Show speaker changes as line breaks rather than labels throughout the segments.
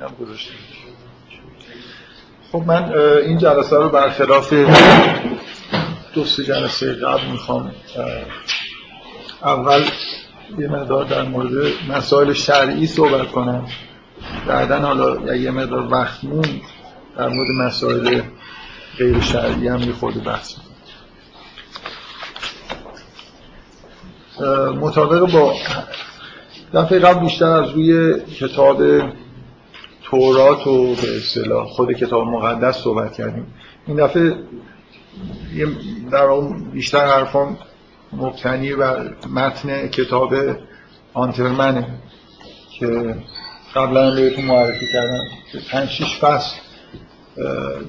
اینم گذاشتم. خب من این جلسه رو برخلاف دو سه جلسه قبل می‌خوام اول یه مقدار در مورد مسائل شرعی صحبت کنم. بعدا حالا یه مقدار وقت مون در مورد مسائل غیر شرعی هم یه خود بحث مطابق با دفعه قبل بیشتر از روی کتاب تورات و به اصطلاح خود کتاب مقدس صحبت کردیم. این دفعه در بیشتر حرفان مبتنی بر متن کتاب آنترمنه که قبلا بهتون معرفی کردم که پنج شیش فصل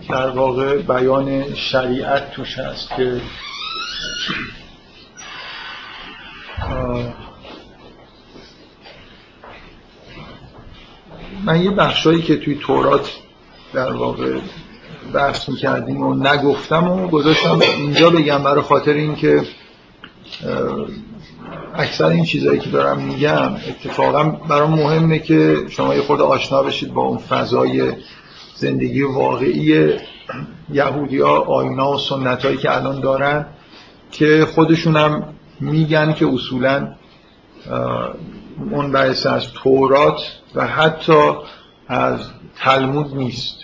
در واقع بیان شریعت توش هست که من یه بخشایی که توی تورات در واقع بحث می‌کردیم و نگفتم و گذاشتم اینجا بگم برای خاطر اینکه اکثر این چیزایی که دارم میگم اتفاقا برام مهمه که شما یه خود آشنا بشید با اون فضای زندگی واقعی یهودی ها آینا و سنت هایی که الان دارن که خودشون هم میگن که اصولا اون بحث از تورات و حتی از تلمود نیست.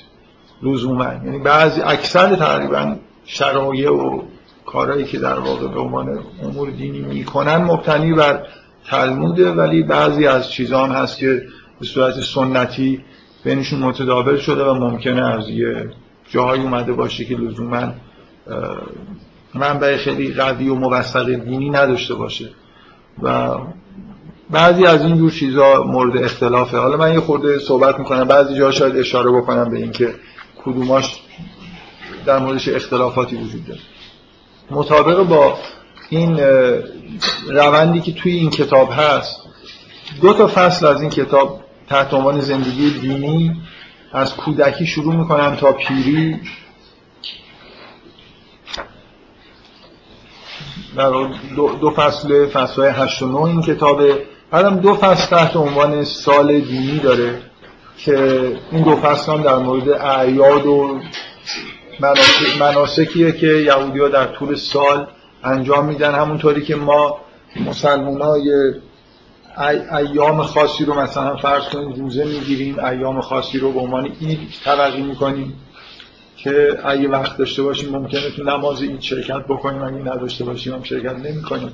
لزوما. یعنی بعضی اکثر تقریبا شرایع و کارهایی که در واقع به عنوان امور دینی می‌کنن مبتنی بر تلموده ولی بعضی از چیزها هم هست که به صورت سنتی بینشون متداول شده و ممکنه از یه جاهایی اومده باشه که لزوما منبع خیلی قوی و موثق دینی نداشته باشه. و بعضی از این جور چیزا مورد اختلافه. حالا من یه خورده صحبت می‌کنم. بعضی جا شاید اشاره بکنم به اینکه کدوماش در موردش اختلافاتی وجود داره. مطابق با این روندی که توی این کتاب هست دو تا فصل از این کتاب تحت عنوان زندگی دینی از کودکی شروع می‌کنم تا پیری. در دو, دو فصل فصل های هشت و نو این کتابه. بعدم دو فصل تحت عنوان سال دینی داره که این دو فصل هم در مورد اعیاد و مناسکیه که یهودی ها در طول سال انجام میدن. همونطوری که ما مسلمان های ایام خاصی رو مثلا فرض کنیم روزه می‌گیریم ایام خاصی رو به عنوان اید تلقی می‌کنیم که اگه وقت داشته باشیم ممکنه تو نماز اید شرکت بکنیم اگه نداشته باشیم هم شرکت نمی کنیم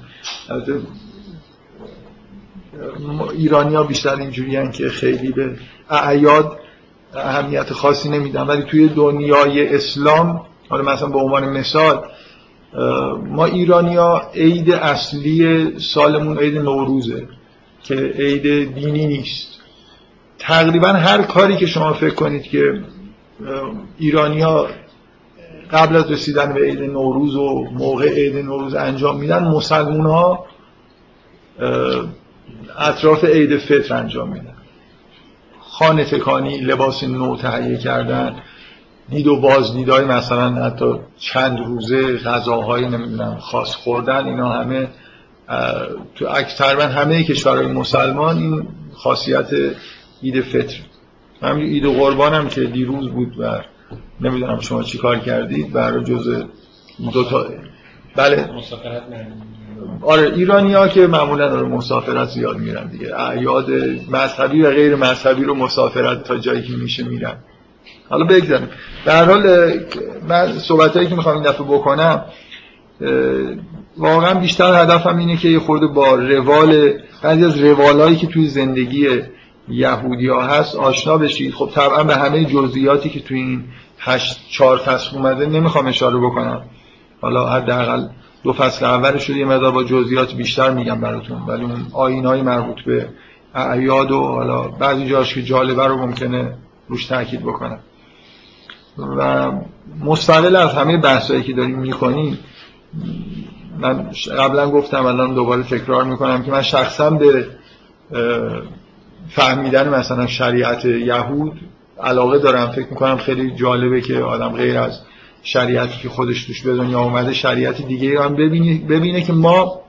ایرانی ها بیشتر اینجوری که خیلی به اعیاد اهمیت خاصی نمیدن. ولی توی دنیای اسلام حالا مثلا به عنوان مثال ما ایرانیا عید اصلی سالمون عید نوروزه که عید دینی نیست. تقریبا هر کاری که شما فکر کنید که ایرانیا قبل از رسیدن به عید نوروز و موقع عید نوروز انجام میدن مسلمون ها اطراف عید فطر انجام میدن. خانه تکانی لباس نو تهیه کردن دید و بازدیدهای مثلا حتی چند روزه غذاهای نمی‌دونم خاص خوردن اینا همه تو تقریبا همه کشورهای مسلمان این خاصیت عید فطر. همین عید قربان هم که دیروز بود و نمی‌دونم شما چی کار کردید برای جز دو تا بله. آره ها که معمولا رو مسافرت زیاد میرن دیگه. اعیاد مذهبی و غیر مذهبی رو مسافرت تا جایی که میشه میرن. حالا بگذاریم. در حال من صحبت هایی که می‌خوام این دفعه بکنم واقعا بیشتر هدفم اینه که یه خورده با روال بعضی از روالایی که توی زندگی یهودی ها هست آشنا بشید. خب طبعا به همه جزئیاتی که توی این هشت چهار فصل اومده نمی‌خوام اشاره بکنم. حالا حداقل دو فصل اولش رو یه مقدار با جزئیات بیشتر میگم براتون. ولی اون آینهای مربوط به اعیاد و حالا بعضی جاش که جالبه رو ممکنه روش تاکید بکنم. و مستقل از همه بحثایی که داریم می‌کنیم من قبلا گفتم الان دوباره تکرار می‌کنم که من شخصا به فهمیدن مثلا شریعت یهود علاقه دارم. فکر می‌کنم خیلی جالبه که آدم غیر از شریعتی که خودش توش به دنیا آمده شریعت دیگه هم ببینه, ببینه که ما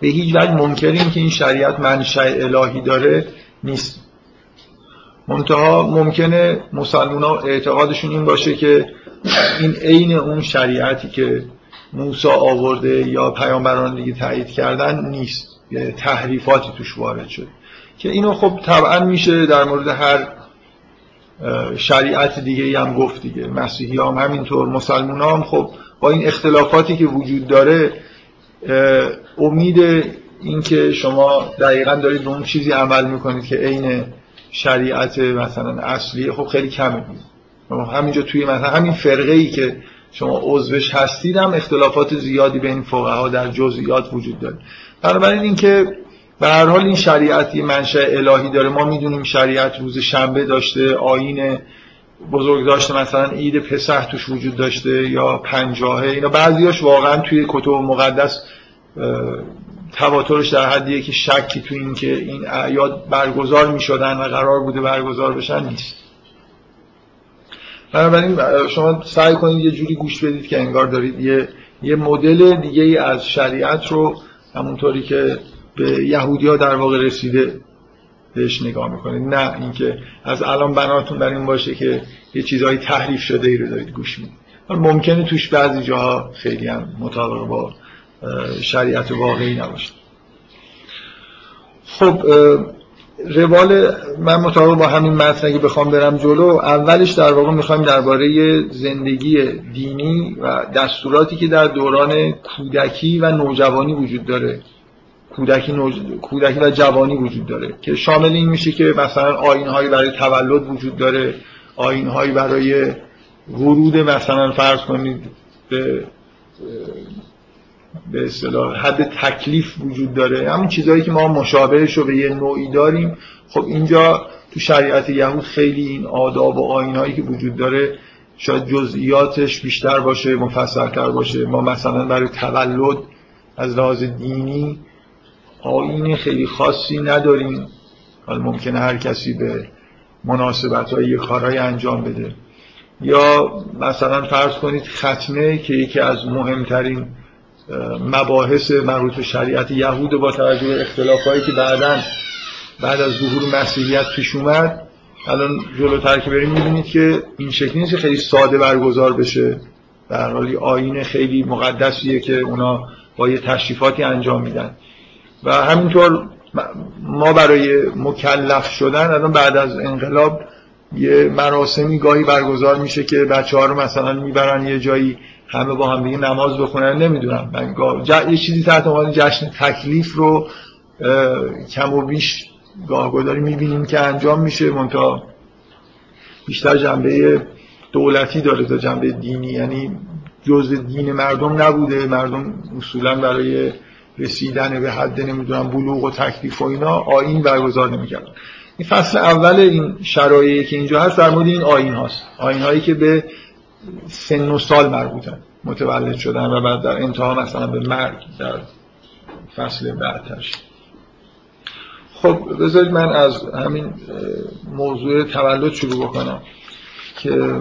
به هیچ وجه منکریم که این شریعت منشأ الهی داره نیست. منتها ممکنه مسلمان ها اعتقادشون این باشه که این عین اون شریعتی که موسی آورده یا پیامبران دیگه تایید کردن نیست. یه تحریفاتی توش وارد شده. که اینو خب طبعا میشه در مورد هر شریعت دیگه ای هم گفت دیگه. مسیحی هم همینطور مسلمان هم خب با این اختلافاتی که وجود داره امید اینکه شما دقیقا دارید به اون چیزی عمل می‌کنید که عین شریعت مثلا اصلی خب خیلی کمه. همینجا توی مثلا همین فرقه ای که شما عضوش هستید هم اختلافات زیادی بین فقها در جزئیات وجود داره. بنابراین اینکه به هر حال این شریعت یه منشأ الهی داره. ما می‌دونیم شریعت روز شنبه داشته آین بزرگ داشته مثلا عید پسح توش وجود داشته یا پنجاهه. اینا بعضیاش واقعا توی کتب مقدس تواترش در حدیه که شکی تو این که این اعیاد برگزار می شدن و قرار بوده برگزار بشن نیست. بنابراین شما سعی کنید یه جوری گوش بدید که انگار دارید یه یه مدل دیگه از شریعت رو همونطوری که به یهودی ها در واقع رسیده بهش نگاه می‌کنید. نه اینکه از الان بناتون بر این باشه که یه چیزهای تحریف شده ای رو دارید گوش می‌دید. ممکنه توش بعضی جاها خیلی هم مطابق با شریعت واقعی نباشه. خب روال من مطابق با همین متن اگه بخوام برم جلو اولش در واقع می‌خوایم درباره زندگی دینی و دستوراتی که در دوران کودکی و نوجوانی وجود داره کودکی, نوج... کودکی و جوانی وجود داره که شامل این میشه که مثلا آینهایی برای تولد وجود داره آینهایی برای ورود مثلا فرض کنید به به اصطلاح حد تکلیف وجود داره. همون چیزهایی که ما مشابهش رو به یه نوعی داریم خب اینجا تو شریعت یهود خیلی این آداب و آینهایی که وجود داره شاید جزئیاتش بیشتر باشه مفصلتر باشه. ما مثلا برای تولد از لحاظ دینی آین خیلی خاصی نداریم. حالا ممکنه هر کسی به مناسبت های کارهای انجام بده. یا مثلا فرض کنید ختمه که یکی از مهمترین مباحث مربوط به شریعت یهود با توجه به اختلافایی که بعدا بعد از ظهور مسیحیت پیش اومد الان جلوتر که بریم می‌بینید که این شکلی نیست خیلی ساده برگزار بشه. در حالی آین خیلی مقدسیه که اونا با یه تشریفاتی انجام میدن. و همینطور ما برای مکلف شدن الان بعد از انقلاب یه مراسمی گاهی برگزار میشه که بچه ها رو مثلا می‌برن یه جایی همه با هم دیگه نماز بخونن نمی‌دونم. من یه چیزی تحت عنوان جشن تکلیف رو کم و بیش گاهگداری می‌بینیم که انجام میشه. منتها بیشتر جنبه دولتی داره تا جنبه دینی. یعنی جز دین مردم نبوده. مردم اصولا برای رسیدن به حد نمی‌دونم بلوغ و تکلیف و اینا آین برگزار نمی‌کردن این فصل اول این شرایعی که اینجا هست در مورد این آین هاست. آین هایی که به سن و سال مربوطن متولد شدن و بعد در انتها مثلا به مرگ در فصل بعدش. خب بذارید من از همین موضوع تولد شروع بکنم که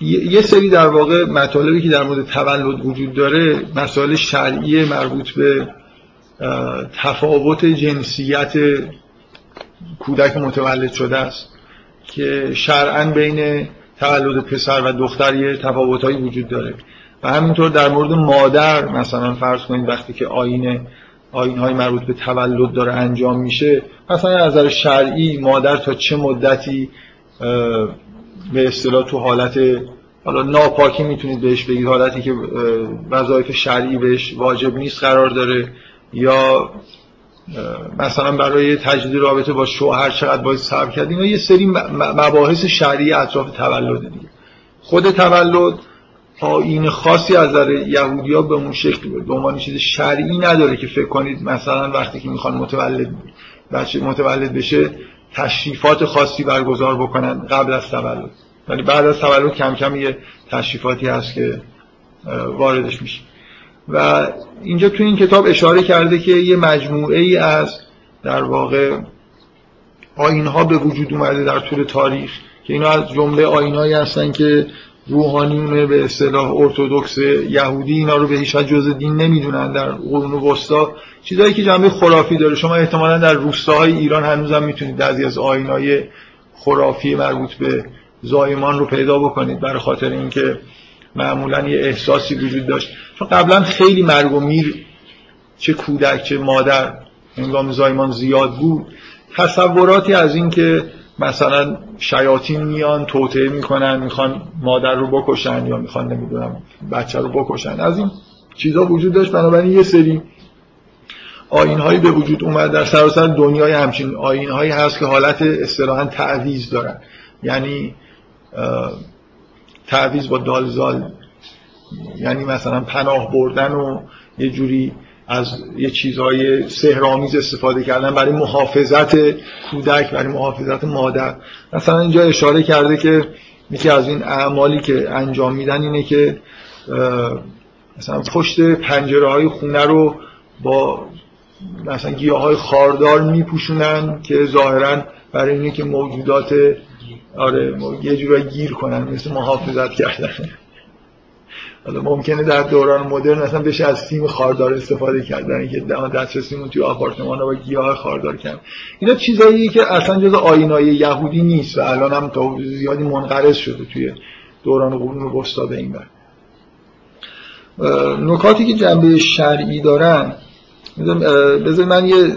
یه سری در واقع مطالبی که در مورد تولد وجود داره مسائل شرعی مربوط به تفاوت جنسیت کودک متولد شده است که شرعا بین تولد پسر و دختر یه تفاوتهایی وجود داره. و همینطور در مورد مادر مثلا فرض کنید وقتی که آین آین های مربوط به تولد داره انجام میشه مثلا از نظر شرعی مادر تا چه مدتی به اصطلاح تو حالت حالا ناپاکی می‌تونید بهش بگید حالتی که وظایف شرعی بهش واجب نیست قرار داره یا مثلا برای تجدید رابطه با شوهر چقدر باید صبر کرد اینا یه سری مباحث شرعی اطراف تولد دیگه. خود تولد آین خاصی از نظر یهودیا به اون شکل به عنوان چیز شرعی نداره که فکر کنید مثلا وقتی که می‌خوان متولد بچه متولد بشه تشریفات خاصی برگزار بکنن قبل از تولد. ولی بعد از تولد کم کم یه تشریفاتی هست که واردش میشه. و اینجا تو این کتاب اشاره کرده که یه مجموعه ای از در واقع آین ها به وجود اومده در طول تاریخ که اینا از جمله آینهایی هستن که روحانیون به اصطلاح ارتودکس یهودی اینا رو به هیچ جز دین نمی‌دونن در قرون وسطا. چیزایی که جنبه خرافی داره شما احتمالا در روستاهای ایران هنوزم می‌تونید بعضی از آینای خرافی مربوط به زایمان رو پیدا بکنید برای خاطر اینکه معمولا یه احساسی وجود داشت. چون قبلا خیلی مرگ و میر چه کودک چه مادر هنگام زایمان زیاد بود. تصوراتی از این که مثلا شیاطین میان توطعه می‌کنن می‌خوان مادر رو بکشن یا می‌خوان نمی‌دونم بچه رو بکشن. از این چیزها وجود داشت بنابراین یه سری آین هایی به وجود اومد. در سراسر دنیای همچین آین هایی هست که حالت اصطلاحا تعویز دارن. یعنی تعویز با دالزال. یعنی مثلا پناه بردن و یه جوری از یه چیزهای سهرامیز استفاده کردن برای محافظت کودک برای محافظت مادر. مثلا اینجا اشاره کرده که یکی از این اعمالی که انجام میدن اینه که مثلا پشت پنجره های خونه رو با مثلا گیاه های خاردار میپوشونن که ظاهرا برای اینه که موجودات آره یه جورایی گیر کنن مثل محافظت کردن. حالا ممکنه در دوران مدرن مثلا بشه از سیم خاردار استفاده کردن که دسترسیمون توی آپارتمان با گیاه خاردار کردن اینا چیزایی که اصلا جز آینای یهودی نیست و الان هم تا زیادی منقرض شده توی دوران قرون وسطا به این بر. نکاتی که جنبه شرعی دارن بذار من یه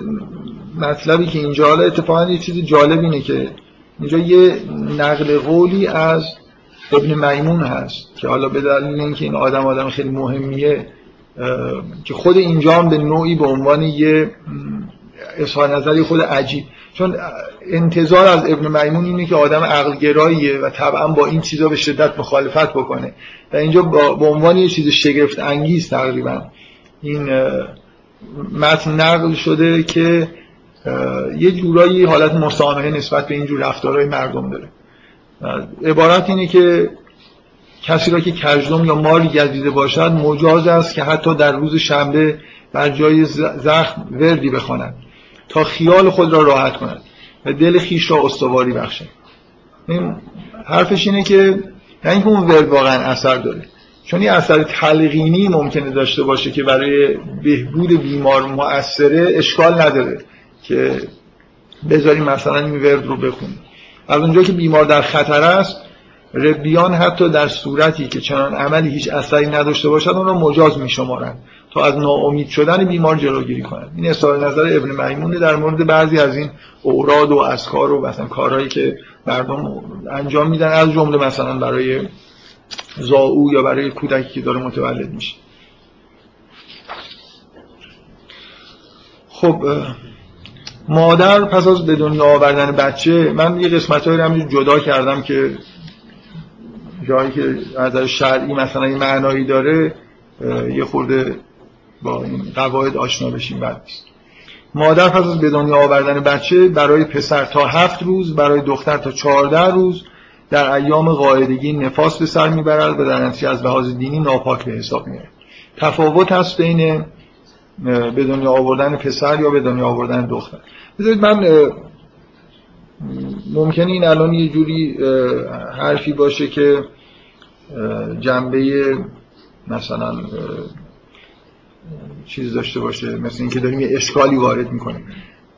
مطلبی که اینجا حالا اتفاقا یه چیز جالب اینه که اینجا یه نقل قولی از ابن میمون هست که حالا به دلیل اینکه این آدم آدم خیلی مهمیه که خود اینجا هم به نوعی به عنوان یه اظهار نظری خود عجیب. چون انتظار از ابن میمون اینه که آدم عقلگراییه و طبعا با این چیزا به شدت مخالفت بکنه. و اینجا به عنوان یه چیز شگفت انگیز تقریبا این متن نقل شده که یه جورایی حالت مسامحه نسبت به اینجور رفتارهای مردم داره. عبارت اینه که کسی را که کجدم یا ماری گزیده باشد مجاز است که حتی در روز شنبه بر جای زخم وردی بخواند تا خیال خود را راحت کند و دل خیش را استواری بخشد. این حرفش اینه که نه اینکه اون ورد واقعا اثر داره چون این اثر تلقینی ممکنه داشته باشه که برای بهبود بیمار مؤثره اشکال نداره که بذاریم مثلا این ورد رو بخونیم. از اونجا که بیمار در خطر است ربیان حتی در صورتی که چنان عملی هیچ اثری نداشته باشد اون رو مجاز می شمارن تا از ناامید شدن بیمار جلوگیری کنند. این اصلاح نظر ابن میمونه در مورد بعضی از این اوراد و اسکار و مثلا کارهایی که مردم انجام میدن از جمله مثلا برای زاو یا برای کودکی که داره متولد میشه. خب مادر پس از به دنیا آوردن بچه من یه قسمت رو جدا کردم که جایی که از شرعی مثلا این معنایی داره یه خورده با این قواعد آشنا بشیم بعد مادر پس از به دنیا آوردن بچه برای پسر تا هفت روز برای دختر تا چهارده روز در ایام قاعدگی نفاس به سر می‌برد و در نتیجه از لحاظ دینی ناپاک به حساب میاد تفاوت هست بین به دنیا آوردن پسر یا به دنیا آوردن دختر. بذارید من ممکنه این الان یه جوری حرفی باشه که جنبه مثلا چیز داشته باشه مثل اینکه داریم یه اشکالی وارد می‌کنیم.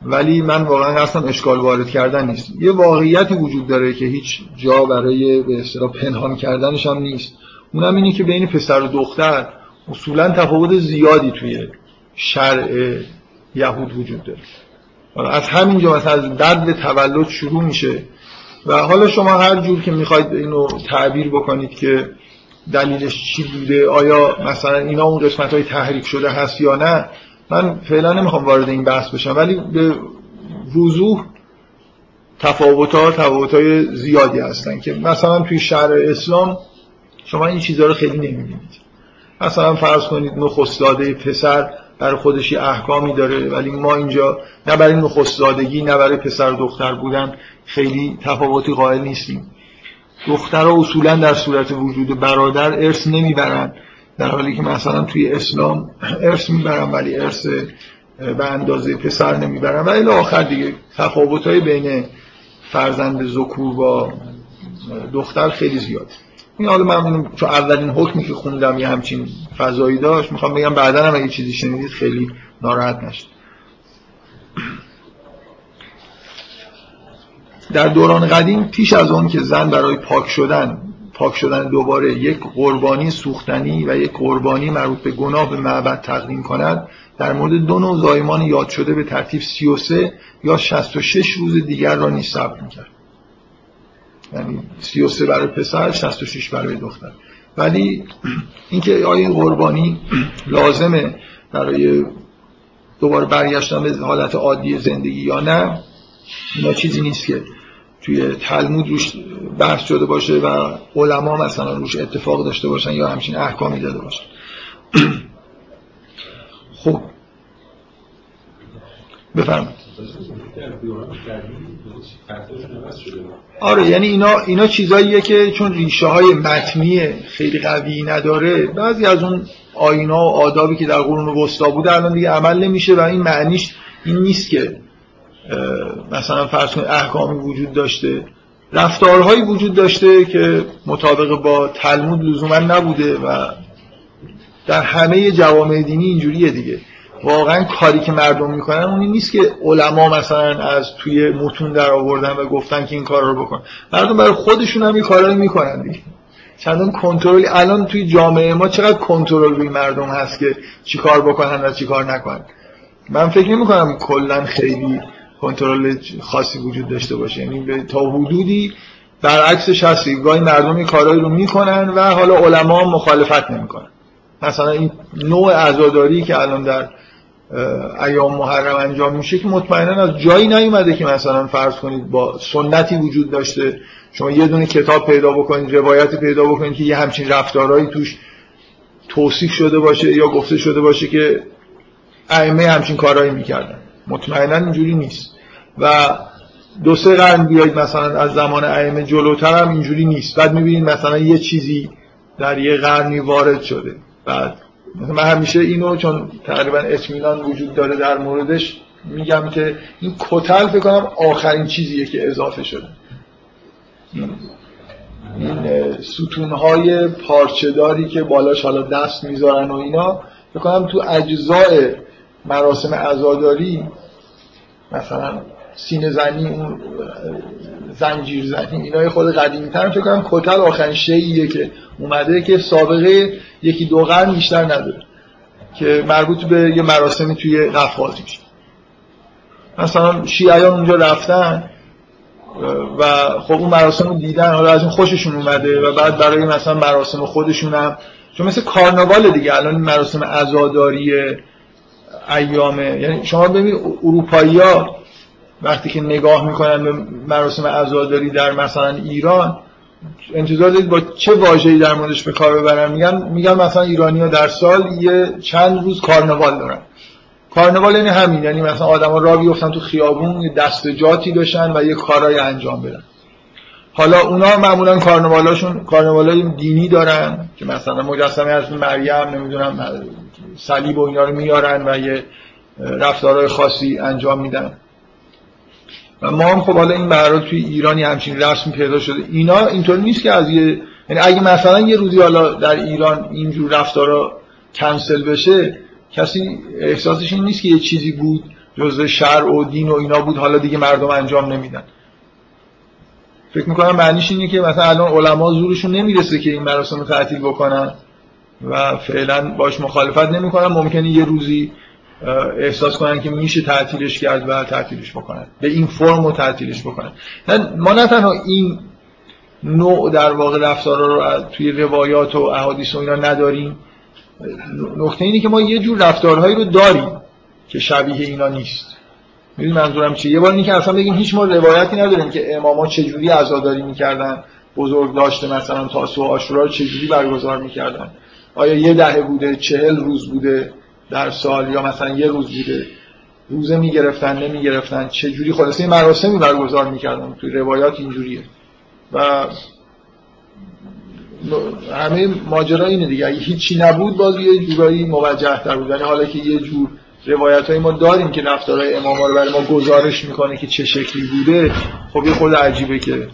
ولی من واقعا اصلا اشکال وارد کردن نیست. یه واقعیتی وجود داره که هیچ جا برای به اصطلاح پنهان کردنش هم نیست. اونم اینه که بین پسر و دختر اصولا تفاوت زیادی توی شرع یهود وجود داره. از همینجا مثلا از درد تولد شروع میشه و حالا شما هر جور که می‌خواید اینو تعبیر بکنید که دلیلش چی بوده آیا مثلا اینا اون قسمت های تحریک شده هست یا نه من فعلا نمی‌خوام وارد این بحث بشم ولی به وضوح تفاوت ها تفاوت های زیادی هستن که مثلا توی شهر اسلام شما این چیزها رو خیلی نمی‌بینید. مثلا فرض کنید نخستاده پسر برای خودش احکامی داره ولی ما اینجا نه برای نخستادگی نه برای پسر و دختر بودن خیلی تفاوتی قائل نیستیم. دخترها اصولا در صورت وجود برادر ارث نمی‌برن در حالی که مثلا توی اسلام ارث می‌برن ولی ارث به اندازه پسر نمی‌برن. ولی آخر دیگه تفاوت های بین فرزند زکور با دختر خیلی زیاد. این حالا من چون اولین حکمی که خوندم یه همچین فضایی داشت می‌خوام بگم بعدا هم اگه چیزی شنیدید خیلی ناراحت نشد در دوران قدیم پیش از اون که زن برای پاک شدن پاک شدن دوباره یک قربانی سوختنی و یک قربانی مربوط به گناه به معبد تقدیم کند در مورد دو نوع زایمان یاد شده به ترتیب 33 یا 66 روز دیگر را نیز ثبت می‌کرد. یعنی 33 برای پسر 66 برای دختر. ولی اینکه آیا قربانی لازمه برای دوباره برگشتن به حالت عادی زندگی یا نه اینا چیزی نیست که توی تلمود روش بحث شده باشه و علما مثلا روش اتفاق داشته باشن یا همچین احکامی داده باشن. خب. بفرمایید. آره یعنی اینا اینا چیزاییه که چون ریشه های متنی خیلی قوی نداره بعضی از اون آینا و آدابی که در قرون وسطا بوده الان دیگه عمل نمیشه و این معنیش این نیست که مثلا فرض کنید احکامی وجود داشته. رفتارهایی وجود داشته که مطابق با تلمود لزوما نبوده و در همه جوامع دینی اینجوریه دیگه. واقعا کاری که مردم می‌کنن اونی نیست که علما مثلا از توی متون در آوردن و گفتن که این کار رو بکن. مردم برای خودشون هم این کارا رو می‌کنن دیگه. چندان کنترلی الان توی جامعه ما چقدر کنترل روی مردم هست که چیکار بکنن و چیکار نکنن؟ من فکر نمی کنم کلا خیلی کنترل خاصی وجود داشته باشه. یعنی تا حدودی برعکسش هست گاهی مردم این کارهایی رو می‌کنن و حالا علما مخالفت نمی‌کنن. مثلا این نوع عزاداری که الان در ایام محرم انجام میشه که مطمئنا از جایی نیومده که مثلا فرض کنید با سنتی وجود داشته. شما یه دونه کتاب پیدا بکنید روایتی پیدا بکنید که یه همچین رفتارهایی توش توصیف شده باشه یا گفته شده باشه که ائمه همچین کارهایی می‌کردن. مطمئنا اینجوری نیست. و دو سه قرن بیاید مثلا از زمان ائمه جلوتر هم اینجوری نیست. بعد می‌بینید مثلا یه چیزی در یه قرنی وارد شده. بعد من همیشه اینو چون تقریبا اطمینان وجود داره در موردش میگم که این کتل فکر کنم آخرین چیزیه که اضافه شده. این ستونهای پارچهداری که بالاش حالا دست می‌ذارن و اینا فکر کنم تو اجزای مراسم عزاداری مثلا سینه زنی اون زنجیر زنی. اینا خود قدیمی تر فکر کنم کتل آخرین شیعیه که اومده که سابقه یکی دو قرن بیشتر نداره که مربوط به یه مراسمی توی قفقاز میشه. مثلا شیعیان اونجا رفتن و خب اون مراسم رو دیدن حالا از این خوششون اومده و بعد برای مثلا مراسم خودشون هم چون مثل کارناوال دیگه الان مراسم عزاداری ایامه. یعنی شما ببینید اروپایی ها وقتی که نگاه می‌کنن به مراسم عزاداری در مثلا ایران انتظار دارید با چه واژه‌ای در موردش به کار ببرن؟ میگن میگن مثلا ایرانی ها در سال یه چند روز کارناوال دارن. کارناوال یعنی همین یعنی مثلا آدما را بیفتن تو خیابون یه دستجاتی داشتن و یه کارای انجام بدن. حالا اونا معمولا کارنوالاشون کارنوالای دینی دارن که مثلا مجسمه از مریم نمی‌دونم صلیب و اینا رو میارن و یه رفتارهای خاصی انجام میدن. و ما هم خب حالا این برای توی ایرانی همچین رسمی پیدا شده. اینا اینطوری نیست که از یه یعنی اگه مثلا یه روزی حالا در ایران اینجور رفتارا کنسل بشه کسی احساسش این نیست که یه چیزی بود جزء شرع و دین و اینا بود حالا دیگه مردم انجام نمیدن. فکر می‌کنم معنیش اینه که مثلا الان علما زورشون نمی‌رسه که این مراسم رو تعطیل بکنن و فعلا باش مخالفت نمی‌کنن. ممکنه یه روزی احساس کنن که میشه تعطیلش کرد و تعطیلش بکنن. به این فرم رو تعطیلش بکنن. ما نه تنها این نوع در واقع رفتارا رو توی روایات و احادیث و اینا نداریم. نکته اینه که ما یه جور رفتارهایی رو داریم که شبیه اینا نیست. می‌دونی منظورم چیه؟ یه بار اینکه اصلا بگیم هیچ ما روایتی نداریم که اماما چجوری عزاداری می‌کردن بزرگ داشته مثلا تاسو و آشورا رو چجوری برگزار می‌کردن. آیا یه دهه بوده چهل روز بوده؟ در سال یا مثلا یه روز بوده. روزه می‌گرفتن نمی‌گرفتن چه جوری خلاصه مراسمی برگزار می‌کردن. توی روایات اینجوریه. و همه ماجرا اینه دیگه. اگه هیچی نبود باز یه جورایی موجه در بود. یعنی حالا که یه جور روایت های ما داریم که رفتارهای امام رو برای ما گزارش می‌کنه که چه شکلی بوده خب یه خود عجیبه که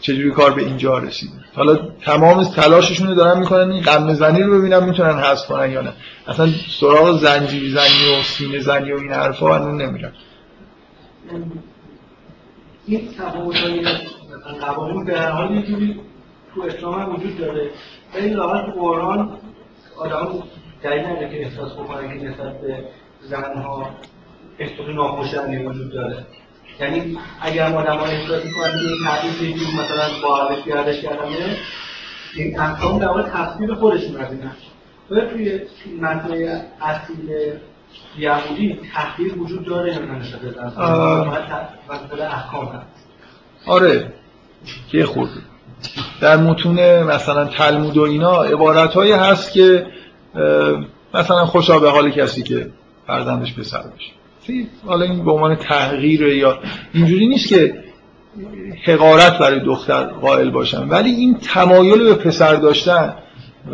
چجوری کار به اینجا رسید حالا تمام تلاششون رو دارن می‌کنن این غم زنی رو ببینن می‌تونن حذف کنن یا نه. اصلا سراغ زنجیر زنی و سینه زنی و این حرفا هنوز نمیرن.
این قوانین به هر حال یه جوری تو اسلام وجود داره. ولی لاغت قرآن آدم دلیل که احساس بکنن که نسبت به زنها احساس ناخوشایندی وجود داره. یعنی اگر آدم ها احساس می‌کنن که این تحقیق یکی مثلا با عرض گردش کردنه این احکام در مورد تصویر خودشون از این باید توی متن اصیل یهودی تحقیق وجود داره یا نه نسبت به احکام هست.
آره. که خورده در متون مثلا تلمود و اینا عبارت هایی هست که مثلا خوشا به حال کسی که فرزندش پسر بشه حالا این به عنوان تحقیر یا اینجوری نیست که حقارت برای دختر قائل باشن. ولی این تمایل به پسر داشتن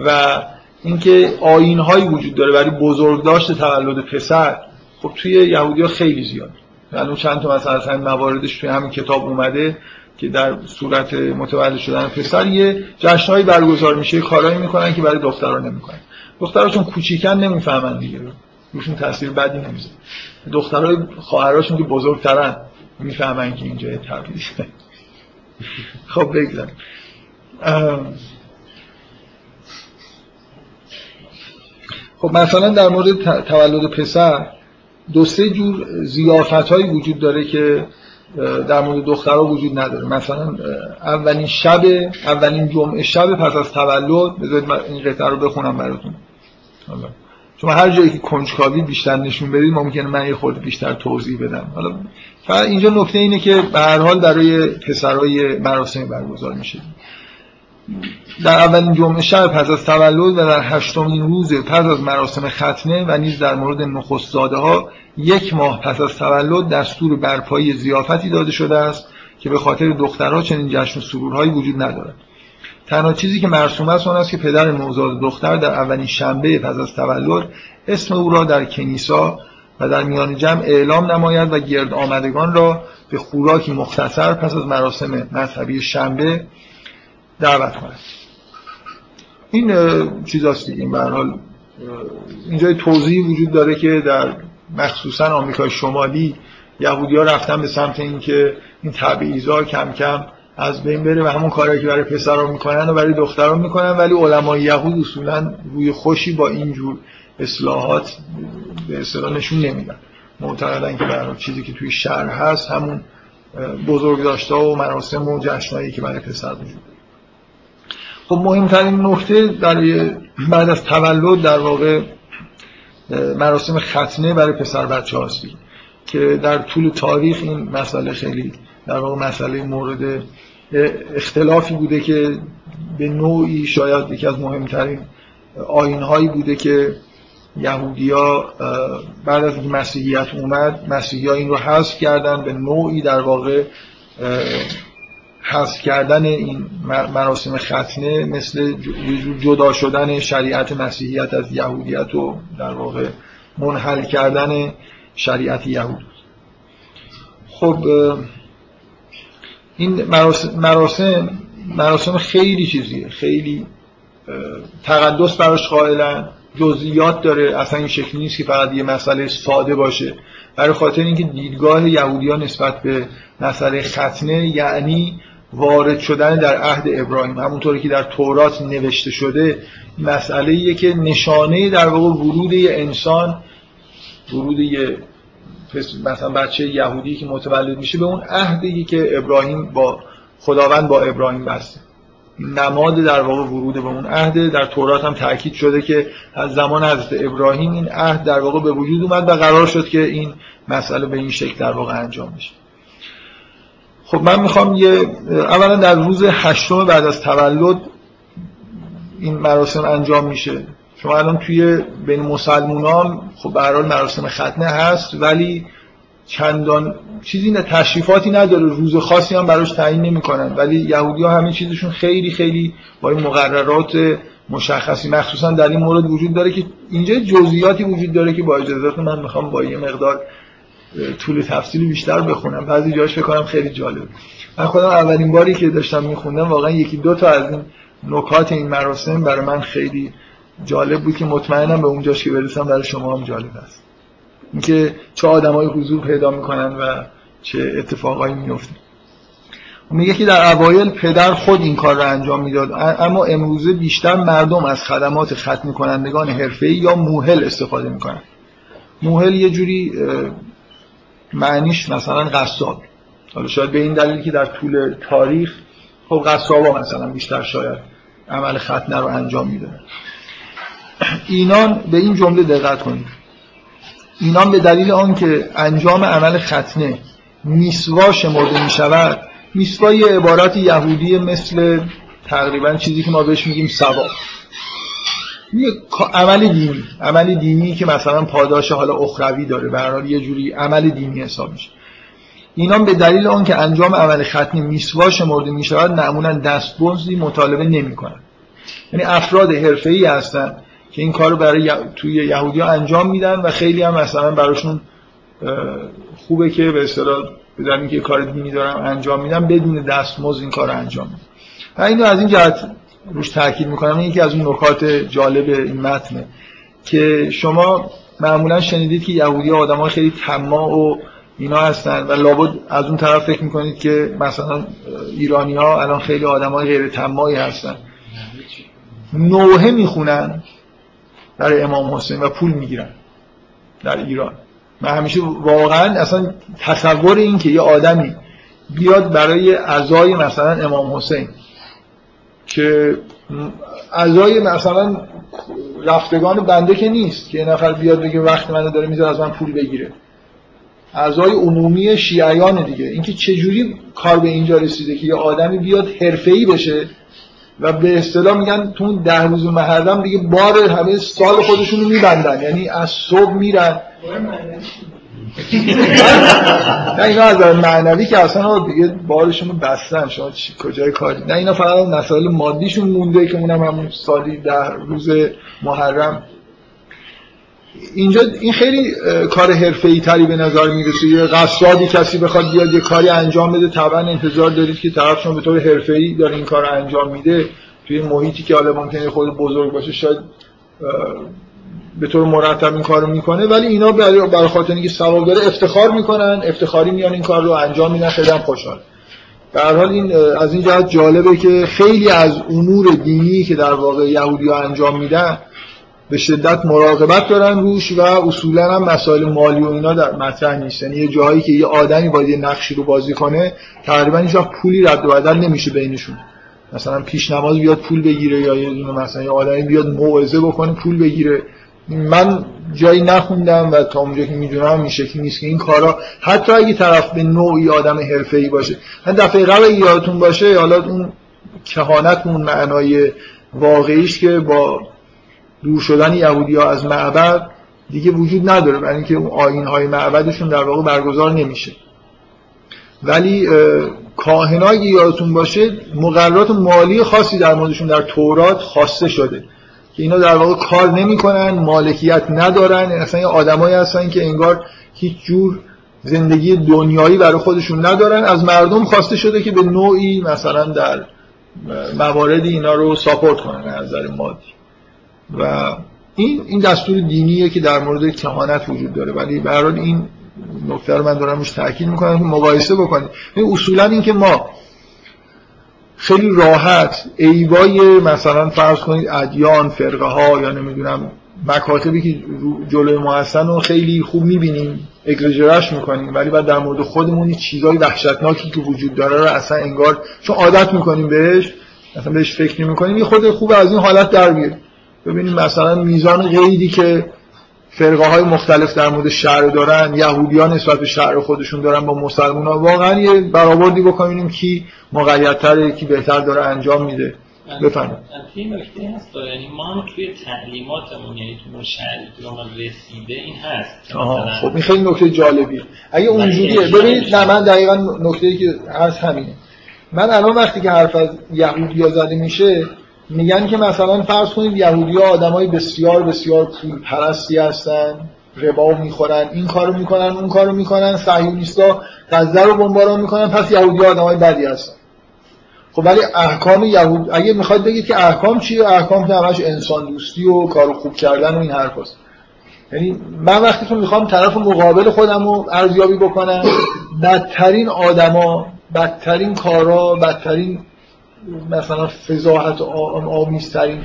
و اینکه آین هایی وجود داره برای بزرگداشت تولد پسر خب توی یهودی ها خیلی زیاد. یعنی چند تا مثلا مواردش توی همین کتاب اومده که در صورت متولد شدن پسر یه جشنهایی برگزار میشه کارهایی می‌کنن که برای دخترها نمی‌کنن. دخترها چون کوچیکن نمی‌فهمن دیگه. روشون تاثیر بدی نمی‌ذاره. دخترای خواهراشون که بزرگترن می‌فهمن که اینجا تبعیض. خب بگذاریم. خب مثلا در مورد تولد پسر دو سه جور زیافت هایی وجود داره که در مورد دخترها وجود نداره. مثلا اولین شب اولین جمعه شب پس از تولد بذارید من این قطعه رو بخونم براتون. چون هر جایی که کنجکاوی بیشتر نشون بدید ممکنه من یه خورده بیشتر توضیح بدم. حالا فقط اینجا نکته اینه که به هر حال برای پسرای مراسم برگزار میشه. در اولین جمعه شب پس از تولد و در هشتمین روز پس از مراسم ختنه و نیز در مورد نخست ها یک ماه پس از تولد دستور برپایی زیافتی داده شده است که به خاطر دخترها چنین جشن و سرورهایی وجود ندارد. تنها چیزی که مرسوم است آن است که پدر نوزاد دختر در اولین شنبه پس از تولد اسم او را در کنیسا و در میان جمع اعلام نماید و گرد آمدگان را به خوراکی مختصر پس از مراسم مذهبی شنبه دعوت کند. این چیز هست این برحال اینجای توضیح وجود داره که در مخصوصا آمریکای شمالی یهودی ها رفتن به سمت اینکه این تبعیضا کم کم از بین بره و همون کاری که برای پسرا می‌کنن و برای دختران می‌کنن ولی علمای یهود اصولا روی خوشی با اینجور اصلاحات به اصطلاح نشون نمیدن. معتقدن که برای چیزی که توی شهر هست همون بزرگ داشته و مراسم و جشنایی که برای پسر وجود خب مهمترین نکته برای بعد از تولد در واقع مراسم ختنه برای پسر بچه هاستی که در طول تاریخ این مسئله خیلی در واقع مسئله مورد اختلافی بوده که به نوعی شاید یکی از مهمترین آینهایی بوده که یهودیا بعد از مسیحیت اومد مسیحی این رو حذف کردن به نوعی در واقع حذف کردن این مراسم ختنه مثل جدا شدن شریعت مسیحیت از یهودیت و در واقع منحل کردن شریعت یهود. خب این مراسم مراسم خیلی چیزیه. خیلی تقدس براش قائلن. جزئیات داره. اصلا این شکلی نیست که فقط یه مسئله ساده باشه. برای خاطر اینکه دیدگاه یهودیان نسبت به مسئله ختنه یعنی وارد شدن در عهد ابراهیم. همونطوری که در تورات نوشته شده مسئله که نشانه در واقع ورود یه انسان ورود یه مثلا بچه یهودی که متولد میشه به اون عهدی که ابراهیم با خداوند با ابراهیم بسته. نماد در واقع ورود به اون عهد در تورات هم تاکید شده که از زمان حضرت ابراهیم این عهد در واقع به وجود اومد و قرار شد که این مسئله به این شکل در واقع انجام میشه خب من می‌خوام یه اولا در روز هشتم بعد از تولد این مراسم انجام میشه. شما الان توی بین مسلمونان خب به مراسم ختنه هست ولی چندان چیزی نه تشریفاتی نداره. روز خاصی هم براش تعیین نمی‌کنن. ولی یهودی ها همه چیزشون خیلی خیلی با این مقررات مشخصی مخصوصا در این مورد وجود داره که اینجا جزئیاتی وجود داره که با اجازهتون من می‌خوام با یه مقدار طول تفصیلی بیشتر بخونم. بعضی جاش فکر کنم خیلی جالب. من خودم اولین باری که داشتم میخوندم واقعا یکی دو تا از این نکات این مراسم برای من خیلی جالب بود که مطمئنم به اونجاش که برسم برای شما هم جالب است. اینکه چه آدمای حضور پیدا می‌کنن و چه اتفاقایی میفته میگه که در اوایل پدر خود این کار رو انجام می‌داد اما امروزه بیشتر مردم از خدمات ختم کنندگان حرفه‌ای یا موهل استفاده می‌کنن. موهل یه جوری معنیش مثلا قصاب. حالا شاید به این دلیل که در طول تاریخ خب قصابا مثلا بیشتر شاید عمل ختنه رو انجام میدن اینان به این جمله دقت کنید. اینان به دلیل آنکه انجام عمل ختنه میسوا شمرده می شود میسوا یه عبارت یهودی مثل تقریبا چیزی که ما بهش میگیم سوا. یه عمل دینی عمل دینی که مثلا پاداش حالا اخروی داره به یه جوری عمل دینی حساب میشه. اینا به دلیل آن که انجام عمل ختنی میسوا شمرده می شود معمولا دستبرزی مطالبه نمی کنن. یعنی افراد حرفه‌ای هستن. که این کارو برای توی یهودی ها انجام میدن و خیلی هم مثلا براشون خوبه که به اصطلاح بدن اینکه کار دینی دارم انجام میدم بدون دستمزد این کار انجام میدم و اینو از این جهت روش تاکید می‌کنم. این یکی از اون نکات جالب این متنه که شما معمولا شنیدید که یهودی ها آدم خیلی طماع و اینا هستن و لابد از اون طرف فکر می‌کنید که مثلا ایرانی ها الان خیلی آدم های غیر تمایی هستن. نوحه می‌خونن. برای امام حسین و پول می‌گیرن در ایران. من همیشه واقعا اصلا تصور این که یه آدمی بیاد برای ازای مثلا امام حسین که ازای مثلا رفتگان بنده که نیست که یه نفر بیاد بگه وقت منو داره می‌ذاره از من پول بگیره. اعضای عمومی شیعیان دیگه. اینکه چجوری کار به اینجا رسیده که یه آدمی بیاد حرفه‌ای بشه و به اصطلاح میگن تو ده روز محرم دیگه بار همه سال خودشون رو میبندن. یعنی از صبح میرن. نه اینا از معنوی که اصلا دیگه بارشون رو بستن. شما کجای کاری؟ نه اینا فقط مسائل مادیشون مونده که اونم همون سالی ده روز محرم. اینجا این خیلی کار حرفه‌ای تری به نظر می‌رسه. یه قصادی کسی بخواد بیاد یه کاری انجام بده طبعا انتظار دارید که طرف شما به طور حرفه‌ای داره این کار انجام میده. توی محیطی که حالا ممکنه خود بزرگ باشه شاید به طور مرتب این کارو می‌کنه. ولی اینا برای خاطر اینکه ثواب داره افتخار می‌کنن. افتخاری میان این کار رو انجام میدن. خیلی خوشحال. در حال این از این جهت جالبه که خیلی از امور دینی که در واقع یهودی ها انجام میدن به شدت مراقبت دارن روش و اصولا هم مسائل مالی و اینا در مطرح نیست یعنی یه جایی که یه آدمی باید یه نقشی رو بازی کنه تقریبا هیچ پولی رد و بدل نمیشه بینشون. مثلا پیش نماز بیاد پول بگیره یا یه دونه مثلا یه آدمی بیاد موعظه بکنه پول بگیره. من جایی نخوندم و تا اونجا که می‌دونم این شکلی نیست که این کارا حتی اگه طرف به نوعی آدم حرفه‌ای باشه. من دفعه قبل یادتون باشه حالا اون کهانت اون معنای واقعیش که با دور شدن یهودی ها از معبد دیگه وجود نداره برای اینکه اون آین های معبدشون در واقع برگزار نمیشه. ولی کاهنایی یادتون باشه مقررات مالی خاصی در موردشون در تورات خواسته شده. که اینا در واقع کار نمی‌کنن مالکیت ندارن اصلا یه آدمایی هستن که انگار هیچ جور زندگی دنیایی برای خودشون ندارن. از مردم خواسته شده که به نوعی مثلا در مواردی اینا رو ساپورت کنن از نظر مادی. و این این دستور دینیه که در مورد کهانت وجود داره. ولی به این نکته رو من دارم روش تاکید می‌کنم که مقایسه بکنید. این اصولا این که ما خیلی راحت ایوای مثلا فرض کنید ادیان فرقه ها یا نمی‌دونم مکاتبی که جلوی ما هستن رو خیلی خوب می‌بینیم اگرجرش می‌کنیم ولی بعد در مورد خودمون چیزای وحشتناکی که وجود داره رو اصلا انگار چون عادت می‌کنیم بهش اصلا بهش فکر نمی‌کنیم یه خود خوب از این حالت در بیاریم ببینیم مثلا میزان قیدی که فرقه های مختلف در مورد شهر دارن یهودیان نسبت به شهر خودشون دارن با مسلمان ها واقعا یه برآوردی بکنیم کی مقیدتره کی بهتر داره انجام میده. بفرمایید.
این نکته هست یعنی ما توی تعلیماتمون یعنی تو ما رسیده این هست.
خب این خیلی نکته جالبیه. اگه اونجوریه ببینید نه من دقیقا نکته که هست همینه. من الان وقتی که حرف از یهودیا زده میشه میگن که مثلا فرض کنید یهودی ها آدم های بسیار بسیار پول پرستی هستن ربا می‌خورن این کارو می‌کنن اون کارو می‌کنن صهیونیستا غزه رو بمباران می‌کنن پس یهودی آدمای بدی هستن خب ولی احکام یهود اگه می‌خواد بگید که احکام چیه احکام که همش انسان دوستی و کار خوب کردن و این حرف هست. یعنی من وقتی که می‌خوام طرف مقابل خودم رو ارزیابی بکنم بدترین آدما بدترین کارا بدترین مثلا فضاحت آمیزترین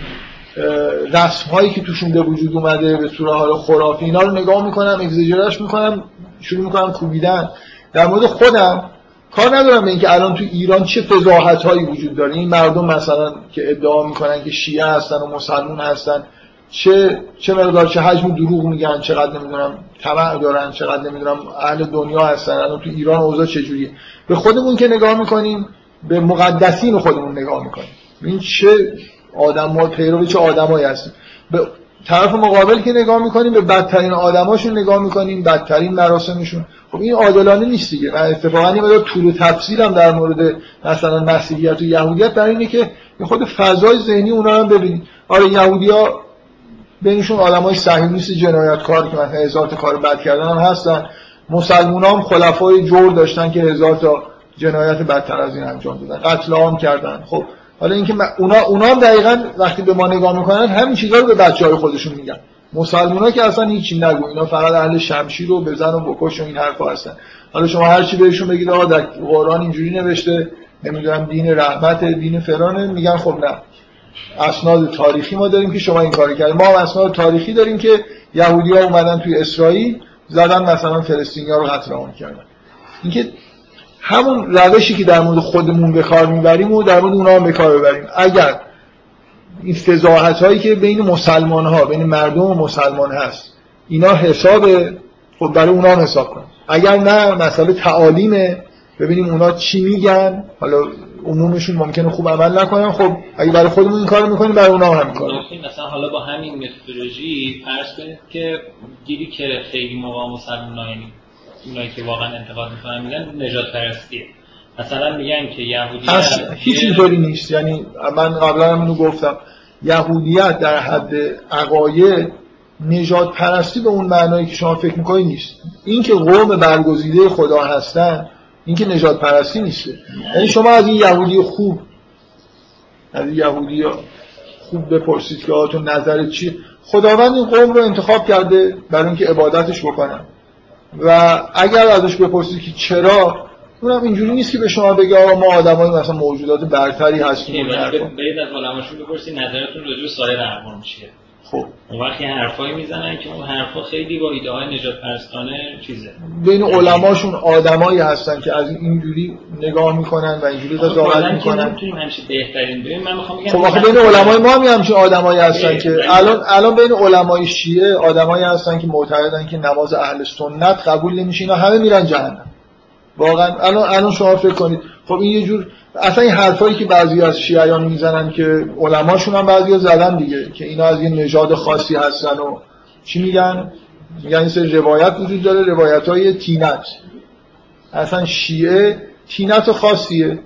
رسم هایی که توشون به وجود اومده به صورت حال خرافی اینا رو نگاه می‌کنم اگزیجرش می‌کنم شروع می‌کنم کوبیدن. در مورد خودم کار ندارم به اینکه الان تو ایران چه فضاحت هایی وجود داره. این مردم مثلا که ادعا می‌کنن که شیعه هستن و مسلمون هستن چه چه مقدار چه حجم دروغ میگن چقدر نمی‌دونم طمع دارن چقدر نمی‌دونم اهل دنیا هستن الان تو ایران اوضاع چجوریه. به خودمون که نگاه می‌کنیم به مقدسین خودمون نگاه می‌کنیم. این چه آدم ها پیرو چه آدمایی هستیم. به طرف مقابل که نگاه می‌کنیم به بدترین آدماشون نگاه می‌کنیم بدترین مراسمشون. خب این عادلانه نیست دیگه. من اتفاقا این مقدار طول تفصیلم در مورد مثلا مسیحیت و یهودیت برای اینه که خود فضای ذهنی اونا هم ببینید آره یهودیا بینشون آدمای صهیونیست جنایتکار که مثلا هزار تا کار بد کردن هم هستن. مسلمان هم خلفای جور داشتن که هزار تا جنایت بدتر از این انجام دادن. قتل عام کردن. خب حالا اینکه اونا اونا هم دقیقا وقتی به ما نگاه می‌کنن همین چیزا رو به بچه های خودشون میگن. مسلمان که اصلا هیچی نگو. اینا فقط اهل شمشیر رو بزن و بکش و این حرفا هستن. حالا شما هر چی بهشون بگید آقا در قرآن اینجوری نوشته نمی‌دونم دین رحمت دین فرانه میگن خب نه. اسناد تاریخی ما داریم که شما این کار کردید ما اسناد تاریخی داریم که یهودی ها اومدن توی اسرائیل زدن مثلا فلسطینی ها رو قتل عام کردن. اینکه همون روشی که در مورد خودمون به کار می‌بریم و در مورد اونها هم به کار ببریم. اگر این فضاحت هایی که بین مسلمان ها بین مردم و مسلمان هست اینا حساب خب برای اونا هم حساب کن اگر نه مسئله تعالیمه. ببینیم اونا چی میگن. حالا عمومشون ممکنه خوب عمل نکنن. خب اگه برای خودمون این کارو می‌کنیم برای اونا هم کار
مثلا حالا با همین متدولوژی فرض کنید که گیری که خیلی موقع مسلمان یعنی اونایی که واقعا انتقاد می‌کنن میگن نجات پرستیه مثلا میگن که یهودیت
هیچ اینطوری نیست. یعنی من قبلا هم اینو گفتم. یهودیت در حد عقاید نجات پرستی به اون معنایی که شما فکر می‌کنید نیست. این که قوم برگزیده خدا هستن این که نجات پرستی نیست یعنی شما از این یهودی خوب از یهودی خوب بپرسید که آتون نظر چی خداوند این قوم رو انتخاب کرده برای اینکه عبادتش بکنن. و اگر ازش بپرسید که چرا اونم اینجوری نیست که به شما بگه آقا ما آدمای مثلا موجودات برتری هستیم
برید از علماشون بپرسید نظرتون راجع به سایر اقوام چیه؟
خب.
اون وقتی حرفایی می‌زنن که اون حرفا خیلی با ایده های نجات پرستانه چیزه.
بین علماشون آدمایی هستن که از اینجوری نگاه می‌کنن و اینجوری قضاوت می‌کنن.
نمی‌تونیم همیشه بهترین ببین من می‌خوام بگم
خب آخه بین علمای ما هم همچین آدمایی هستن که الان الان بین علمای شیعه آدمایی هستن که معتقدن که نماز اهل سنت قبول نمیشه اینا همه میرن جهنم. واقعا الان الان شما فکر کنید خب این یه جور اصلا این حرفایی که بعضی از شیعیان می‌زنن که علماشون هم بعضی زدن دیگه که اینا از یه نژاد خاصی هستن و چی میگن؟ میگن این سری روایت وجود داره روایت های تینت. اصلا شیعه تینت خاصیه.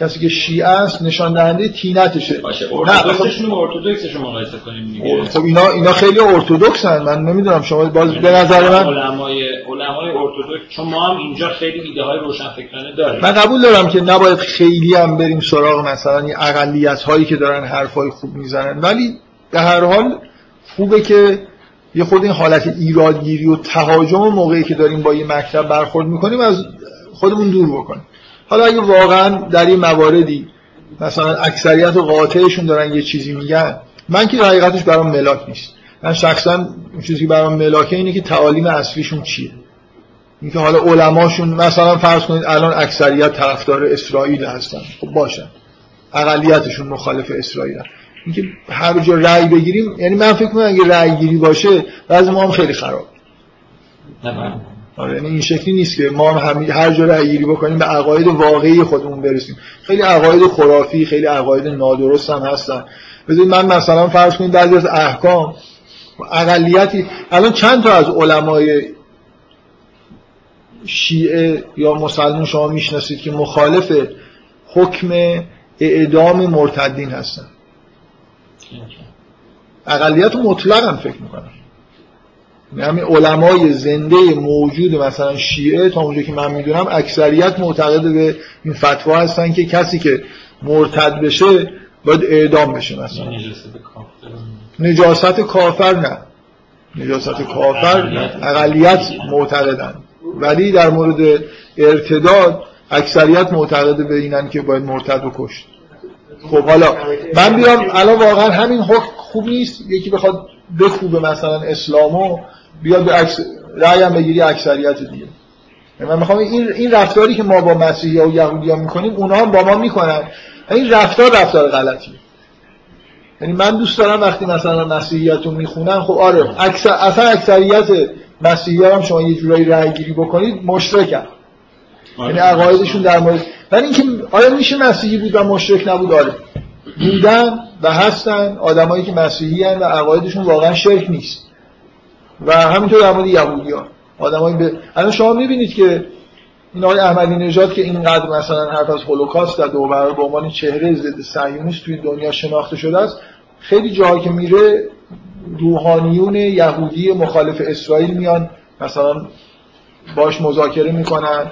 کسی که شیعه است نشان دهنده تینتشه
باشه ارتودکسشون و ارتودکسشون مقایسه کنیم
خب اینا اینا خیلی ارتودکسن من نمی‌دونم شما باز به نظر من
علمای علمای ارتودکس چون ما هم اینجا خیلی ایده های روشنفکرانه داریم.
من قبول دارم که نباید خیلی هم بریم سراغ مثلا این اقلیت هایی که دارن حرفای خوب می‌زنن. ولی به هر حال خوبه که یه خود این حالت ایرادگیری و تهاجم موقعی که داریم با یه مکتب برخورد می‌کنیم از خودمون دور بکنیم. حالا اگه واقعا در این مواردی مثلا اکثریت و قاطعشون دارن یه چیزی میگن من که حقیقتش برام ملاک نیست. من شخصا چیزی که برام ملاکه اینه که تعالیم اصلیشون چیه؟ اینکه حالا علماشون مثلا فرض کنید الان اکثریت طرفدار اسرائیل هستن. خب باشن اقلیتشون مخالف اسرائیل. اینکه هر جا رأی بگیریم یعنی من فکر می‌کنم اگه رأی گیری باشه بعضی ما هم خیلی خراب. یعنی این شکلی نیست که ما هم هر جا رأی بکنیم به عقاید واقعی خودمون برسیم. خیلی عقاید خرافی خیلی عقاید نادرست هم هستن. بذارید من مثلا فرض کنید بعضی از احکام اقلیتی الان چند تا از علمای شیعه یا مسلمان شما می‌شناسید که مخالف حکم اعدام مرتدین هستن؟ اقلیت مطلق هم فکر می‌کنم. همین علمای زنده موجود مثلا شیعه تا اونجا که من می‌دونم اکثریت معتقد به این فتوا هستن که کسی که مرتد بشه باید اعدام بشه مثلا. نجاست کافر نه. نجاست کافر اقلیت معتقدن. ولی در مورد ارتداد اکثریت معتقد به اینن که باید مرتد و کشت. خب حالا من بیام الان واقعا همین حکم خوب نیست. یکی بخواد بکوبه مثلا اسلامو بیاد به عکس رأی بگیری اکثریت دیگه. یعنی من می‌خوام این این رفتاری که ما با مسیحی و یهودی ها می‌کنیم اونا هم با ما می‌کنن. این رفتار رفتار غلطیه. یعنی من دوست دارم وقتی مثلا مسیحیت رو می‌خونن خب آره اکثر اصلا اکثریت مسیحی هم شما یه جورایی رأی گیری بکنید مشرکن. آره. یعنی عقایدشون در مورد ولی اینکه آیا میشه مسیحی بود و مشرک نبود؟ آره. بودن و هستن آدمایی که مسیحی هن و عقایدشون واقعا شرک نیست. و همینطور در مورد یهودی ها آدمایی به الان شما می‌بینید که این آقای احمدی نژاد که اینقدر مثلا حرف از هولوکاست و برای به عنوان چهره ضد صهیونیست توی دنیا شناخته شده است خیلی جاها که میره روحانیون یهودی مخالف اسرائیل میان مثلا باش مذاکره می‌کنن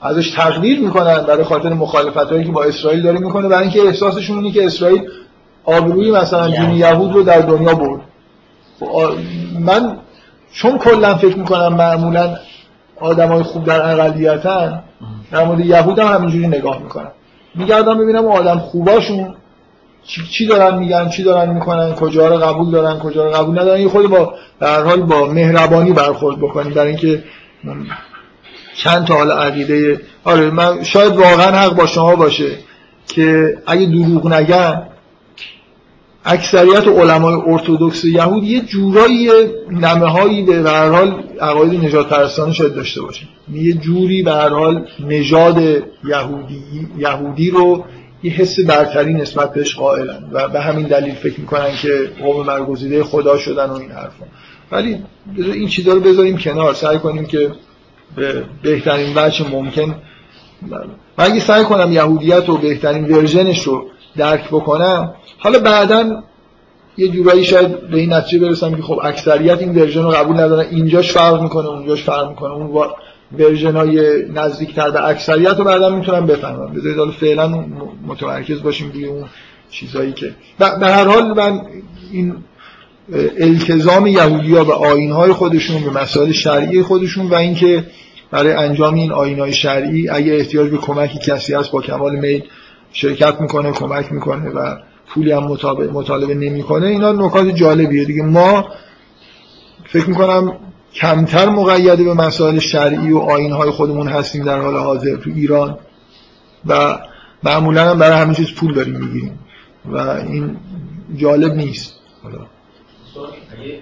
ازش تقدیر می‌کنن برای خاطر مخالفت هایی که با اسرائیل داره می‌کنه برای اینکه احساسشون اینه که اسرائیل آبروی مثلا دین یهود رو در دنیا برد. خب، من چون کلا فکر می‌کنم معمولا آدمای خوب در اقلیتن در مورد یهود هم همینجوری نگاه می‌کنم میگردم ببینم آدم خوباشون چی دارن میگن چی دارن می‌کنن کجا رو قبول دارن کجا رو قبول ندارن. یه خود با در حال با مهربانی برخورد بکنیم برای اینکه چند تا حال عقیده. آره من شاید واقعا حق با شما باشه که اگه دروغ نگن اکثریت علمای ارتودکس یهود یه جورایی نمه هایی به هر حال عقاید نجات پرستانه شاید داشته باشه یه جوری به هر حال نژاد یهودی یهودی رو یه حس برتری نسبت بهش قائلن و به همین دلیل فکر می‌کنن که قوم برگزیده خدا شدن و این حرفا. ولی این چیزا رو بذاریم کنار. سعی کنیم که به بهترین وجه ممکن من اگه سعی کنم یهودیت رو بهترین version ش رو درک بکنم حالا بعدا یه جورایی شاید به این نتیجه برسم که خب اکثریت این version رو قبول ندارن. اینجاش فرق می‌کنه اونجاش فرق می‌کنه. اون version های نزدیکتر به اکثریت رو بعدا می‌تونم بفهمم بذارید حالا فعلا متمرکز باشیم روی اون چیزایی که. به هر حال من این التزام یهودی ها به آین های خودشون به مسائل شرعی خودشون و اینکه برای انجام این آین های شرعی اگه احتیاج به کمکی کسی هست با کمال میل شرکت می‌کنه کمک می‌کنه و پولی هم مطالبه نمی‌کنه اینا نکات جالبیه. دیگه ما فکر می‌کنم کمتر مقید به مسائل شرعی و آین های خودمون هستیم در حال حاضر تو ایران و معمولا هم برای همه چیز پول داریم می‌گیریم و این جالب نیست. حالا. اگه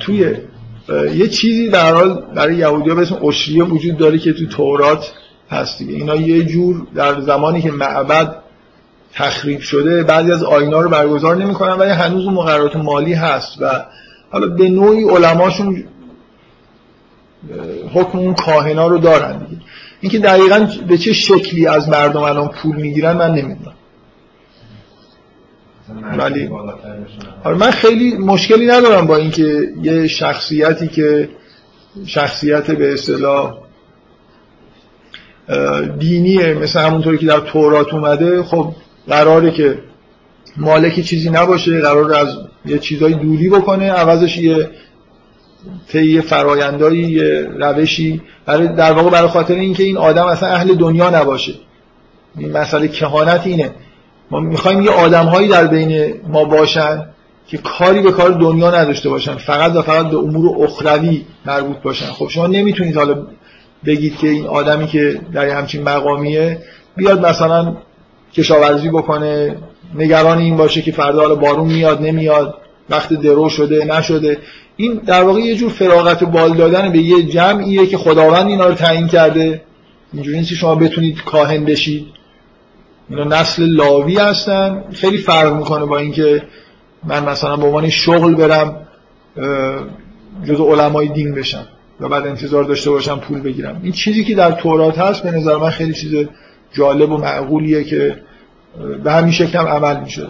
توی یه چیزی در حال برای یهودی‌ها به اسم اشریه وجود داره که تو تورات هست دیگه. اینا یه جور در زمانی که معبد تخریب شده بعضی از آینا رو برگزار نمی‌کنن ولی هنوز مقررات مالی هست و حالا به نوعی علماشون حکم اون کاهنا رو دارن دیگه. اینکه دقیقا به چه شکلی از مردم الان پول می‌گیرن من نمی‌دونم. ولی آره من خیلی مشکلی ندارم با اینکه یه شخصیتی که شخصیت به اصطلاح دینیه مثل همونطوری که در تورات اومده خب قراره که مالک چیزی نباشه قرار از یه چیزای دوری بکنه عوضش یه طی فرایندایی یه روشی برای در واقع برای خاطر اینکه این آدم اصلا اهل دنیا نباشه. این مسئله کهانت اینه. ما می‌خوایم یه آدمهایی در بین ما باشن که کاری به کار دنیا نداشته باشن فقط و فقط به امور اخروی مربوط باشن. خب شما نمی‌تونید حالا بگید که این آدمی که در همچین مقامیه بیاد مثلا کشاورزی بکنه نگران این باشه که فردا حالا بارون میاد نمیاد وقت درو شده نشده. این در واقع یه جور فراغت بال دادن به یه جمعیه که خداوند اینا رو تعیین کرده. اینجوری نیست شما بتونید کاهن بشید. اینا نسل لاوی هستن. خیلی فرق می‌کنه با اینکه من مثلا به عنوان شغل برم جز علمای دین بشم و بعد انتظار داشته باشم پول بگیرم. این چیزی که در تورات هست به نظر من خیلی چیز جالب و معقولیه که به همین شکل هم عمل میشه.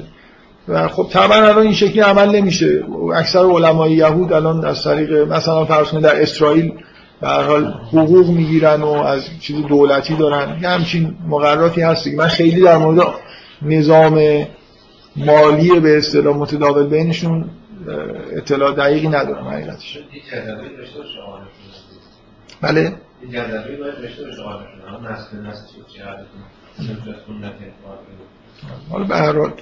و خب طبعا الان این شکلی عمل نمیشه. اکثر علمای یهود الان از طریق مثلا فرض در اسرائیل به هر حال حقوق می‌گیرن و از چیز دولتی دارن. یه همچین مقرراتی هست من خیلی در مورد نظام مالی به اصطلاح متداول بینشون اطلاع دقیقی ندارم حقیقتش. بله؟ حالا به هر حال.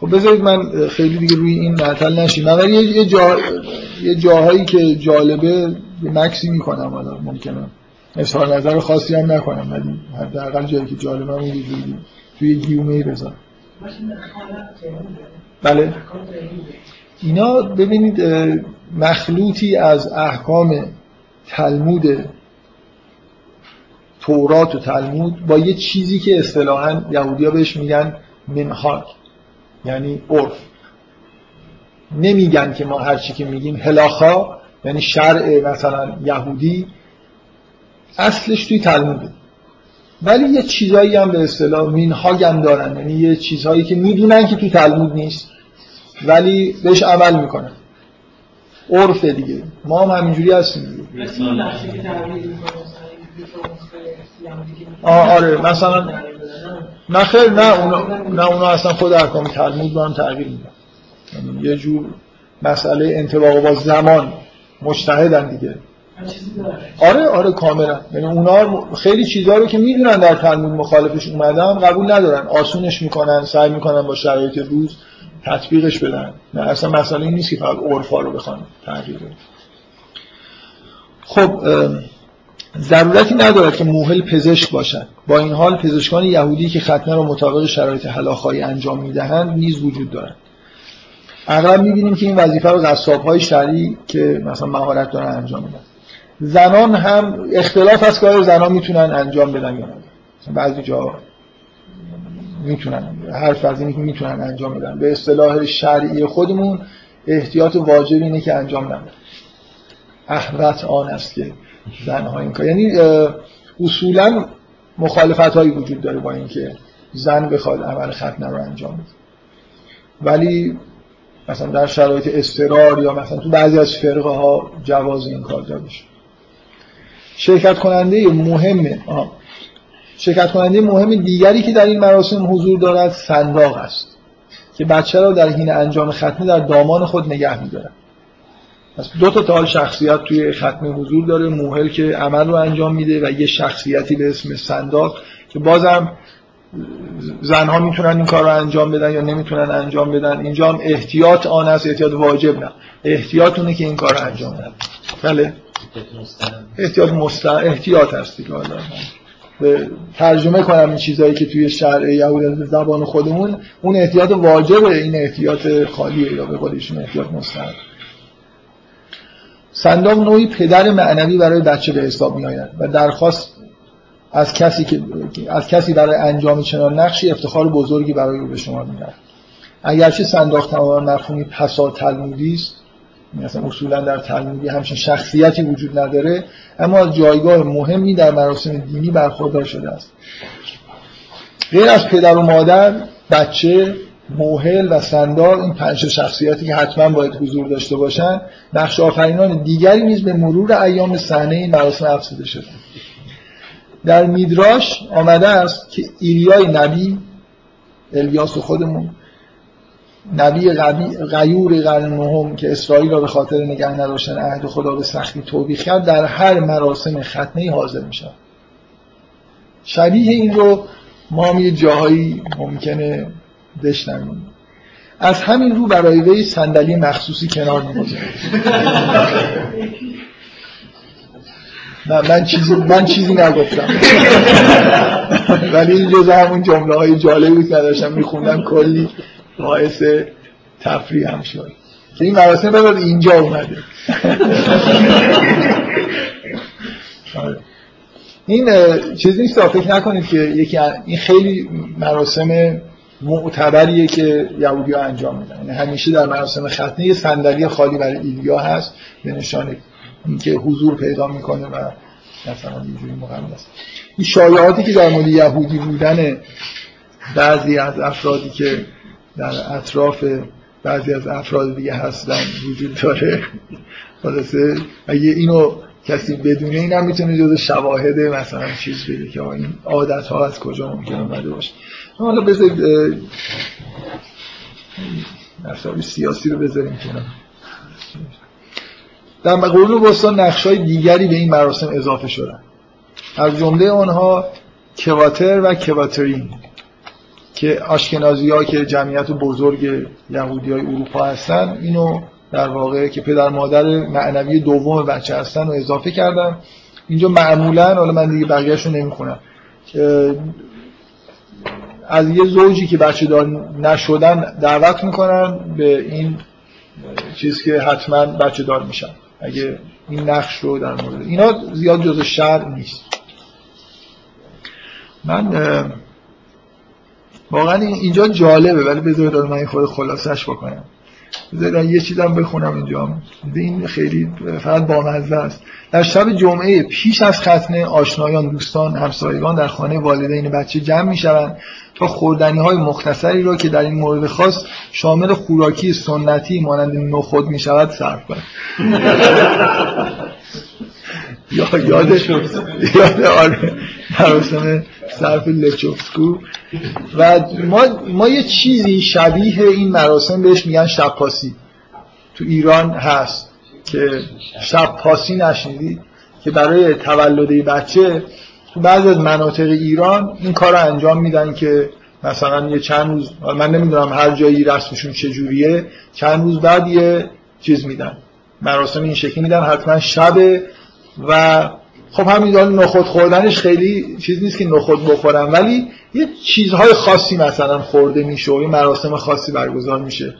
خب بذارید من خیلی دیگه روی این معطل نشیم. من یه, جا... یه جاهایی که جالبه مکسی می‌کنم حالا ممکنه. اظهار نظر خاصی هم نکنم ولی حداقل جایی که جالبه اون جوری توی گیومه بذارم بله. اینا ببینید مخلوطی از احکام تلمود تورات و تلمود با یه چیزی که اصطلاحا یهودیا بهش میگن منهاک یعنی عرف. نمیگن که ما هر چی که میگیم هلاخا یعنی شرع مثلا یهودی اصلش توی تلموده ولی یه چیزایی هم به اصطلاح مینهاگ هم دارن. یعنی یه چیزهایی که می‌دونن که توی تلمود نیست ولی بهش عمل می‌کنن. عرف دیگه. ما هم همینجوری هستیم. آه آره مثلا نه خیر نه اونا, نه اونا اصلا خود احکام تلمود با هم تغییر میدن. یعنی یه جور مسئله انتباق با زمان. مجتهدن دیگه. آره آره کاملا. یعنی اونا خیلی چیزها رو که می‌دونن در تلمود مخالفش اومدن قبول ندارن. آسونش می‌کنن سعی می‌کنن با شرایط روز تطبیقش بدن. نه اصلا مسئله این نیست که فقط عرفا رو بخوان تغییر خب ضرورتی ندارد که موهل پزشک باشد. با این حال پزشکان یهودی که ختنه را مطابق شرایط هلاخایی انجام می‌دهند نیز وجود دارد. اغلب می‌بینیم که این وظیفه رو قصاب های شرعی که مثلا مهارت دارن انجام میدن. زنان هم اختلاف از کار زنان می‌تونن انجام بدن یا نه. بعضی جا می‌تونن حرف از اینه که می‌تونن انجام بدن. به اصطلاح شرعی خودمون احتیاط واجب اینه که انجام ندن. احوت آن است که زنها این کار یعنی اصولا مخالفت هایی وجود داره با اینکه زن بخواد عمل ختنه رو انجام بده. ولی مثلا در شرایط استرار یا مثلا تو بعضی از فرقه ها جواز این کار داده شرکت کننده مهم شرکت کننده مهم دیگری که در این مراسم حضور دارد صنداق است که بچه را در حین انجام ختنه در دامان خود نگه می‌دارد. پس دو تا تال شخصیت توی ختمه حضور داره. موهل که عمل رو انجام میده و یه شخصیتی به اسم صنداق که بازم زنها می‌تونن این کار رو انجام بدن یا نمی‌تونن انجام بدن؟ اینجا هم احتیاط آن است احتیاط واجب نه. احتیاط اونه که این کار انجام بدن. بله. احتیاط مستر احتیاط هست دیگه. به ترجمه کنم این چیزهایی که توی شرع یهود زبان خودمون. اون احتیاط واجبه این احتیاط خالیه یا به قولشون احتیاط مستحب. صندوق نوعی پدر معنوی برای بچه به حساب می آید و درخواست از کسی که از کسی برای انجام چنان نقشی افتخار بزرگی برای او به شما می‌دهد اگرچه صندوق تمام مفهومی پسا تلمودی است مثلا اصولا در تلمودی همچین شخصیتی وجود نداره اما از جایگاه مهمی در مراسم دینی برخوردار شده است. غیر از پدر و مادر بچه موهل و سندار این پنج شخصیتی که حتما باید حضور داشته باشن نقش آفرینان دیگری نیز به مرور ایام صحنه این مراسم افزوده شده. در میدراش آمده است که ایلیای نبی الیاس خودمون نبی غیور قرن نهم که اسرائیل را به خاطر نگه نداشتن عهد خدا به سختی توبیخ کرد در هر مراسم ختنه حاضر میشه شبیه این رو ما می جاهایی ممکنه بشنویم. از همین رو برای وی صندلی مخصوصی کنار می‌گذاریم. نه من چیزی من چیزی نگفتم. ولی این جزء همون جمله های جالبی که داشتم میخوندم کلی باعث تفریح هم شد. این مراسم بباد اینجا اومده. آره. این چیزی نیست فکر نکنید که یکی این خیلی مراسم معتبریه که یهودی انجام میدن. یعنی همیشه در مراسم ختنه یه صندلی خالی برای ایلیا هست به نشان اینکه حضور پیدا می‌کنه و مثلا اینجوری مقدس این شایعاتی که در مورد یهودی بودن بعضی از افرادی که در اطراف بعضی از افراد دیگه هستن وجود داره خلاصه اگه اینو کسی بدونه این هم می‌تونه جز شواهد مثلا چیز بده که این عادت ها از کجا ممکن اومده باشه. حالا بذارید مسائل سیاسی رو بذاریم کنار. در قرون وسطا نقش های دیگری به این مراسم اضافه شدن. از جمله آنها کواتر و کواترین که آشکنازی ها که جمعیت بزرگ یهودی های اروپا هستن اینو در واقع که پدر مادر معنوی دوم بچه هستن و اضافه کردن. اینجا معمولا حالا من دیگه بقیهش رو نمی‌خونم از یه زوجی که بچه دار نشدن دعوت می‌کنن به این چیز که حتما بچه دار میشن. اگه این نقش رو در مورد اینا زیاد جز شر نیست. من واقعا اینجا جالبه ولی بذارید من خود خلاصش بکنم. بذارید یه چیزم بخونم اینجا. این خیلی فقط بامزه است. در شب جمعه پیش از ختنه آشنایان دوستان همسایگان در خانه والدین بچه جمع می‌شوند تا خوردنی های مختصری را که در این مورد خاص شامل خوراکی سنتی مانند نخود می شود صرف کنند. یا یادش یاد آره مراسم صرف لچوفسکو. و ما, ما یه چیزی شبیه این مراسم بهش میگن شبپاسی. تو ایران هست که شبپاسی نشنیدی که برای تولد بچه تو بعضی از مناطق ایران این کار رو انجام میدن که مثلا یه چند روز من نمی‌دونم هر جایی رسمشون چجوریه چند روز بعد یه چیز میدن. مراسم این شکلی میدن حتما شب و خب همین نخود خوردنش خیلی چیز نیست که نخود بخورم ولی یه چیزهای خاصی مثلا خورده میشه و یه مراسم خاصی برگزار میشه.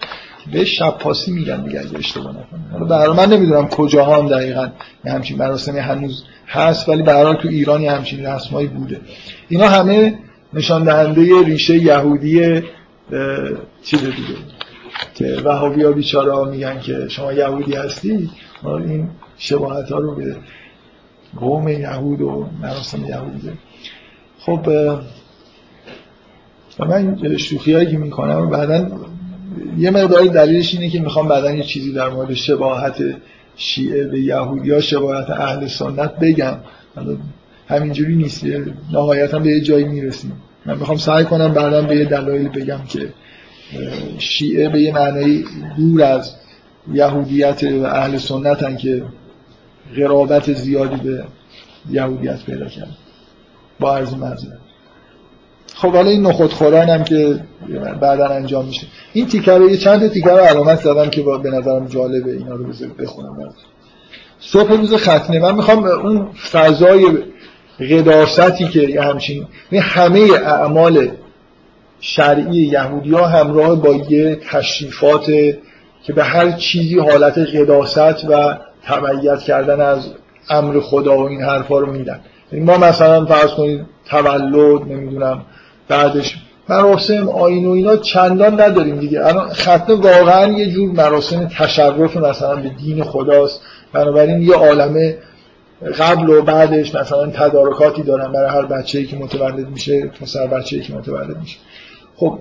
به شب پاسی میگن دیگه اگه اشتباه نکنم. حالا من نمی‌دونم کجا هم دقیقا یه همچین مراسمی هنوز هست ولی به تو ایران یه همچین رسمایی بوده. اینا همه نشان دهنده ریشه یهودی چیز دیگه. که وهابی ها بیچاره میگن که شما یهودی هستی این شباهت ها رو به قوم یهود و مراسم یهودی خب من شوخی هایی که می‌کنم بعدا یه مقداری دلیلش اینه که می‌خوام بعدا یه چیزی در مورد شباهت شیعه به یهودی ها شباهت اهل سنت بگم. همینجوری نیست نهایتا به یه جایی می‌رسیم. من می‌خوام سعی کنم بعدا به یه دلایل بگم که شیعه به یه معنی دور از یهودیت و اهل سنتن که غرابت زیادی به یهودیت پیدا کرد. با عرض مذارت خب حالا این نخود خورن هم که بعدا انجام میشه. این تیکه رو یه چند تیکه رو علامت زدم که به نظرم جالبه اینا رو بخونم. صبح روز ختنه من می‌خوام اون فضای قداستی که یه همچین همه اعمال شرعی یهودی ها همراه با یه تشریفات که به هر چیزی حالت قداست و تبعیت کردن از امر خدا و این حرفا رو میدن. یعنی ما مثلا فرض کنید تولد نمی‌دونم بعدش مراسم آین و اینا چندان نداریم دیگه. الان ختنه واقعا یه جور مراسم تشرف مثلا به دین خداست. بنابراین یه عالمه قبل و بعدش مثلا تدارکاتی دارن برای هر بچه‌ای که متولد میشه پسر بچه‌ای که متولد میشه. خب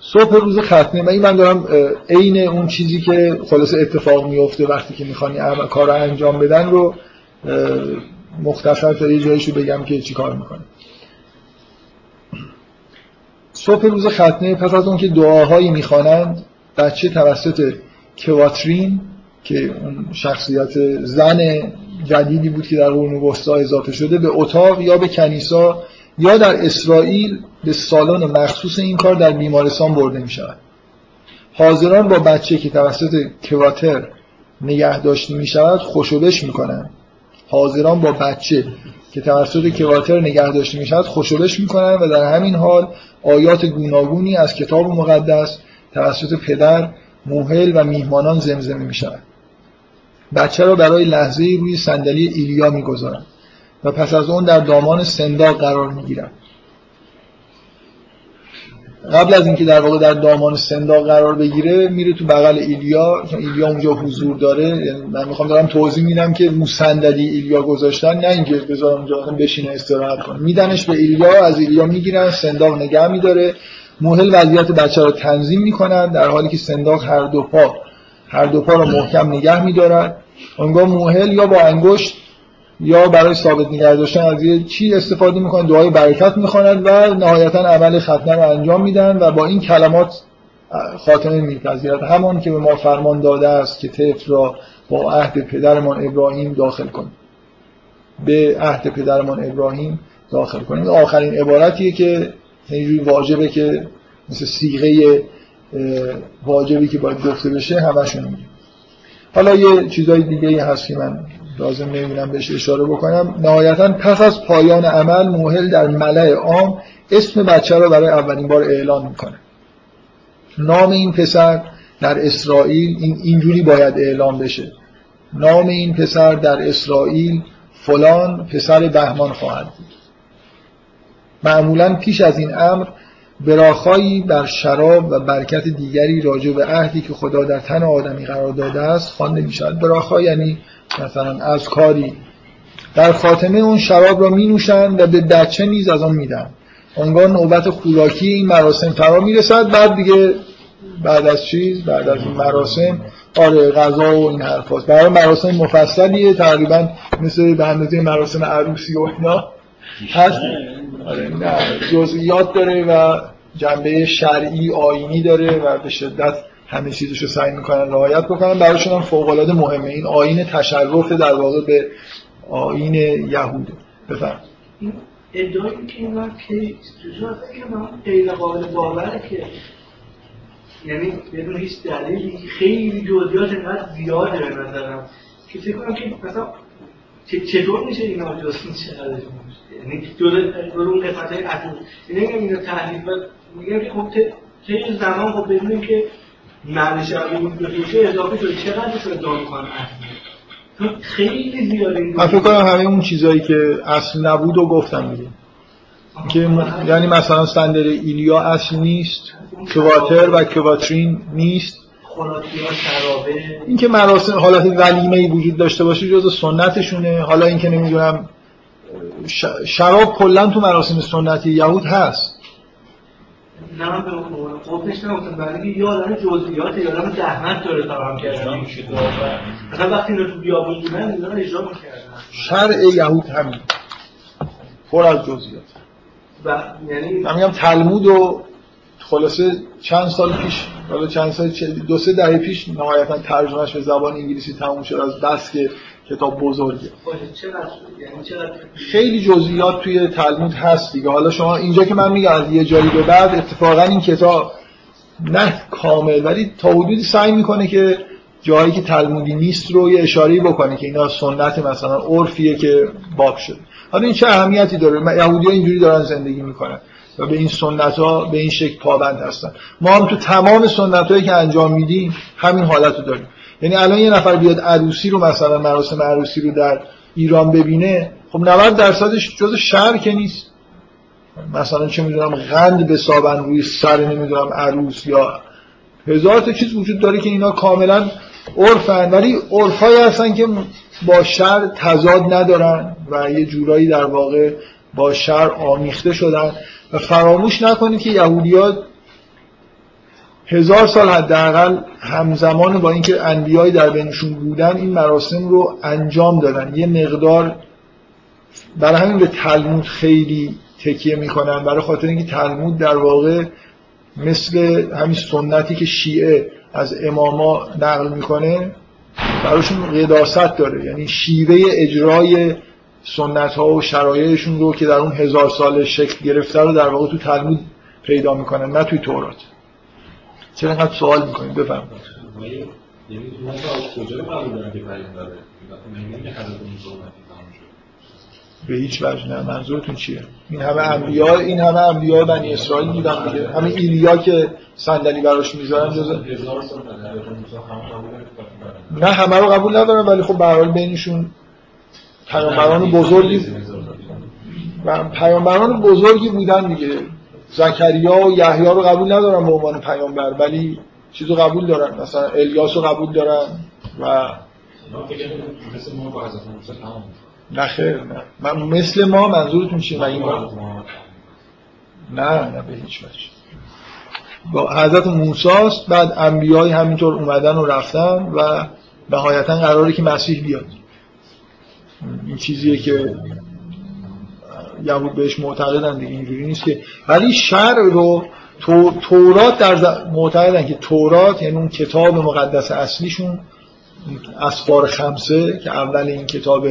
صبح روز ختنه من من دارم عین اون چیزی که خلاص اتفاق میفته وقتی که می‌خوانی کار رو انجام بدن رو مختصر تا یه جایشو بگم که چی کار می‌کنه صبح روز ختنه پس از اون که دعاهایی می‌خوانند بچه توسط کواترین که اون شخصیت زن جدیدی بود که در قرون وسطا اضافه شده به اتاق یا به کنیسا یا در اسرائیل به سالن مخصوص این کار در بیمارستان برده می شود. حاضران با بچه که توسط کواتر نگه داشته می شود خوشوبش می کنند. حاضران با بچه که توسط کواتر نگه داشته می شود خوشوبش می کنند و در همین حال آیات گوناگونی از کتاب مقدس توسط پدر موهل و میهمانان زمزمه می شود. بچه را برای لحظه روی صندلی ایلیا می‌گذارند و پس از اون در دامان سنداق قرار می‌گیرد قبل از اینکه در واقع در دامان سنداق قرار بگیره میره تو بغل ایلیا چون ایلیا اونجا حضور داره. یعنی من می‌خوام دارم توضیح میدم که موسندلی ایلیا گذاشتن نه اینکه بذار اونجا بشینه استراحت کنه. میدنش به ایلیا از ایلیا می‌گیرن سنداق نگه میداره. موهل وضعیت بچه رو تنظیم می‌کنن در حالی که سنداق هر دو پا هر دو پا رو محکم نگه میدارد اونگاه موهل یا با انگشت یا برای ثابت نگه داشتن از یه چی استفاده می‌کنن دعای برکت می‌خواند و نهایتا عمل ختنه رو انجام میدن و با این کلمات خاتمه میپذیرد. همان که به ما فرمان داده است که طفل را با عهد پدرمان ابراهیم داخل کنیم. به عهد پدرمان ابراهیم داخل کنیم. آخرین عبارتیه که اینجوری واجبه که مثل سیغه واجبی که باید گفته بشه همشون میگه حالا یه چیزای دیگه هست که من لازم نمی‌دونم بهش اشاره بکنم. نهایتا پس از پایان عمل موهل در ملع عام اسم بچه رو برای اولین بار اعلان می‌کنه. نام این پسر در اسرائیل این اینجوری باید اعلام بشه. نام این پسر در اسرائیل فلان پسر بهمان خواهد بود. معمولا پیش از این امر براخایی بر شراب و برکت دیگری راجع به عهدی که خدا در تن آدمی قرار داده است خوانده می شود براخا یعنی مثلا از کاری. در خاتمه اون شراب را می نوشن و به بچه نیز از آن میدن اونگاه نوبت خوراکی این مراسم فرا می‌رسد. بعد دیگه بعد از چیز؟ بعد از این مراسم؟ آره غذا و این حرف. برای مراسم مفصلیه. تقریبا مثل به اندازه مراسم عروسی و اینا. آره. نه جزئیات داره و جنبه شرعی آینی داره و به شدت همه چیزشو سعی می‌کنن رعایت بکنن. براشون هم فوق العاده مهمه. این آین تشرف در واقع به آین یهوده بفرم
ادعایی که این وقت که غیر قابل باوره که یعنی بدون هیچ دلیلی خیلی جزئیات اینقدر زیاده به نظرم که فکر کنم که مثلا چطور میشه اینا جزئی چقدر یعنی جلو اون قسمت های اصول یعنی نمیگم اینو تحلیل میگم که خب طی زمان خب بدونیم که معنی شبیه بشه اضافه شده. چقدر شده ادعا می‌کنن خیلی زیاده
من فکر کنم همه اون چیزایی که اصل نبود و گفتم دیگه. که یعنی مثلا سندر ایلیا اصل نیست کواتر و کواترین نیست. این که مراسم حالت ولیمه ای وجود داشته باشه جز سنتشونه. حالا اینکه نمی‌دونم شراب کلا تو مراسم سنتی یهود هست.
نه من به قطبش نگفتم برای یه آدم جزئیات یه آدم زحمت داره فراهم کردن مثلا وقتی اینا تو بیابون بودن اینا اجرا می‌کردن.
شرع یهود همین. پر از جزئیات.
و یعنی
من میگم تلمود و خلاصه چند سال پیش حالا چند سال دو سه دهه پیش نهایتا ترجمهش به زبان انگلیسی تموم شد از بس که کتاب بزرگه.
یعنی
خیلی جزئیات توی تلمود هست دیگه. حالا شما اینجا که من میگم از یه جایی به بعد اتفاقا این کتاب نه کامل ولی تا حدودی سعی می‌کنه که جایی که تلمودی نیست رو یه اشاره بکنه که اینا سنت مثلا عرفیه که باب شده. حالا این چه اهمیتی داره؟ یهودی اینجوری دارن زندگی می‌کنن. و به این سنت ها به این شکل پابند هستن. ما هم تو تمام سنت هایی که انجام میدیم همین حالت رو داریم. یعنی الان یه نفر بیاد عروسی رو مثلا مراسم عروسی رو در ایران ببینه خب 90 درصدش جز شهر که نیست. مثلا چه می‌دونم غند بسابن روی سر نمی‌دونم عروس یا هزار تا چیز وجود داره که اینا کاملا عرفن. ولی عرفایی هستن که با شر تضاد ندارن و یه جورایی در واقع با شر آمیخته شدن. و فراموش نکنید که یهودیات هزار سال حداقل همزمان با اینکه انبیای در بینشون بودن این مراسم رو انجام دادن. یه مقدار برای همین به تلمود خیلی تکیه می‌کنن برای خاطر اینکه تلمود در واقع مثل همین سنتی که شیعه از اماما نقل می‌کنه براشون قداست داره. یعنی شیوه اجرای سنت ها و شرایعشون رو که در اون هزار سال شکل گرفته رو در واقع تو تلمود پیدا می‌کنن نه توی تورات. چرا اینقدر سوال می‌کنید؟ بفهم به هیچ وجه نه. منظورتون چیه؟ این همه انبیا این همه انبیا بنی اسرائیل بودن دیگه. همه ایلیا که صندلی براش می‌ذارن جز نه همه رو قبول ندارن ولی خب به حال بینشون پیامبران بزرگی پیامبران بزرگی بودن دیگه. زکریا و یحیی رو قبول ندارن به عنوان پیامبر ولی چیزو قبول دارن. مثلا الیاس رو قبول دارن و نه خیر نه. من مثل ما منظورتون چیه؟ مگه نه نه به هیچ وجه. با حضرت موسی بعد انبیای همینطور اومدن و رفتن و نهایتا قراره که مسیح بیاد. این چیزیه که یهود بهش معتقدن دیگه اینجوری نیست که. ولی شر رو تورات در معتقدن که تورات یعنی اون کتاب مقدس اصلیشون اسفار خمسه که اول این کتاب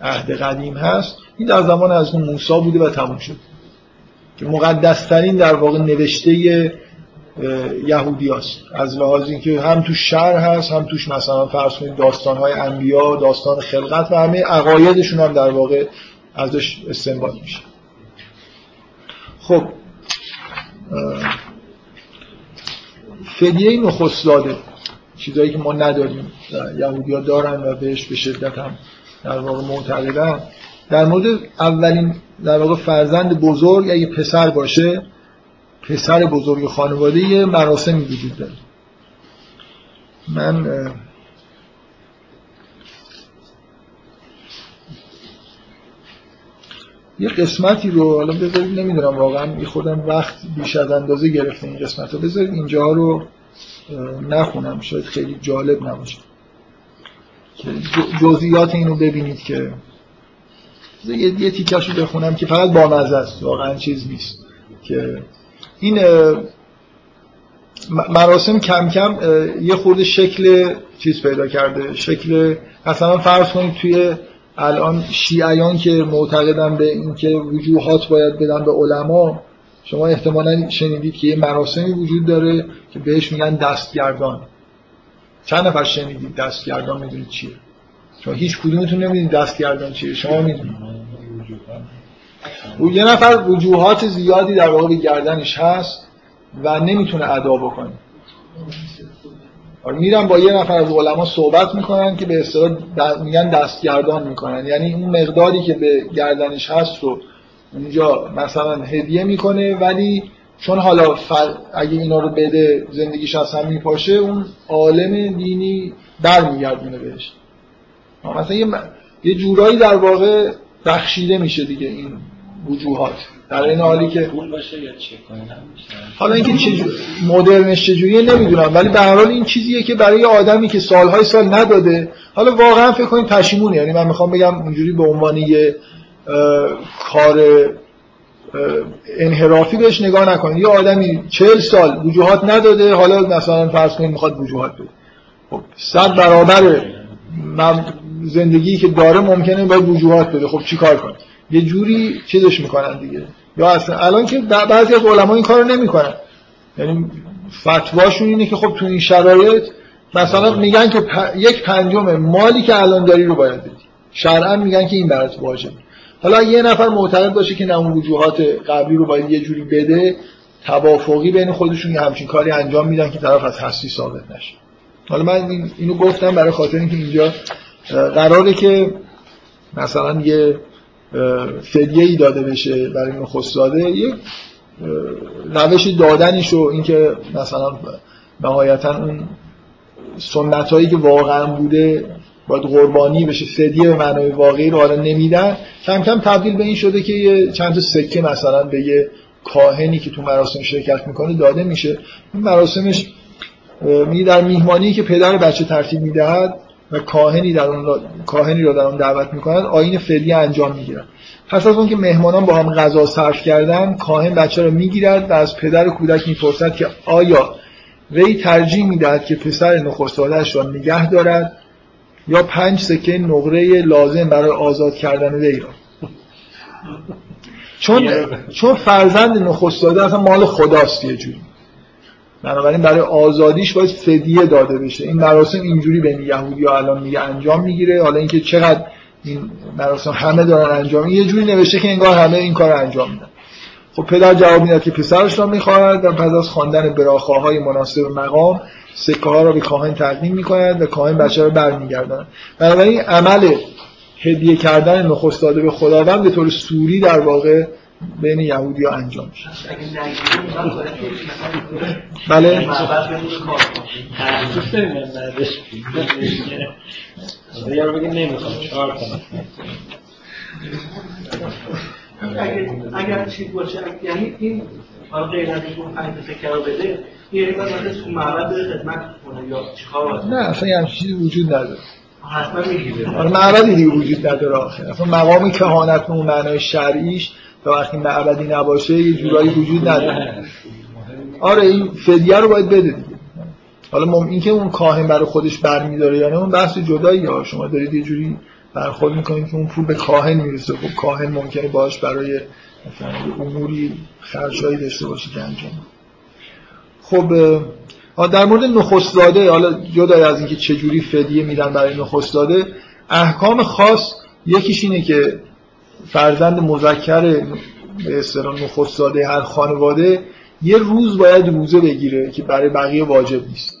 عهد قدیم هست این در زمان از اون موسی بوده و تموم شد. که مقدسترین در واقع نوشته یهودی هست. از لحاظ اینکه هم توش شر هست هم توش مثلا فرض کنید داستان های انبیا داستان خلقت و همه عقایدشون هم در واقع ازش استنباط میشه خب فدیه نخست داده چیزایی که ما نداریم یهودی دارن و بهش به شدت هم در واقع معتقدن در مورد اولین در واقع فرزند بزرگ اگه پسر باشه پسر بزرگ خانواده یه مراسمی وجود داره. من یه قسمتی رو حالا بذارید نمی‌دونم واقعا خودم وقت بیش از اندازه گرفته این قسمت رو. بذارید اینجا رو نخونم شاید خیلی جالب نباشه. جزئیات اینو ببینید که یه, تیکش رو بخونم که فقط با مزه است. واقعا چیز نیست که این مراسم کم کم یه خورده شکل چیز پیدا کرده. شکل مثلا فرض کنید توی الان شیعیان که معتقدن به اینکه وجوهات باید بدن به علما شما احتمالا شنیدید که یه مراسمی وجود داره که بهش میگن دستگردان. چند نفر شنیدید دستگردان می‌دونید چیه؟ شما هیچ کدومتون نمی‌دونید دستگردان چیه. شما می‌دونید. و یه نفر وجوهات زیادی در واقع گردنش هست و نمی‌تونه ادا بکنه. آره، میرن با یه نفر از علما صحبت می‌کنن که به اصطلاح میگن دستگردان می‌کنن. یعنی اون مقداری که به گردنش هست رو اونجا مثلا هدیه می‌کنه ولی چون حالا اگه اینا رو بده زندگیش از هم میپاشه اون عالم دینی برمیگردونه بهش. مثلا یه, یه جورایی در واقع بخشیده میشه دیگه این وجوهات. در این حالی که حالا اینکه چجور... مدرنش چجوریه نمی‌دونم ولی به هر حال این چیزیه که برای آدمی که سالهای سال نداده حالا واقعا فکر کنید پشیمونه. یعنی من می‌خوام بگم اونجوری به عنوان یه کار انحرافی بهش نگاه نکنید. یه آدمی چهل سال وجوهات نداده حالا مثلا فرض کنید می‌خواد وجوهات بده. خب صد برابر زندگی که داره ممکنه باید وجوهات بده. خب چیکار کنه یه جوری چیزش می‌کنن دیگه. یا اصلا الان که بعضی از علما این کارو نمی‌کنن. یعنی فتواشون اینه که خب تو این شرایط مثلا میگن که یک پنجم مالی که الان داری رو باید بدی. شرعا میگن که این برات واجب حالا یه نفر معتقد باشه که نه اون وجوهات قبلی رو باید یه جوری بده توافقی بین خودشون یه همچین کاری انجام میدن که طرف از هستی ثابت نشه. حالا من اینو گفتم برای خاطر اینکه اینجا قراره که مثلا یه فدیه ای داده بشه برای نخست یک روش دادنش و اینکه مثلا نهایتا اون سنت هایی که واقعا بوده باید قربانی بشه فدیه به معنای واقعی رو حالا نمیدن. کم کم تبدیل به این شده که یه چند تا سکه مثلا به یه کاهنی که تو مراسم شرکت می‌کنه داده میشه. این مراسمش می در میهمانی که پدر بچه ترتیب می‌دهد و کاهنی در اون کاهنی رو در اون دعوت می‌کنن آین فعلی انجام می‌گیرن. پس از اون که مهمانان با هم غذا صرف کردن کاهن بچه رو می‌گیرد و از پدر کودک می‌پرسد که آیا وی ترجیح می‌دهد که پسر نخستادش را نگه دارد یا پنج سکه نقره لازم برای آزاد کردن وی را؟ چون چون فرزند نخستاده اصلا مال خداست یه جوری. بنابراین برای آزادیش باید فدیه داده بشه. این مراسم اینجوری بین یهودی ها الان میگه انجام می‌گیره. حالا اینکه چقدر این مراسم همه دارن انجام یه جوری نوشته که انگار همه این کار انجام میدن. خب پدر جواب می‌داد که پسرش را می‌خواهد. و پس از خواندن براخاهای مناسب مقام سکه ها را به کاهن تقدیم می‌کند و کاهن بچه را برمیگردند بنابراین عمل هدیه کردن نخست داده به خداوند به طور سوری در واقع بین یهودی ها انجام
مثلا
بله
اگر چیز باشه؟ یعنی این حالا غیر از اون پنج بده این یعنی باید تو معبد خدمت کنه یا چیکار؟
نه اصلا یه همچین چیزی وجود نداره.
حتما می‌گیره.
آره معبدی دیگه وجود نداره آخه. اصلا مقام کهانت به اون معنای شرعیش تا وقتی معبدی نباشه یه جورایی وجود نداره. آره این فدیه رو باید بده حالا مم... این که اون کاهن برای خودش برمیداره یا نه اون بحث جدایی یا شما دارید یه جوری برخورد می‌کنید که اون پول به کاهن می‌رسه. خب کاهن ممکنه باش برای مثلا اموری خرجایی داشته باشه که انجام. خب در مورد نخست داده حالا جدا از اینکه چه جوری فدیه میدن برای نخست داده احکام خاص یکیش اینه که فرزند مذکر به اصطلاح نخست هر خانواده یه روز باید روزه بگیره که برای بقیه واجب نیست.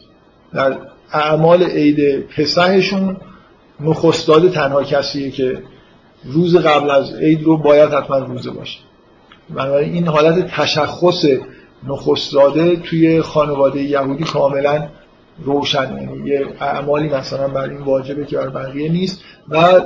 در اعمال عید پسحشون نخست داده تنها کسیه که روز قبل از عید رو باید حتما روزه باشه. بنابراین این حالت تشخص نخست داده توی خانواده یهودی کاملا روشن یعنی یه اعمالی مثلا بر این واجبه که بر بقیه نیست و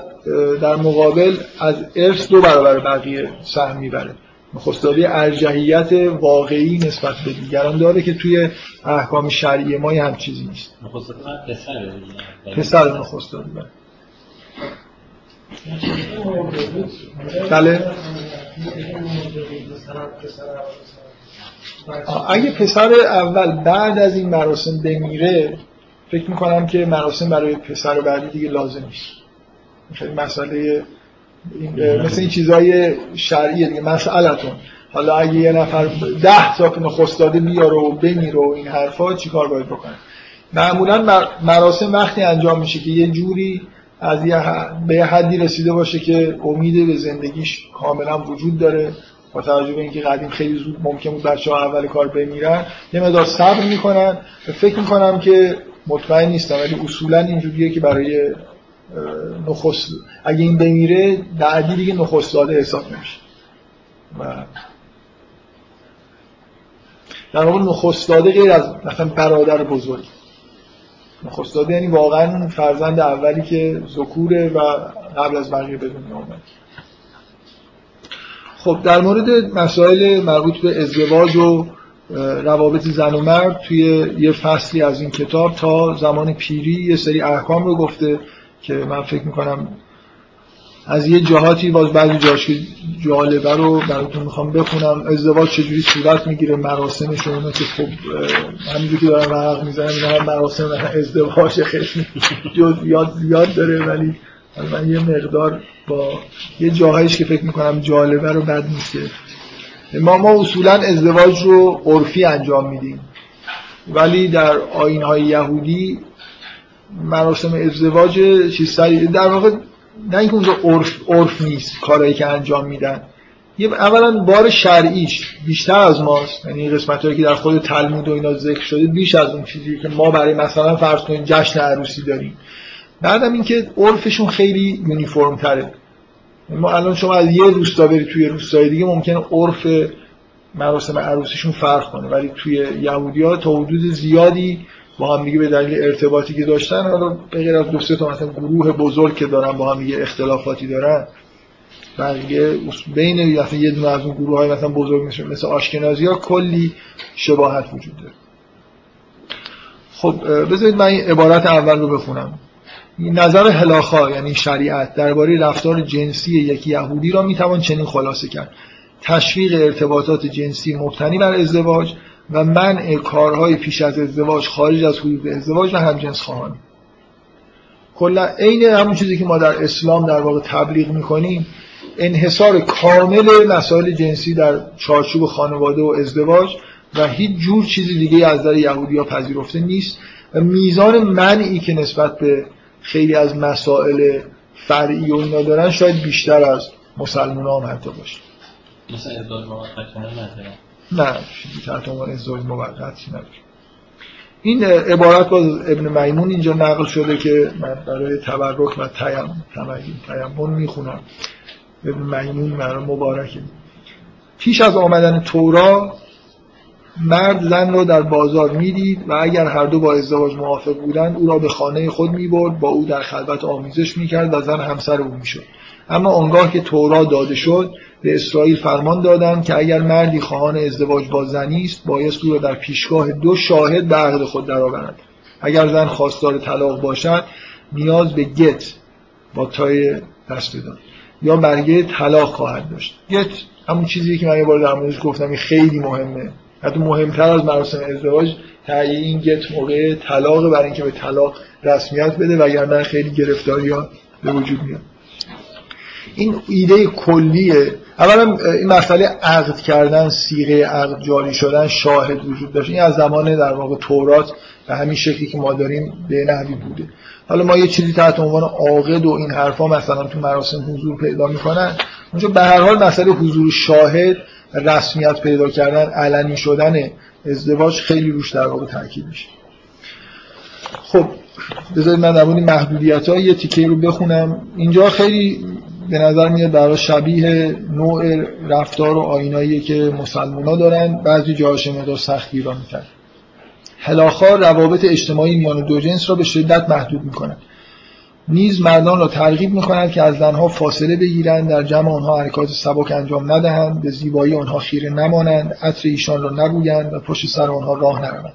در مقابل از ارث دو برابر بقیه سهم می‌بره. نخست داده ارجحیت واقعی نسبت به دیگران داره که توی احکام شرعی ما یه هم چیزی نیست. پسر نخست داده بله. بله. آه، اگه پسر اول بعد از این مراسم بمیره فکر می‌کنم که مراسم برای پسر بعدی دیگه لازم نیست. خیلی مسئله این مثل این چیزای شرعیه دیگه مسئلتون حالا اگه یه نفر ده تا نخست داده بیاره و بمیره و این حرفا چیکار باید بکنه؟ معمولا مر- مراسم وقتی انجام میشه که یه جوری از یه به حدی رسیده باشه که امید به زندگیش کاملا وجود داره. توجه به اینکه قدیم خیلی زود ممکن بود بچه ها اول کار بمیرن یه مقدار صبر می‌کنن و فکر می‌کنم که مطمئن نیستم ولی اصولا اینجوریه که برای نخست اگه این بمیره بعدی دیگه نخست داده حساب نمیشه. و در واقع نخست داده غیر از مثلا برادر بزرگ. نخست داده یعنی واقعا فرزند اولی که ذکوره و قبل از بقیه به دنیا اومد. خب در مورد مسائل مربوط به ازدواج و روابط زن و مرد توی یه فصلی از این کتاب تا زمان پیری یه سری احکام رو گفته که من فکر می‌کنم از یه جهاتی باز بعضی جاش جالبه رو براتون می‌خوام بخونم. ازدواج چجوری صورت می‌گیره مراسمش و اینا که خب همینجور که دارم ورق می‌زنم مراسم ازدواج خیلی یاد داره ولی من یه مقدار با یه جاهایش که فکر می‌کنم جالبه رو بد نیست. ما ما اصولا ازدواج رو عرفی انجام میدیم. ولی در آین های یهودی مراسم ازدواج چیز در واقع نه اینکه اونجا عرف, عرف نیست کارهایی که انجام میدن. یه اولا بار شرعیش بیشتر از ماست. یعنی قسمت هایی که در خود تلمود و اینا ذکر شده بیش از اون چیزی که ما برای مثلا فرض کنید جشن عروسی داریم. بعدم اینکه عرفشون خیلی یونیفرم تره ما الان شما از یه روستا بری توی روستای دیگه ممکنه عرف مراسم عروسیشون فرق کنه. ولی توی یهودی ها تا حدود زیادی با هم دیگه به دلیل ارتباطی که داشتن حالا به غیر از دو سه تا مثلا گروه بزرگ که دارن با هم دیگه اختلافاتی دارن بقیه بین مثلا یه دونه از اون گروه های مثلا بزرگ مثل, مثل آشکنازی ها کلی شباهت وجود داره. خب بذارید من این عبارت اول رو بخونم. نظر هلاخا یعنی شریعت درباره رفتار جنسی یک یهودی را می‌توان چنین خلاصه کرد. تشویق ارتباطات جنسی مبتنی بر ازدواج و منع کارهای پیش از ازدواج خارج از حدود ازدواج و همجنس خواهانی کلا عین همون چیزی که ما در اسلام در واقع تبلیغ می‌کنیم انحصار کامل مسائل جنسی در چارچوب خانواده و ازدواج و هیچ جور چیزی دیگه از نظر یهودی ها پذیرفته نیست و میزان منعی که نسبت به خیلی از مسائل فرعی و اینا دارن شاید بیشتر از مسلمان هم حتی باشه.
مثل
نه چیزی تحت عنوان ازدواج نداره. این عبارت باز ابن میمون اینجا نقل شده که من برای تبرک و تیم تیمون می‌خونم. ابن میمون مرا مبارکه. پیش از آمدن تورا مرد زن را در بازار می‌دید و اگر هر دو با ازدواج موافق بودند او را به خانه خود می‌برد با او در خلوت آمیزش می‌کرد و زن همسر او می‌شد. اما آنگاه که تورا داده شد به اسرائیل فرمان دادند که اگر مردی خواهان ازدواج با زنی است بایست او را در پیشگاه دو شاهد به عقد خود درآورد. اگر زن خواستار طلاق باشد نیاز به گت با تای دست داد یا برگه طلاق خواهد داشت. گت همون چیزی که من یه بار در موردش گفتم خیلی مهمه. حتی مهمتر از مراسم ازدواج تهیه این گت موقع طلاق برای اینکه به طلاق رسمیت بده وگرنه خیلی گرفتاری ها به وجود میاد. این ایده کلیه. اولا این مسئله عقد کردن سیغه عقد جاری شدن شاهد وجود داشت. این از زمان در واقع تورات به همین شکلی که ما داریم به نحوی بوده. حالا ما یه چیزی تحت عنوان عاقد و این حرفا مثلا تو مراسم حضور پیدا می‌کنن. اونجا به هر حال مسئله حضور شاهد رسمیت پیدا کردن علنی شدن ازدواج خیلی روش در واقع تاکید میشه. خب بذارید من در محدودیت ها یه تیکه رو بخونم. اینجا خیلی به نظر میاد برای شبیه نوع رفتار و آینایی که مسلمان دارن بعضی جاهاش مقدار سختی را می‌کرد هلاخا روابط اجتماعی میان دو جنس را به شدت محدود می‌کنند نیز مردان را ترغیب می‌کنند که از زنها فاصله بگیرند در جمع آنها حرکات سبک انجام ندهند به زیبایی آنها خیره نمانند عطر ایشان را نبویند و پشت سر آنها راه نروند.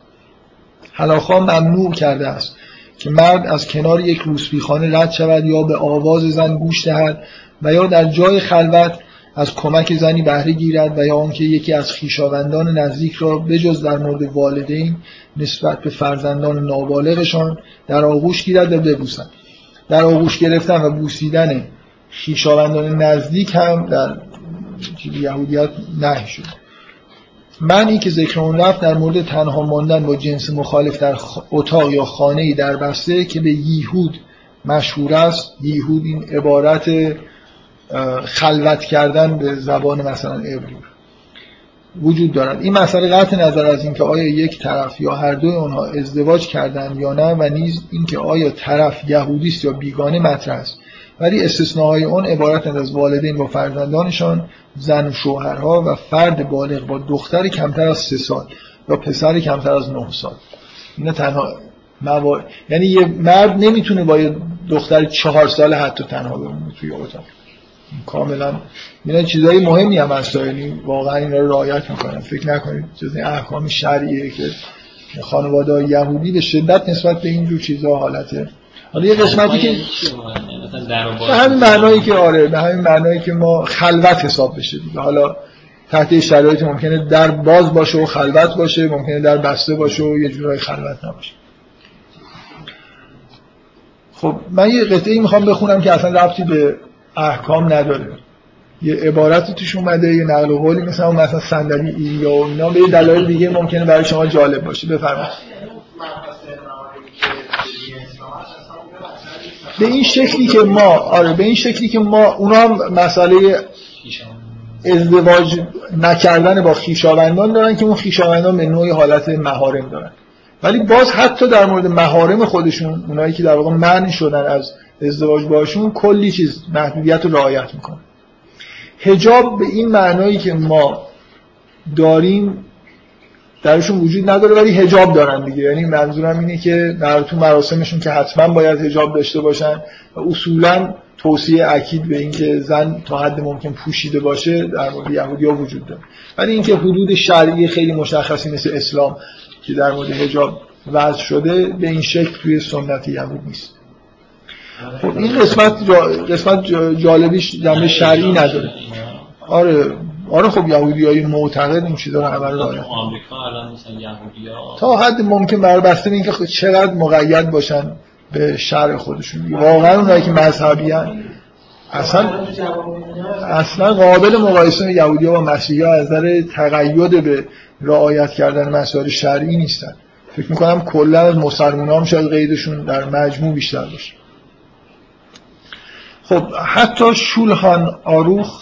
هلاخا ممنوع کرده است که مرد از کنار یک روسبیخانه رد شود یا به آواز زن گوش دهد و یا در جای خلوت از کمک زنی بهره گیرد و یا آنکه یکی از خیشاوندان نزدیک را بجز در مورد والدین نسبت به فرزندان نابالغشان در آغوش گیرد و ببوسد. در آغوش گرفتن و بوسیدن خیشاوندان نزدیک هم در یهودیت نهی شد. معنی که ذکر اون رفت در مورد تنها ماندن با جنس مخالف در اتاق یا خانه در بسته که به یهود مشهور است. یهود این عبارت خلوت کردن به زبان مثلا عبری وجود دارد این مسئله قطع نظر از اینکه آیا یک طرف یا هر دوی آنها ازدواج کردن یا نه و نیز اینکه آیا طرف یهودی است یا بیگانه مطرح است. ولی استثناهای اون عبارت از والدین با فرزندانشان زن و شوهرها و فرد بالغ با دختر کمتر از سه سال یا پسر کمتر از نه سال. اینا تنها موارد یعنی یه مرد نمی‌تونه با یه دختر چهار ساله حتی تنها بمونه توی اتاق. کاملا اینا چیزای مهمی هم هست. یعنی واقعا اینا رو رعایت می‌کنن فکر نکنید جز احکام شرعیه که خانواده یهودی به شدت نسبت به اینجور چیزها حالته حالا یه قسمتی که به همین معنایی که آره به همین معنایی که ما خلوت حساب بشه حالا تحت شرایط ممکنه در باز باشه و خلوت باشه ممکنه در بسته باشه و یه جورای خلوت نباشه. خب من یه قطعی می‌خوام بخونم که اصلا ربطی به احکام نداره. یه عبارتی توش اومده یه نقل قولی مثلا مثلا صندلی ایلیا و اینا به دلایل دیگه ممکنه برای شما جالب باشه. بفرمایید. به این شکلی که ما آره به این شکلی که ما اونا هم مسئله ازدواج نکردن با خیشاوندان دارن که اون خیشاوندان به نوعی حالت مهارم دارن. ولی باز حتی در مورد مهارم خودشون اونایی که در واقع منع شدن از ازدواج باشون کلی چیز محدودیت رو رعایت می‌کنن هجاب به این معنایی که ما داریم درشون وجود نداره ولی هجاب دارن دیگه. یعنی منظورم اینه که در تو مراسمشون که حتما باید هجاب داشته باشن و اصولا توصیه اکید به اینکه زن تا حد ممکن پوشیده باشه در مورد یهودی ها وجود داره. ولی اینکه حدود شرعی خیلی مشخصی مثل اسلام که در مورد هجاب وضع شده به این شکل توی سنت یهود نیست. خب این قسمت جا... قسمت جالبیش جنبه شرعی نداره. آره. آره خب یهودی های معتقد این چیزا رو الان مثلا یهودی تا حد ممکن بر بسته اینکه خب چقدر مقید باشن به شرع خودشون. واقعا اونایی که مذهبی هن. اصلا اصلا قابل مقایسه یهودی ها و مسیحی ها از نظر تقید به رعایت کردن مسائل شرعی نیستن. فکر می‌کنم کلا از مسلمان هم شاید قیدشون در مجموع بیشتر باشه. خب حتی شولهان آروخ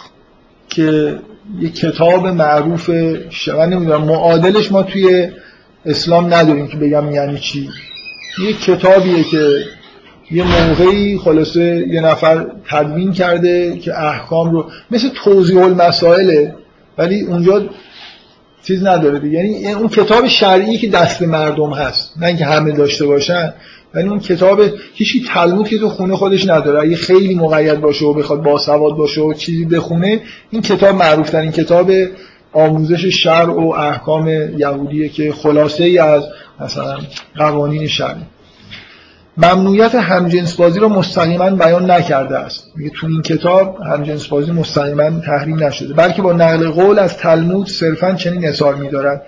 که یه کتاب معروف من نمی‌دونم معادلش ما توی اسلام نداریم که بگم یعنی چی. یه کتابیه که یه موقعی خلاصه یه نفر تدوین کرده که احکام رو مثل توضیح المسائله ولی اونجا چیز نداره دیگه. یعنی اون کتاب شرعی که دست مردم هست نه اینکه همه داشته باشن ولی اون کتاب هیچی تلمود که تو خونه خودش نداره. اگه خیلی مقید باشه و بخواد باسواد باشه و چیزی بخونه این کتاب معروف ترین کتاب آموزش شرع و احکام یهودیه که خلاصه ای از مثلا قوانین شرعی ممنوعیت همجنس بازی را مستقیما بیان نکرده است. میگه تو این کتاب همجنس بازی مستقیما تحریم نشده. بلکه با نقل قول از تلمود صرفا چنین اظهار می‌دارد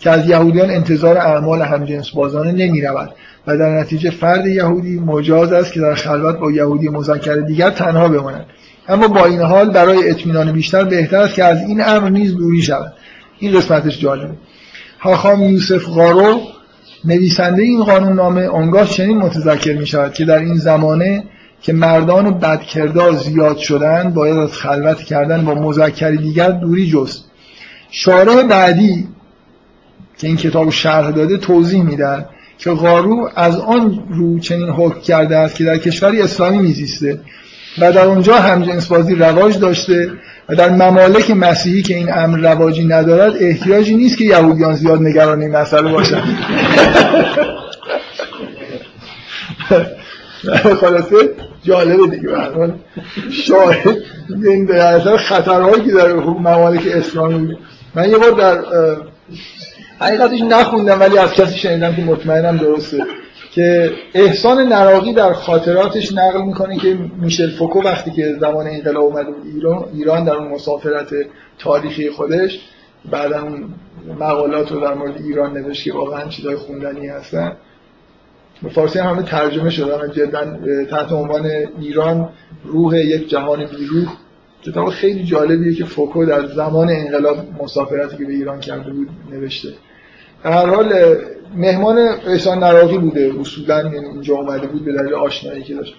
که از یهودیان انتظار اعمال همجنس بازانه نمی رود و در نتیجه فرد یهودی مجاز است که در خلوت با یهودی مذکر دیگر تنها بماند. اما با این حال برای اطمینان بیشتر بهتر است که از این امر نیز دوری شود. این قسمتش جالبه. هاخام یوسف غارو نویسنده این قانون نامه آنگاه چنین متذکر می شود که در این زمانه که مردان بدکردار زیاد شدن باید از خلوت کردن با مذکر دیگر دوری جست. شارع بعدی که این کتاب شرح داده توضیح میدن که قارو از آن رو چنین حکم کرده است که در کشوری اسلامی میزیسته و در اونجا همجنس بازی رواج داشته و در ممالک مسیحی که این امر رواجی ندارد احتیاجی نیست که یهودیان زیاد نگران این مسئله باشن خلاصه جالبه دیگه. شاهد این در خطرهایی که در ممالک اسلامی من یه بار در حقیقتش نخوندم ولی از کسی شنیدم که مطمئنم درسته. که احسان نراقی در خاطراتش نقل می‌کنه که میشل فوکو وقتی که زمان انقلاب اومده بود ایران ایران در اون مسافرت تاریخی خودش بعدا اون مقالات رو در مورد ایران نوشت که واقعا چیزای خوندنی هستن. به فارسی هم همه ترجمه شده جدا تحت عنوان ایران روح یک جهان بیروح. کتاب خیلی جالبیه که فوکو در زمان انقلاب مسافرتی که به ایران کرده بود نوشته. در هر حال مهمان احسان نراقی بوده اصولا یعنی اینجا اومده بود به دلیل آشنایی که داشت.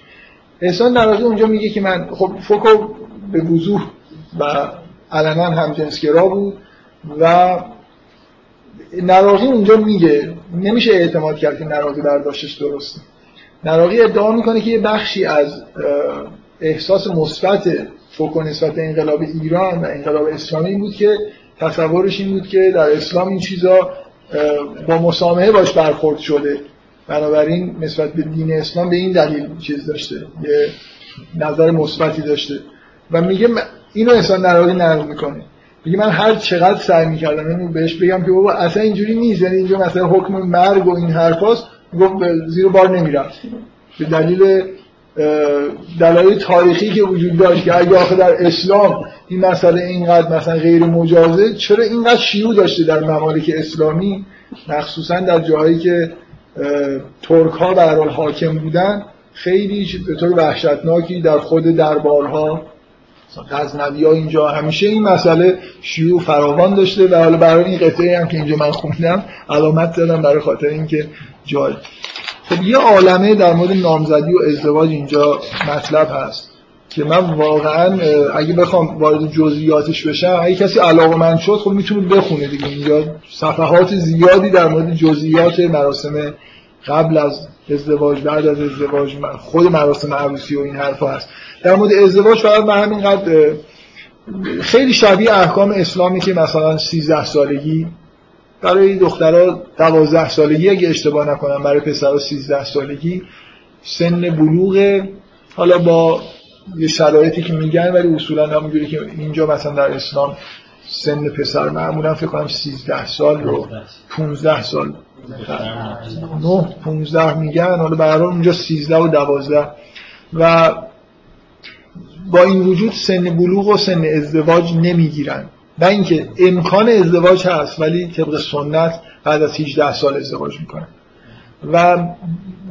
احسان نراقی اونجا میگه که من خب فوکو به وضوح و علنا هم جنسگرا بود و نراقی اونجا میگه نمیشه اعتماد کرد که نراقی برداشتش درسته. نراقی ادعا می‌کنه که یه بخشی از احساس مثبت فوکو نسبت انقلاب ایران و انقلاب اسلامی بود که تصورش این بود که در اسلام این چیزا با مسامحه باش برخورد شده. بنابراین نسبت به دین اسلام به این دلیل چیز داشته یه نظر مثبتی داشته. و میگه اینو انسان نراقی نقل می‌کنه. میگه من هر چقدر سعی می‌کردم اینو بهش بگم که بابا اصلا اینجوری نیست یعنی اینجا مثلا حکم مرگ و این حرفاست گفت زیر بار نمی‌رفت. به دلیل دلایل تاریخی که وجود داشت که اگه آخه در اسلام این مسئله اینقدر مثلا غیر مجازه چرا اینقدر شیوع داشته در ممالک اسلامی؟ مخصوصا در جاهایی که ترک ها به حاکم بودن خیلی به طور وحشتناکی در خود دربارها غزنوی ها اینجا همیشه این مسئله شیوع فراوان داشته و حالا برای این قطعه هم که اینجا من خوندم علامت زدم برای خاطر اینکه جای یه عالمه در مورد نامزدی و ازدواج اینجا مطلب هست که من واقعا اگه بخوام وارد جزئیاتش بشم اگه کسی علاقه من شد خب می‌تونه بخونه دیگه. اینجا صفحات زیادی در مورد جزئیات مراسم قبل از ازدواج بعد از ازدواج خود مراسم عروسی و این حرفا هست. در مورد ازدواج فقط من همینقدر خیلی شبیه احکام اسلامی که مثلا 13 سالگی برای دخترها 12 سالگی اگه اشتباه نکنم برای پسرها 13 سالگی سن بلوغ حالا با یه شرایطی که میگن ولی اصولا همونجوری که اینجا مثلا در اسلام سن پسر معمولا فکر کنم 13 سال رو 15 سال 9 15 میگن. حالا به اونجا 13 و 12 و با این وجود سن بلوغ و سن ازدواج نمی‌گیرن. نه اینکه امکان ازدواج هست ولی طبق سنت بعد از 18 سال ازدواج می‌کنن و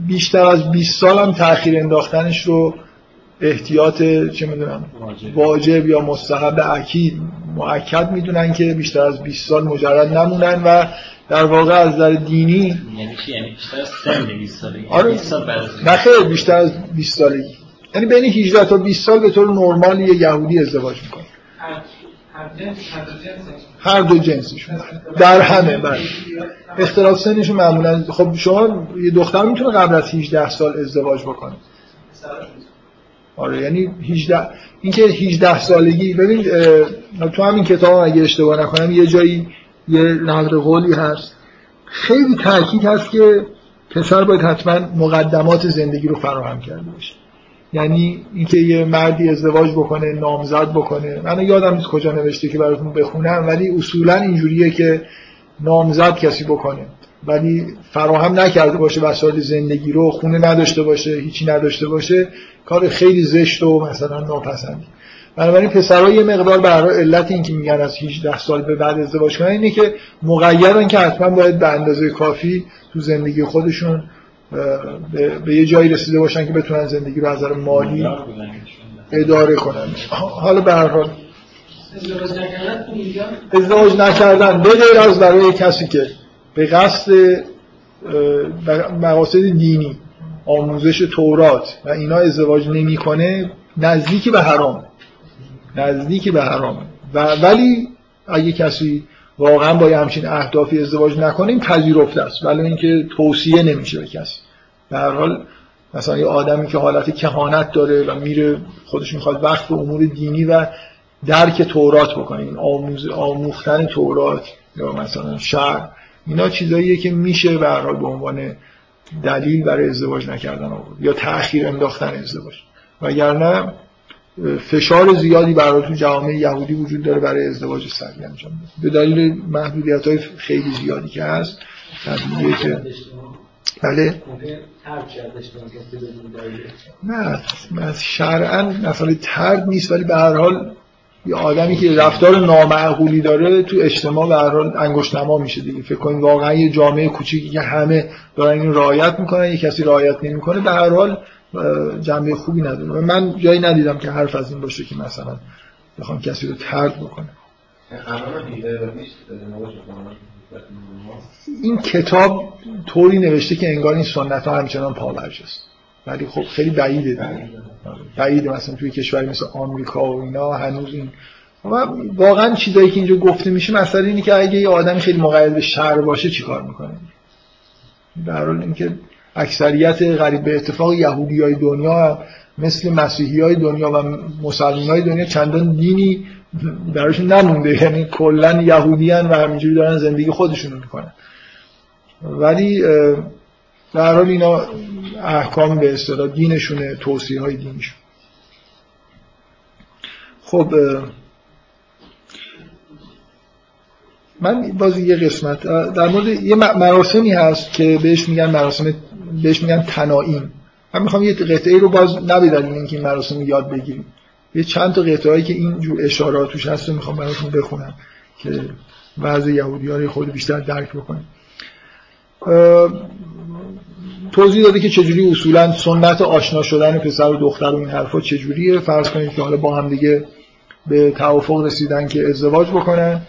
بیشتر از 20 سال هم تأخیر انداختنش رو احتیاط چه می‌دونم واجب. یا مستحب اکید معکد می‌دونن که بیشتر از 20 سال مجرد نمونن و در واقع از نظر دینی
یعنی یعنی بیشتر از سن 20 سالگی
آره. نه خیر بیشتر از 20 سالگی. یعنی بین 18 تا 20 سال به طور نرمال یه یهودی ازدواج می‌کنه. هر دو جنسشون. در همه بله. اختلاف سنشون معمولا خب شما یه دختر می‌تونه قبل از 18 سال ازدواج بکنه. آره یعنی 18 اینکه 18 سالگی ببین تو همین کتاب اگه اشتباه نکنم یه جایی یه نقل قولی هست. خیلی تاکید هست که پسر باید حتما مقدمات زندگی رو فراهم کرده باشه. یعنی اینکه یه مردی ازدواج بکنه نامزد بکنه. من یادم نیست کجا نوشته که براتون بخونم ولی اصولا اینجوریه که نامزد کسی بکنه. ولی فراهم نکرده باشه وسایل زندگی رو خونه نداشته باشه هیچی نداشته باشه کار خیلی زشت و مثلا ناپسندی. بنابراین پسرها یه مقدار برای علت اینکه میگن از 18 سال به بعد ازدواج کنن اینه که مقیدن که حتما باید به اندازه کافی تو زندگی خودشون به یه جایی رسیده باشن که بتونن زندگی رو از نظر مالی اداره کنن. حالا به هر حال. ازدواج نکردن به غیر از برای کسی که به قصد مقاصد دینی آموزش تورات و اینا ازدواج نمی‌کنه نزدیکی به حرام نزدیکی به حرام و ولی اگه کسی واقعا با همچین اهدافی ازدواج نکنیم پذیرفته است. ولی اینکه توصیه نمیشه به کسی. به هر حال مثلا یه آدمی که حالت کهانت داره و میره خودش می‌خواد وقت به امور دینی و درک تورات بکنه. آموز آموختن تورات یا مثلا شعر اینا چیزاییه که میشه به هر حال به عنوان دلیل برای ازدواج نکردن آورد. یا تأخیر انداختن ازدواج. وگرنه فشار زیادی برای تو جامعه یهودی وجود داره برای ازدواج سریع انجام به دلیل محدودیت های خیلی زیادی که هست طبیعیه که بله؟ نه شرعا مثلا ترد نیست ولی به هر حال یه آدمی که رفتار نامعقولی داره تو اجتماع به هر حال انگشت نما میشه دیگه. فکر کنید واقعا یه جامعه کوچیکی که همه دارن این رعایت می‌کنن یه کسی رعایت نمی‌کنه به هر حال جنبه خوبی نداره من جایی ندیدم که حرف از این باشه که مثلا بخوام کسی رو ترد بکنه این کتاب طوری نوشته که انگار این سنت ها همچنان پاورج است. ولی خب خیلی بعیده. دیگه بعیده مثلا توی کشوری مثل آمریکا و اینا هنوز این و واقعا چیزایی که اینجا گفته میشه مثلا اینه که اگه یه آدمی خیلی مقید به شهر باشه چیکار می‌کنه؟ در حال اینکه اکثریت غریب به اتفاق یهودی های دنیا مثل مسیحی های دنیا و مسلمان های دنیا چندان دینی درشون نمونده. یعنی کلا یهودی و همینجوری دارن زندگی خودشونو می‌کنن. ولی در حال اینا احکام به اصطلاح دینشونه توصیه های دینشون. خب من بازی یه قسمت در مورد یه مراسمی هست که بهش میگن مراسم بهش میگن تنائیم من می‌خوام یه قطعه رو باز نبیداریم اینکه این مراسم یاد بگیریم. یه چند تا قطعه هایی که این جو اشارات توش هست رو می‌خوام براتون بخونم که وضع یهودی ها خود بیشتر درک بکنیم. توضیح داده که چجوری اصولا سنت آشنا شدن پسر و دختر و این حرفا چجوریه. فرض کنید که حالا با هم دیگه به توافق رسیدن که ازدواج بکنن.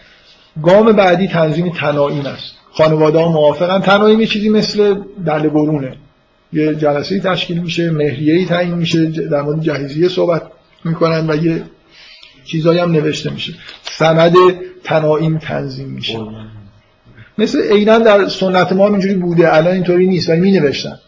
گام بعدی تنظیم تنایم است. خانواده ها موافقن. تنایم یه چیزی مثل دل برونه یه جلسه تشکیل میشه مهریه تعیین میشه در مورد جهیزیه صحبت می‌کنن و یه چیزایی هم نوشته میشه. سند تنایم تنظیم میشه. مثل عینا در سنت ما اینجوری بوده. الان اینطوری نیست ولی می نوشتن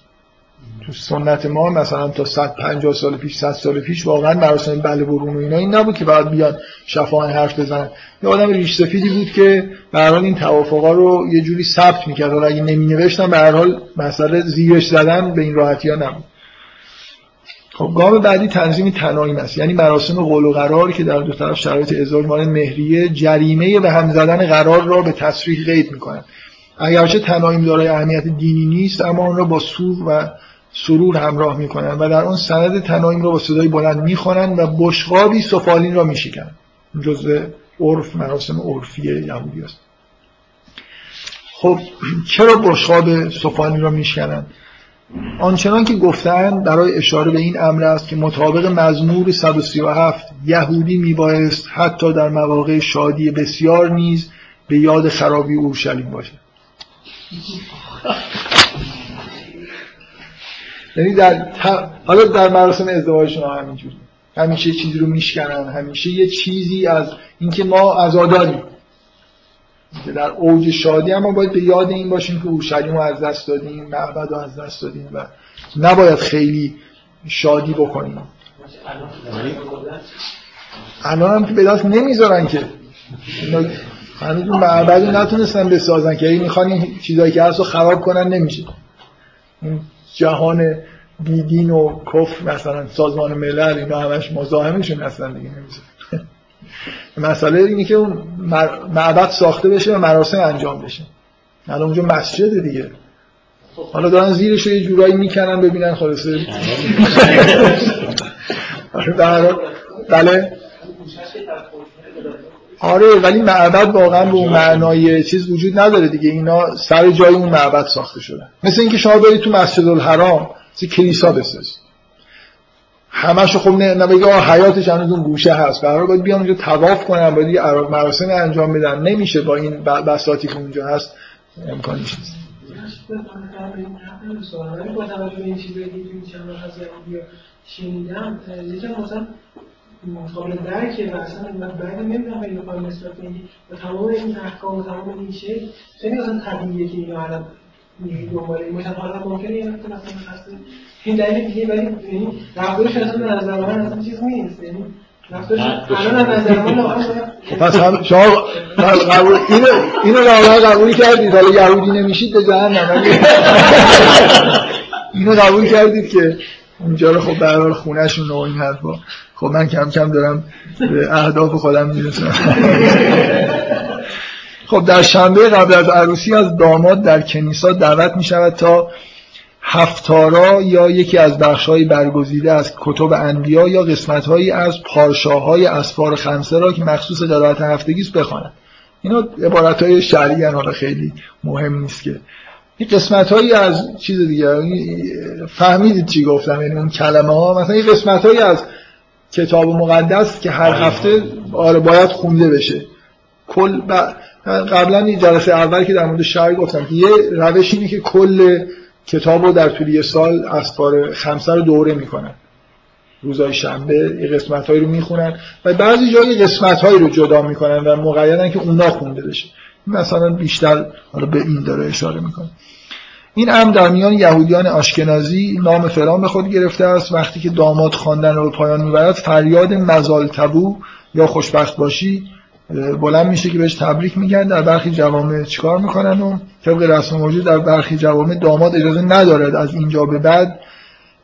تو سنت ما مثلا تا 150 سال پیش 100 سال پیش واقعا مراسم بله برون و اینا این نبود که بعد بیاد شفاهن حرف بزنن. یه آدم ریش سفیدی بود که به این توافقا رو یه جوری ثبت می‌کرد. و اگه نمی به هر حال مسئله زیرش زدن به این راحتی ها نبود. خب گام بعدی تنظیم تنایم است. یعنی مراسم قول و قرار که در دو طرف شرایط ازدواج مانند مهریه جریمه به هم زدن قرار را به تصریح قید می‌کنند اگرچه تنایم دارای اهمیت دینی نیست اما آن را با سور و سرور همراه می‌کنند و در آن سند تنایم را با صدای بلند می‌خوانند و بشقابی سفالین را میشکنند جزء عرف مراسم عرفی یهودی است. خب چرا بشقاب سفالین را میشکنند آنچنان که گفتن برای اشاره به این امر است که مطابق مزمور 137 یهودی میبایست حتی در مواقع شادی بسیار نیز به یاد خرابی اورشلیم باشه یعنی در حالا در مراسم ازدواجشون همینجوری. همیشه چیزی رو میشکنن همیشه یه چیزی از اینکه ما عزاداریم که در اوج شادی اما باید به یاد این باشیم که اورشلیم رو از دست دادیم معبد رو از دست دادیم و نباید خیلی شادی بکنیم. الان هم که به دست نمی‌ذارن که. هنوز معبد رو نتونستن بسازن که. این می‌خوان این چیزایی که هست رو خراب کنن نمیشه. جهان بیدین و کفر مثلا سازمان ملل اینا همش مزاحمشون هستن دیگه نمیشه مسئله اینه که اون معبد ساخته بشه و مراسم انجام بشه. الان اونجا مسجد دیگه. حالا دارن زیرش رو یه جورایی می‌کنن ببینن خلاصه. بله. آره ولی معبد واقعا به اون معنای چیز وجود نداره دیگه. اینا سر جای اون معبد ساخته شدن مثل اینکه شما برید تو مسجد الحرام مثل کلیسا بسازید. همش خب نه بگه حیاتش هنوز اون گوشه هست. برای باید بیان اونجا تواف کنن باید مراسم انجام بدن. نمیشه با این بساطی که اونجا هست امکانی نیست.
شنیدم قابل درکه و اصلا بعد نمی‌دونم خیلی بخوایم نسبت کنیم و تمام این احکام و تمام این شکل خیلی اصلا طبیعیه که اینا الان دنبال این باشن. حالا ممکنه یه وقت مثلا هست این دلیل دیگه ولی یعنی رفتارش اصلا به نظر من اصلا چیز نیست. یعنی
پس هم شما قبول اینو اینو قبول کردید. حالا یهودی نمیشید به جهنم. اینو قبول کردید که اونجا رو خب به حال خونهشون و این حرفا. خب من کم کم دارم به اهداف خودم می‌رسم. خب در شنبه قبل از عروسی از داماد در کنیسا دعوت می شود تا هفتارا یا یکی از بخشهای برگزیده از کتب انبیا یا قسمتهایی از پارشاهای اسفار خمسه را که مخصوص قرائت هفتگی است بخوانند. اینا عبارت های شرعی حالا خیلی مهم نیست که. این قسمت هایی از چیز دیگه فهمیدید چی گفتم یعنی اون کلمه ها مثلا این قسمت هایی از کتاب مقدس که هر هفته آره باید خونده بشه. کل قبلا این جلسه اول که در مورد شعر گفتم که یه روش اینه که کل کتاب رو در طول یه سال اسفار خمسه رو دوره می‌کنن. روزای شنبه یه قسمت هایی رو می‌خونن و بعضی جایی قسمت هایی رو جدا می‌کنن و مقیدن که اونا خونده بشه. مثلا بیشتر حالا به این داره اشاره می‌کنه. این امر در میان یهودیان آشکنازی نام فرام به خود گرفته است. وقتی که داماد خواندن رو پایان می‌برد فریاد مزال تبو یا خوشبخت باشی بلند میشه که بهش تبریک میگن. در برخی جوامع چیکار می‌کنن؟ و طبق رسم موجود در برخی جوامع داماد اجازه ندارد از اینجا به بعد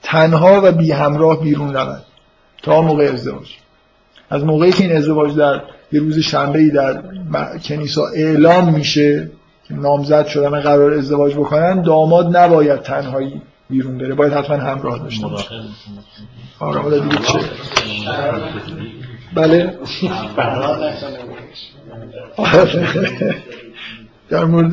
تنها و بی همراه بیرون رود. تا موقع ازدواج. از موقعی که این ازدواج در یه روز شنبه در کنیسا اعلام میشه نامزد شدن قرار ازدواج بکنن داماد نباید تنهایی بیرون بره. باید حتما همراه داشته باشه. آره حالا دیگه چه؟ بله. در مورد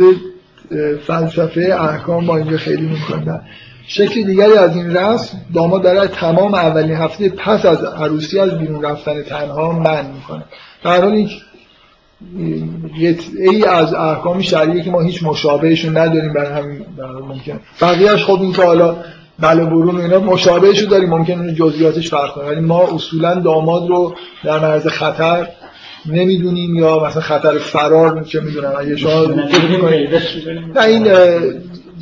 فلسفه احکام با اینجا خیلی می‌کنن شکل دیگری از این رسم داماد برای تمام اولین هفته پس از عروسی از بیرون رفتن تنها من می‌کنه. در حال ای از احکام شرعی که ما هیچ مشابهشون نداریم برای همین ممکن. بقیهش خب این که حالا بله برون و اینا مشابهشو داریم ممکن اون جزئیاتش فرق کنه. ولی ما اصولا داماد رو در معرض خطر نمی‌دونیم یا مثلا خطر فرار چه می‌دونم. اگه شما نه این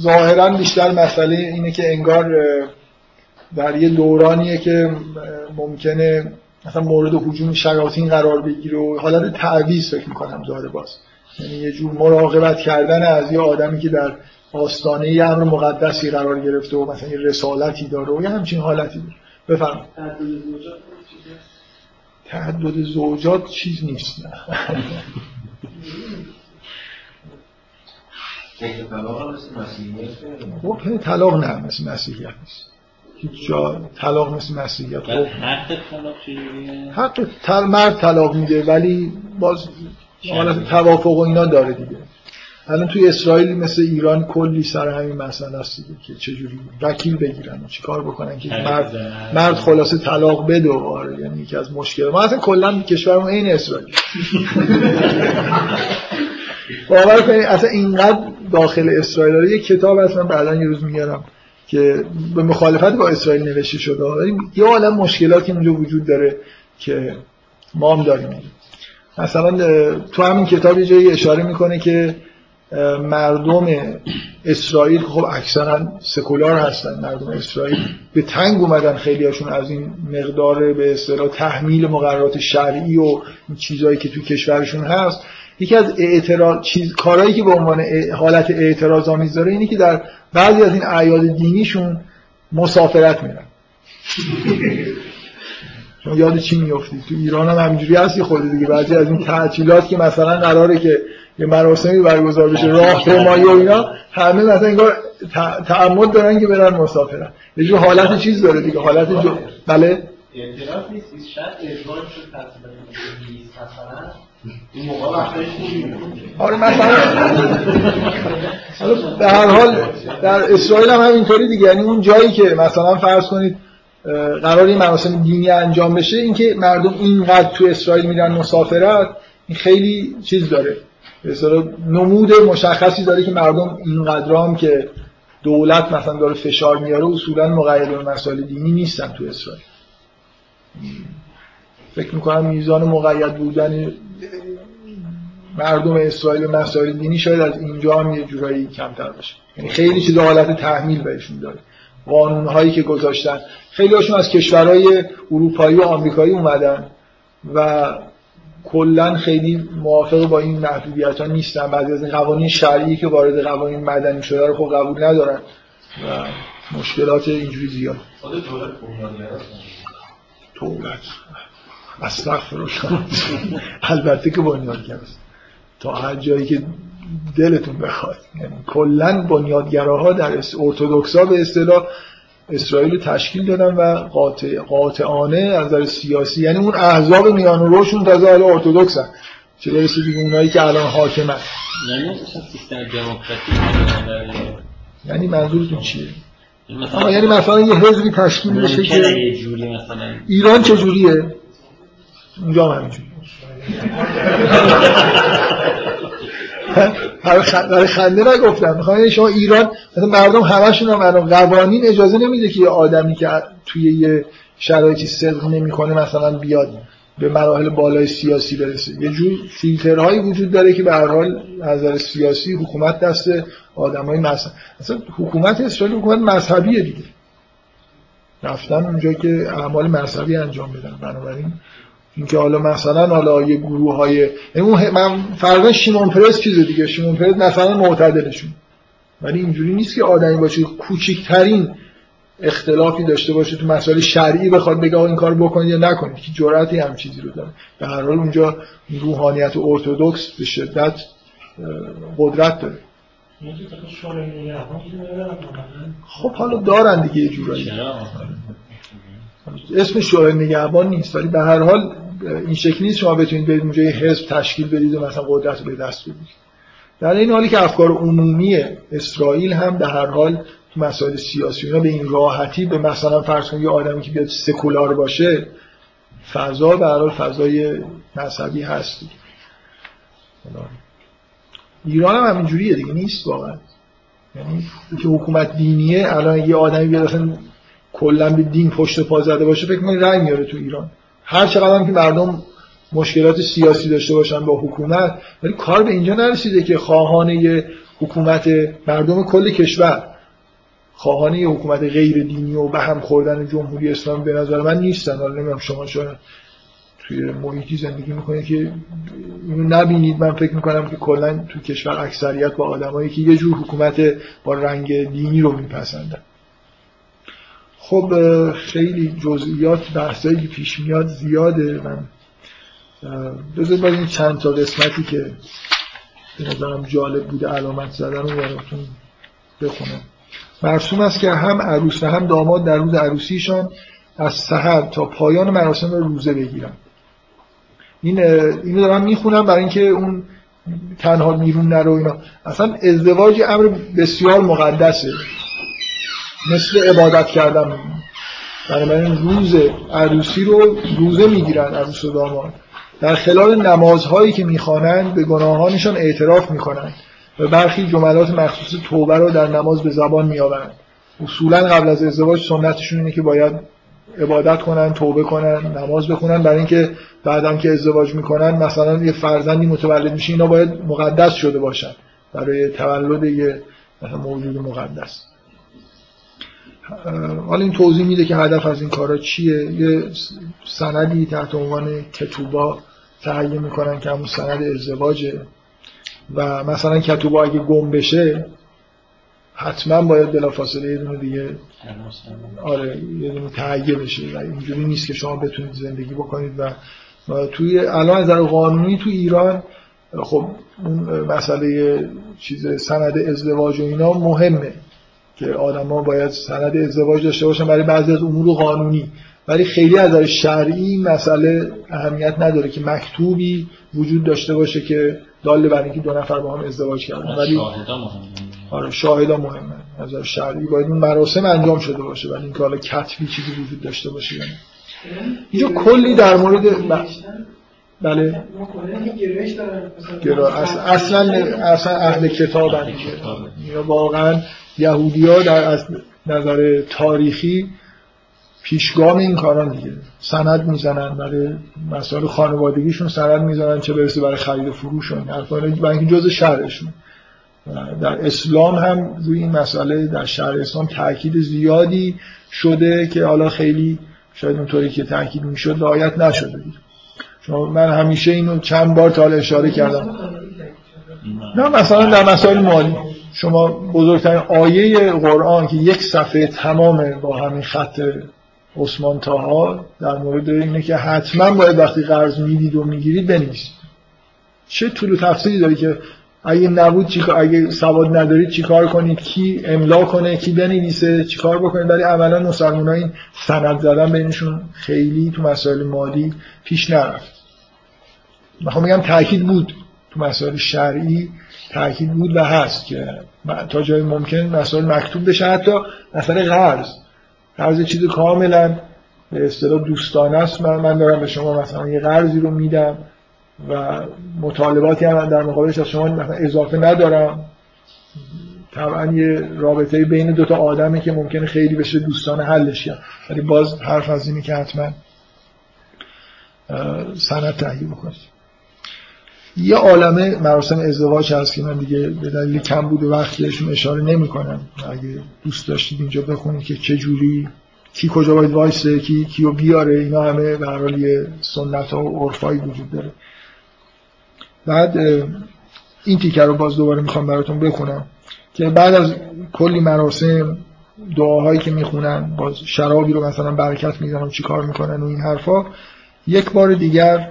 ظاهرا بیشتر مسئله اینه که انگار در یه دورانیه که ممکنه مثلا مورد حجوم شیاطین قرار بگیره و حالت تعویض فکر می‌کنم داره باز. یعنی یه جور مراقبت کردن از یه آدمی که در آستانه یه امر مقدسی قرار گرفته و مثلا یه رسالتی داره و یه همچین حالتی داره. بفرم تعدد زوجات چیز نیست. خب طلاق نه مثل مسیحیت نیست. هیچ جا طلاق مثل مسیحیت. خب. حق طلاق حق مرد طلاق میده ولی باز حالت توافق و اینا داره دیگه. الان توی اسرائیل مثل ایران کلی سر همین مسئله است دیگه که چجوری وکیل بگیرن و چیکار بکنن که مرد مرد خلاصه طلاق بده و آره یعنی یکی از مشکل ما اصلا کلا کشورمون این اسرائیل. باور کنید اصلا اینقدر داخل اسرائیل داره. یه کتاب من بعدا یه روز میگرم که به مخالفت با اسرائیل نوشته شده. یه عالم مشکلاتی اونجا وجود داره که ما هم داریم. مثلا تو همین کتاب یه جایی اشاره می‌کنه که مردم اسرائیل خب اکثرا سکولار هستن. مردم اسرائیل به تنگ اومدن خیلی هاشون از این مقدار به اصطلاح تحمیل مقررات شرعی و چیزهایی که تو کشورشون هست. یکی از اعتراض چیز کارهایی که به عنوان حالت اعتراض آمیز داره اینه که در بعضی از این اعیاد دینیشون مسافرت میرن. شما یاد چی میفتید تو ایران هم همینجوری هستی خود دیگه. بعضی از این تعطیلات که مثلا قراره که یه مراسمی برگزار بشه راه پیمایی و اینا همه مثلا انگار تعمد دارن که برن مسافرن یه جور حالت چیز داره دیگه. حالت جو بله؟
اعتراض نیست. شد مثلا این موقع
آره مثلا به هر حال در اسرائیل هم همینطوری دیگه. یعنی اون جایی که مثلا فرض کنید قرار این مراسم دینی انجام بشه اینکه مردم اینقدر تو اسرائیل میرن مسافرت این خیلی چیز داره. به نمود مشخصی داره که مردم اینقدر هم که دولت مثلا داره فشار میاره اصولا مقید به مسائل دینی نیستن تو اسرائیل. فکر می‌کنم میزان مقید بودن مردم اسرائیل به مسائل دینی شاید از اینجا هم یه جورایی کمتر باشه. یعنی خیلی چیز حالت تحمیل بهشون داره. قانون هایی که گذاشتن. خیلی هاشون از کشورهای اروپایی و آمریکایی اومدن و کلا خیلی موافق با این محدودیت ها نیستن. بعضی از این قوانین شرعی که وارد قوانین مدنی شده رو خب قبول ندارن و مشکلات اینجوری زیاد. دولت استغفر البته که بنیادگراست تا هر جایی که دلتون بخواد. یعنی کلا بنیادگراها در ارتودکسا به اصطلاح اسرائیل تشکیل دادن و قاطع قاطعانه از نظر سیاسی یعنی اون احزاب میان روشون تازه حالا ارتدوکس هست چه برسه دیگه اونایی که الان حاکمن.
یعنی
یعنی منظورتون چیه؟ مثلا یعنی مثلا یه حزبی تشکیل بشه که ایران چه جوریه اونجا هم همینجوری برای خنده نگفتم. می‌خوام یعنی شما ایران مثلا مردم همشون هم الان قوانین اجازه نمیده که یه آدمی که توی یه شرایطی صدق نمی‌کنه مثلا بیاد به مراحل بالای سیاسی برسه. یه جور فیلترهایی وجود داره که به هر حال نظر سیاسی حکومت دست آدمای مذهب. مثلا حکومت اسرائیل حکومت مذهبیه دیگه. رفتن اونجا که اعمال مذهبی انجام بدن. بنابراین اینکه حالا مثلا حالا یه گروه های یعنی من فرضا شیمون پرس چیز دیگه. شیمون پرس مثلا معتدلشون. ولی اینجوری نیست که آدمی باشه کوچکترین اختلافی داشته باشه تو مسائل شرعی بخواد بگه این کار بکنید یا نکنید. که جرأتی هم چیزی رو داره. به هر حال اونجا روحانیت ارتودکس به شدت قدرت داره. خب حالا دارن دیگه یه جورایی. اسم شورای نگهبان نیست. ولی به هر حال این شکل نیست شما بتونید برید اونجا یه حزب تشکیل بدید و مثلا قدرت به دست بدید در این حالی که افکار عمومی اسرائیل هم در هر حال تو مسائل سیاسی اینا به این راحتی به مثلا فرض کنید یه آدمی که بیاد سکولار باشه فضا به هر حال فضای مذهبی هست ایران هم همینجوریه دیگه نیست واقعا. یعنی که حکومت دینیه الان یه آدمی بیاد اصلا کلا به دین پشت پا زده باشه فکر کنید رنگ میاره تو ایران. هر چقدر که مردم مشکلات سیاسی داشته باشن با حکومت ولی کار به اینجا نرسیده که خواهان حکومت مردم کل کشور خواهان حکومت غیر دینی و به هم خوردن جمهوری اسلامی به نظر من نیستن. حالا نمی‌دونم شما شاید توی محیطی زندگی می‌کنه که اینو نبینید. من فکر می‌کنم که کلا تو کشور اکثریت با آدمایی که یه جور حکومت با رنگ دینی رو میپسندن. خب خیلی جزئیات بحثایی که پیش میاد زیاده من بذارید باید این چند تا قسمتی که به نظرم جالب بوده علامت زدن رو براتون بخونم. مرسوم است که هم عروس و هم داماد در روز عروسیشان از سحر تا پایان مراسم روزه بگیرن این اینو دارم می‌خونم برای اینکه اون تنها میرون نرو اینا. اصلا ازدواج امر بسیار مقدسه. مثل عبادت کردن. بنابراین روز عروسی رو روزه می‌گیرن عروس و داماد در خلال نمازهایی که می‌خوانند به گناهانشان اعتراف می‌کنند و برخی جملات مخصوص توبه رو در نماز به زبان میآورند. اصولا قبل از ازدواج سنتشون اینه که باید عبادت کنن توبه کنن نماز بخونن. برای اینکه بعدم که ازدواج می‌کنن مثلا یه فرزندی متولد میشه اینا باید مقدس شده باشن برای تولد یه موجود مقدس. حالا این توضیح میده که هدف از این کارا چیه؟ یه سندی تحت عنوان کتوبا تهیه می‌کنن که همون سند ازدواجه. و مثلا کتوبا اگه گم بشه حتما باید بلافاصله یه دونه دیگه آره یه دونه تهیه بشه. و اینجوری نیست که شما بتونید زندگی بکنید و, توی الان از قانونی تو ایران خب مسئله چیز سند ازدواج و اینا مهمه. که آدما باید سند ازدواج داشته باشن برای بعضی از امور قانونی. ولی خیلی از شرعی مسئله اهمیت نداره که مکتوبی وجود داشته باشه که دال بر اینکه دو نفر با هم ازدواج کردن. ولی
شاهدا مهمه.
آره شاهدا مهمه. از شرعی باید اون مراسم انجام شده باشه. ولی اینکه حالا کتبی چیزی وجود داشته باشه یعنی اینجا کلی در مورد بله. گرا اصلا اصلا اهل کتاب یا واقعا یهودی ها در از نظر تاریخی پیشگام این کاران دیگه. سند می‌زنن برای مسائل خانوادگیشون سند می‌زنن چه برسه برای خرید و فروش این حرفا برای اینکه جز شهرشون. در اسلام هم روی این مسئله در شهر اسلام تاکید زیادی شده که حالا خیلی شاید اونطوری که تاکید می‌شد رعایت نشده دید. من همیشه اینو چند بار تا اشاره کردم. نه مثلا در مسائل مالی. شما بزرگترین آیه قرآن که یک صفحه تمامه با همین خط عثمان تاها در مورد اینه که حتما باید وقتی قرض می‌دید و می‌گیرید بنویسید. چه طول و تفصیلی داری که اگه نبود چی اگه سواد ندارید چیکار کنید کی املا کنه؟ کی بنویسه؟ چیکار بکنید ولی عملا مسلمان‌ها این سند زدن بینشون خیلی تو مسائل مالی پیش نرفت. می‌خوام میگم تاکید بود تو مسائل شرعی تاکید بود و هست که تا جای ممکن مسائل مکتوب بشه. حتی مسئله قرض. قرض چیز کاملا به اصطلاح دوستانه است. من, من دارم به شما مثلا یه قرضی رو میدم و مطالباتی هم در مقابلش از شما مثلا اضافه ندارم. طبعا یه رابطه بین دوتا آدمه که ممکنه خیلی بشه دوستانه حلش کرد. ولی باز حرف از اینه که حتما سند تهیه بکنید. یه عالمه مراسم ازدواج هست که من دیگه به دلیل کم بود وقت بهشون اشاره نمی کنم اگه دوست داشتید اینجا بخونید که چه جوری کی کجا باید وایسه کی کیو بیاره اینا همه به هر یه سنت ها و عرفایی وجود داره. بعد این تیکر رو باز دوباره می‌خوام براتون بخونم که بعد از کلی مراسم دعاهایی که می‌خونن باز شرابی رو مثلا برکت می‌زنن چی کار می‌کنن و این حرفا یک بار دیگر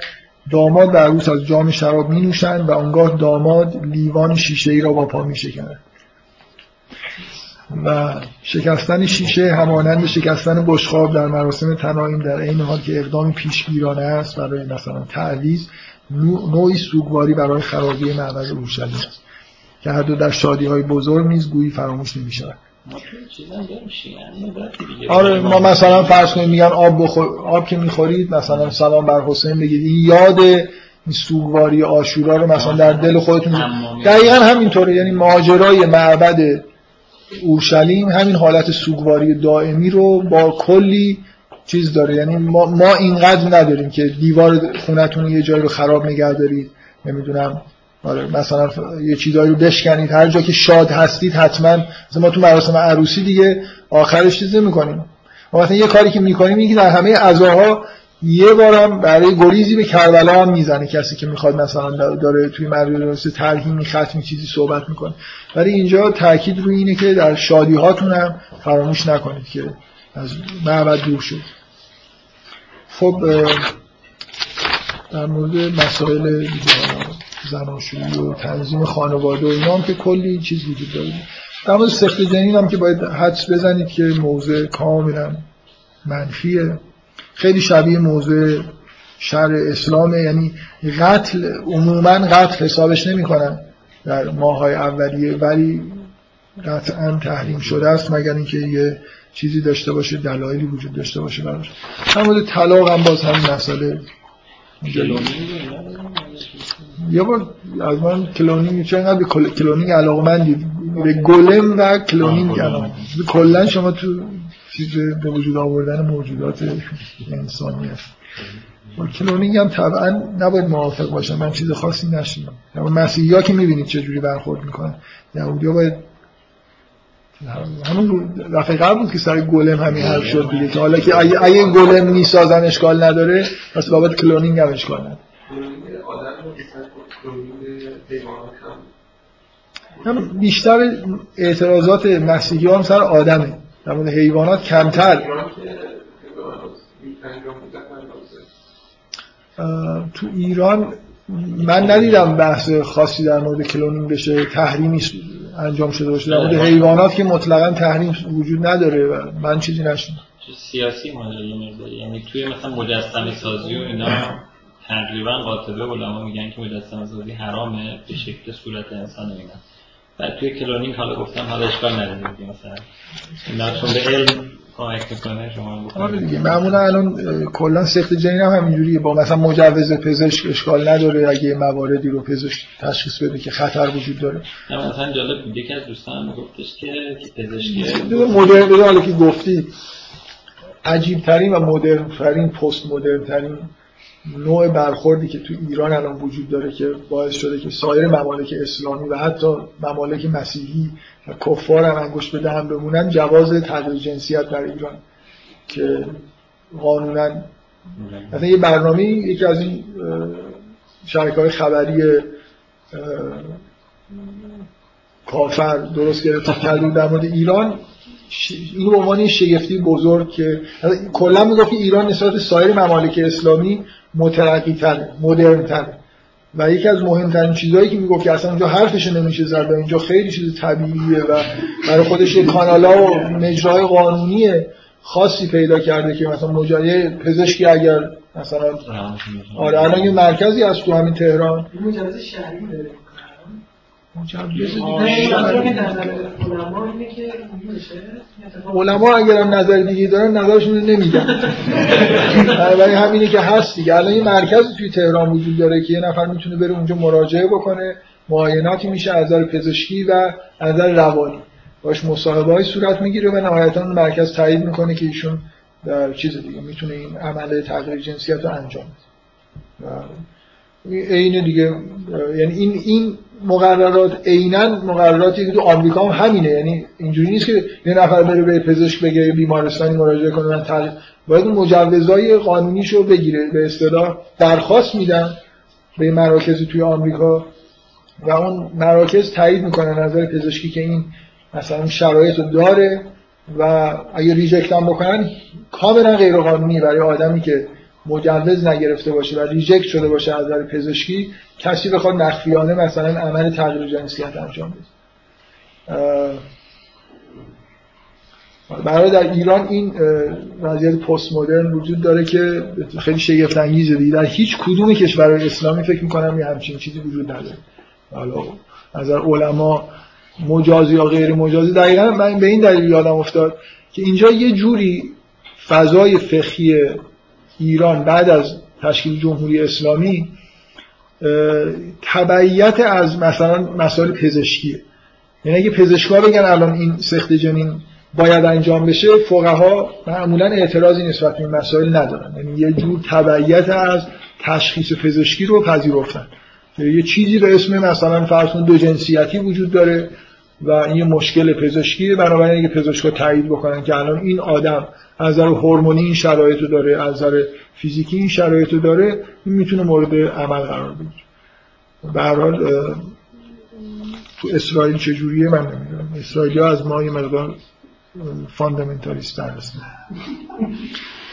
داماد و عروس از جام شراب می نوشند و آنگاه داماد لیوان شیشه ای را با پا می شکند. و شکستن شیشه همانند شکستن بشخاب در مراسم تنایم در این حال که اقدام پیشگیرانه است برای مثلا تعویز نوعی سوگواری برای خرابی معبد اورشلیم است که دو در شادی های بزرگ نیز گویی فراموش نمی شود آره ما مثلا فرض کنیم میگن آب بخور آب که می‌خورید مثلا سلام بر حسین بگید این یاد سوگواری آشورا رو مثلا در دل خودتون دقیقا همینطوره یعنی ماجرای معبد اورشلیم همین حالت سوگواری دائمی رو با کلی چیز داره. یعنی ما, ما اینقدر نداریم که دیوار خونتون یه جایی رو خراب نگه دارید. نمی‌دونم. آره مثلا یه چیزایی رو بشکنید. هر جا که شاد هستید حتما. مثلا ما تو مراسم عروسی دیگه آخرش چیز می‌کنیم ما مثلا یه کاری که می‌کنیم اینکه در همه عزاها یه بارم برای گریزی به کربلا هم می‌زنه کسی که می‌خواد مثلا داره توی مدرسه ترهیمی ختمی چیزی صحبت می‌کنه. ولی اینجا تاکید روی اینه که در شادی هاتون هم فراموش نکنید که از معبد دور شد. خب در مورد مسائل زناشویی و تنظیم خانواده و اینا هم که کلی چیز وجود داره. در مورد سخت جنین هم که باید حدس بزنید که موضع کاملا منفیه. خیلی شبیه موضع شر اسلامه. یعنی قتل عموما قتل حسابش نمی‌کنن در ماهای اولیه ولی قطعا تحریم شده است مگر اینکه یه چیزی داشته باشه دلایلی وجود داشته باشه براش. در طلاق هم باز همین مسئله یه بار از من cloning چون اینقدر به cloning علاقه من دید به گلم و cloning علاقه کلا شما تو چیز به وجود آوردن موجودات انسانی هست. با cloning هم طبعا نباید موافق باشن من چیز خاصی نشیدم مسیحی ها که می‌بینید چجوری برخورد می‌کنن. یهودی ها باید همون دفعه قبل بود که سر گلم همین حرف شد دیگه که حالا که اگه, اگه گلم می‌سازن اشکال نداره پس بابت کلونینگ هم اشکال نداره. بیشتر اعتراضات مسیحی هم سر آدمه. در مورد حیوانات کمتر. تو ایران من ندیدم بحث خاصی در مورد کلونینگ بشه تحریمی انجام شده باشه. در مورد حیوانات که مطلقا تحریم وجود نداره و من چیزی نشدم
سیاسی ماجرا یعنی توی مثلا مجسمه سازی و اینا تقریبا قاطبه علما میگن که مجسمه سازی حرامه به شکل صورت انسان اینا. بعد توی کلونینگ حالا گفتم حالا اشکال نداره مثلا. اینا چون به علم کمک می‌کنه شما
آره دیگه معمولا الان کلا سخت جنین هم همینجوریه. با مثلا مجوز پزشک اشکال نداره اگه مواردی رو پزشک تشخیص بده که خطر وجود داره.
مثلا جالب بود. یکی از دوستان گفتش که پزشکی
مدرن حالا که گفتی عجیب ترین و مدرن ترین پست مدرن ترین نوع برخوردی که تو ایران الان وجود داره که باعث شده که سایر ممالک اسلامی و حتی ممالک مسیحی و کفار هم انگشت به دهن بمونن جواز تغییر جنسیت در ایران که قانونا مثلا یه برنامه یکی از این شرکه های خبری کافر درست گرفته کرده در مورد ایران. این به عنوان شگفتی بزرگ که کلا می‌گفت ایران نسبت سایر ممالک اسلامی مترقی تر مدرن تر و یکی از مهمترین چیزهایی که می‌گفت که اصلا اونجا حرفش نمیشه زد اینجا خیلی چیز طبیعیه و برای خودش یه کانالا و مجرای قانونی خاصی پیدا کرده که مثلا مجریه پزشکی اگر مثلا آره الان یه مرکزی از تو همین تهران.
مجوز شهری داره.
علما اگر هم نظر دیگه دارن نظرشون رو نمیگن. ولی همینه که هست دیگه. الان یه مرکز توی تهران وجود داره که یه نفر می‌تونه بره اونجا مراجعه بکنه. معایناتی میشه از نظر پزشکی و از نظر روانی. باش مصاحبه های صورت می‌گیره و نهایتا مرکز تایید می‌کنه که ایشون در چیز دیگه می‌تونه این عمل تغییر جنسیت رو انجام بده. عین دیگه یعنی این این مقررات عینا مقرراتی که تو آمریکا هم همینه. یعنی اینجوری نیست که یه نفر بره به پزشک بگه بیمارستانی مراجعه کنه من تغییر باید اون مجوزهای قانونیشو بگیره به اصطلاح درخواست میدن به مراکزی توی آمریکا و اون مراکز تایید می‌کنه نظر پزشکی که این مثلا شرایط داره و اگه reject هم بکنن کاملا غیر قانونی برای آدمی که مجوز نگرفته باشه و reject شده باشه از نظر پزشکی کسی بخواد مخفیانه مثلا عمل تغییر جنسیت انجام بده. برای در ایران این وضعیت پست مدرن وجود داره که خیلی شگفت انگیزه دیگه. در هیچ کدوم کشور اسلامی فکر می‌کنم یه همچین چیزی وجود نداره. حالا از علما مجازی یا غیر مجازی. دقیقا من به این دلیل یادم افتاد که اینجا یه جوری فضای فقهی ایران بعد از تشکیل جمهوری اسلامی تبعیت از مثلا مسائل پزشکیه یعنی اگه پزشکا بگن الان این سخت جنین باید انجام بشه فقها معمولا اعتراضی نسبت به این مسائل ندارن. یعنی یه جور تبعیت از تشخیص پزشکی رو پذیرفتن. یه چیزی به اسم مثلا فرض دو جنسیتی وجود داره و این یه مشکل پزشکیه بنابراین اگه پزشکا تایید بکنن که الان این آدم از نظر هورمونی این شرایط رو داره از نظر فیزیکی این شرایط رو داره این می‌تونه مورد عمل قرار بگیره. به هر حال تو اسرائیل چجوریه؟ من نمی‌دونم. اسرائیلی از ما یه مقدار فاندامنتالیست در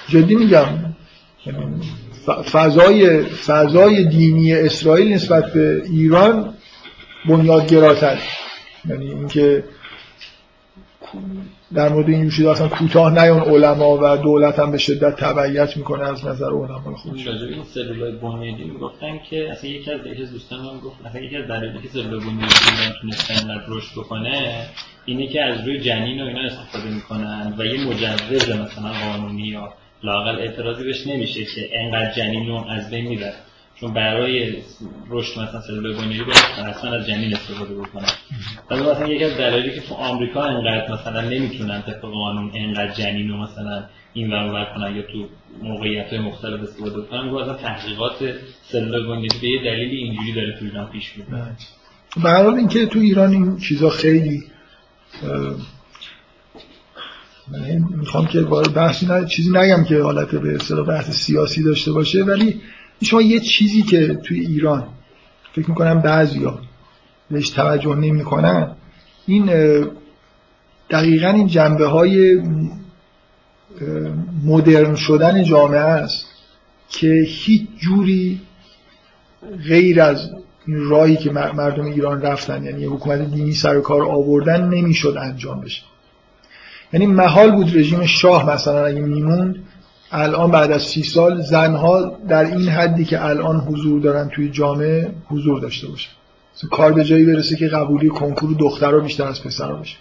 جدی میگم یعنی فضای فضای دینی اسرائیل نسبت به ایران بنیادگراتر یعنی اینکه در مورد این چیزا اصلا کوتاه نیان. علما و دولت هم به شدت تبعیت می‌کنه از نظر علما
خودش. راجع این سلولای بنیادی می‌گفتن که اصلا یکی از یکی از دوستان گفت اصلا یکی از دلایلی که سلولای بنیادی تونسته انقدر رشد بکنه اینه که از روی جنین و اینا استفاده می‌کنن و یه مجوز مثلا قانونی یا لاقل اعتراضی بهش نمیشه که انقدر جنین رو از بین می‌بره. چون برای رشد مثلا سلول بنیادی باید حتما از جنین استفاده بکنن ولی مثلا یکی از دلایلی که تو آمریکا انقدر مثلا نمی‌تونن طبق قانون انقدر جنین رو مثلا این ور کنن یا تو موقعیت های مختلف استفاده کنن مثلا تحقیقات سلول بنیادی به یه دلیلی اینجوری داره تو ایران پیش میره.
به هر اینکه تو ایران این چیزا خیلی می‌خوام که بحثی نه چیزی نگم که حالت به اصطلاح بحث سیاسی داشته باشه ولی شما یه چیزی که توی ایران فکر می‌کنم بعضیا بهش توجه نمی‌کنن این دقیقا این جنبه های مدرن شدن جامعه است که هیچ جوری غیر از این راهی که مردم ایران رفتن یعنی حکومت دینی سر کار آوردن نمی‌شد انجام بشه. یعنی محال بود رژیم شاه مثلا اگه میموند الان بعد از سی سال زنها در این حدی که الان حضور دارن توی جامعه حضور داشته باشن. کار به جایی برسه که قبولی کنکور دخترها بیشتر از پسرها باشه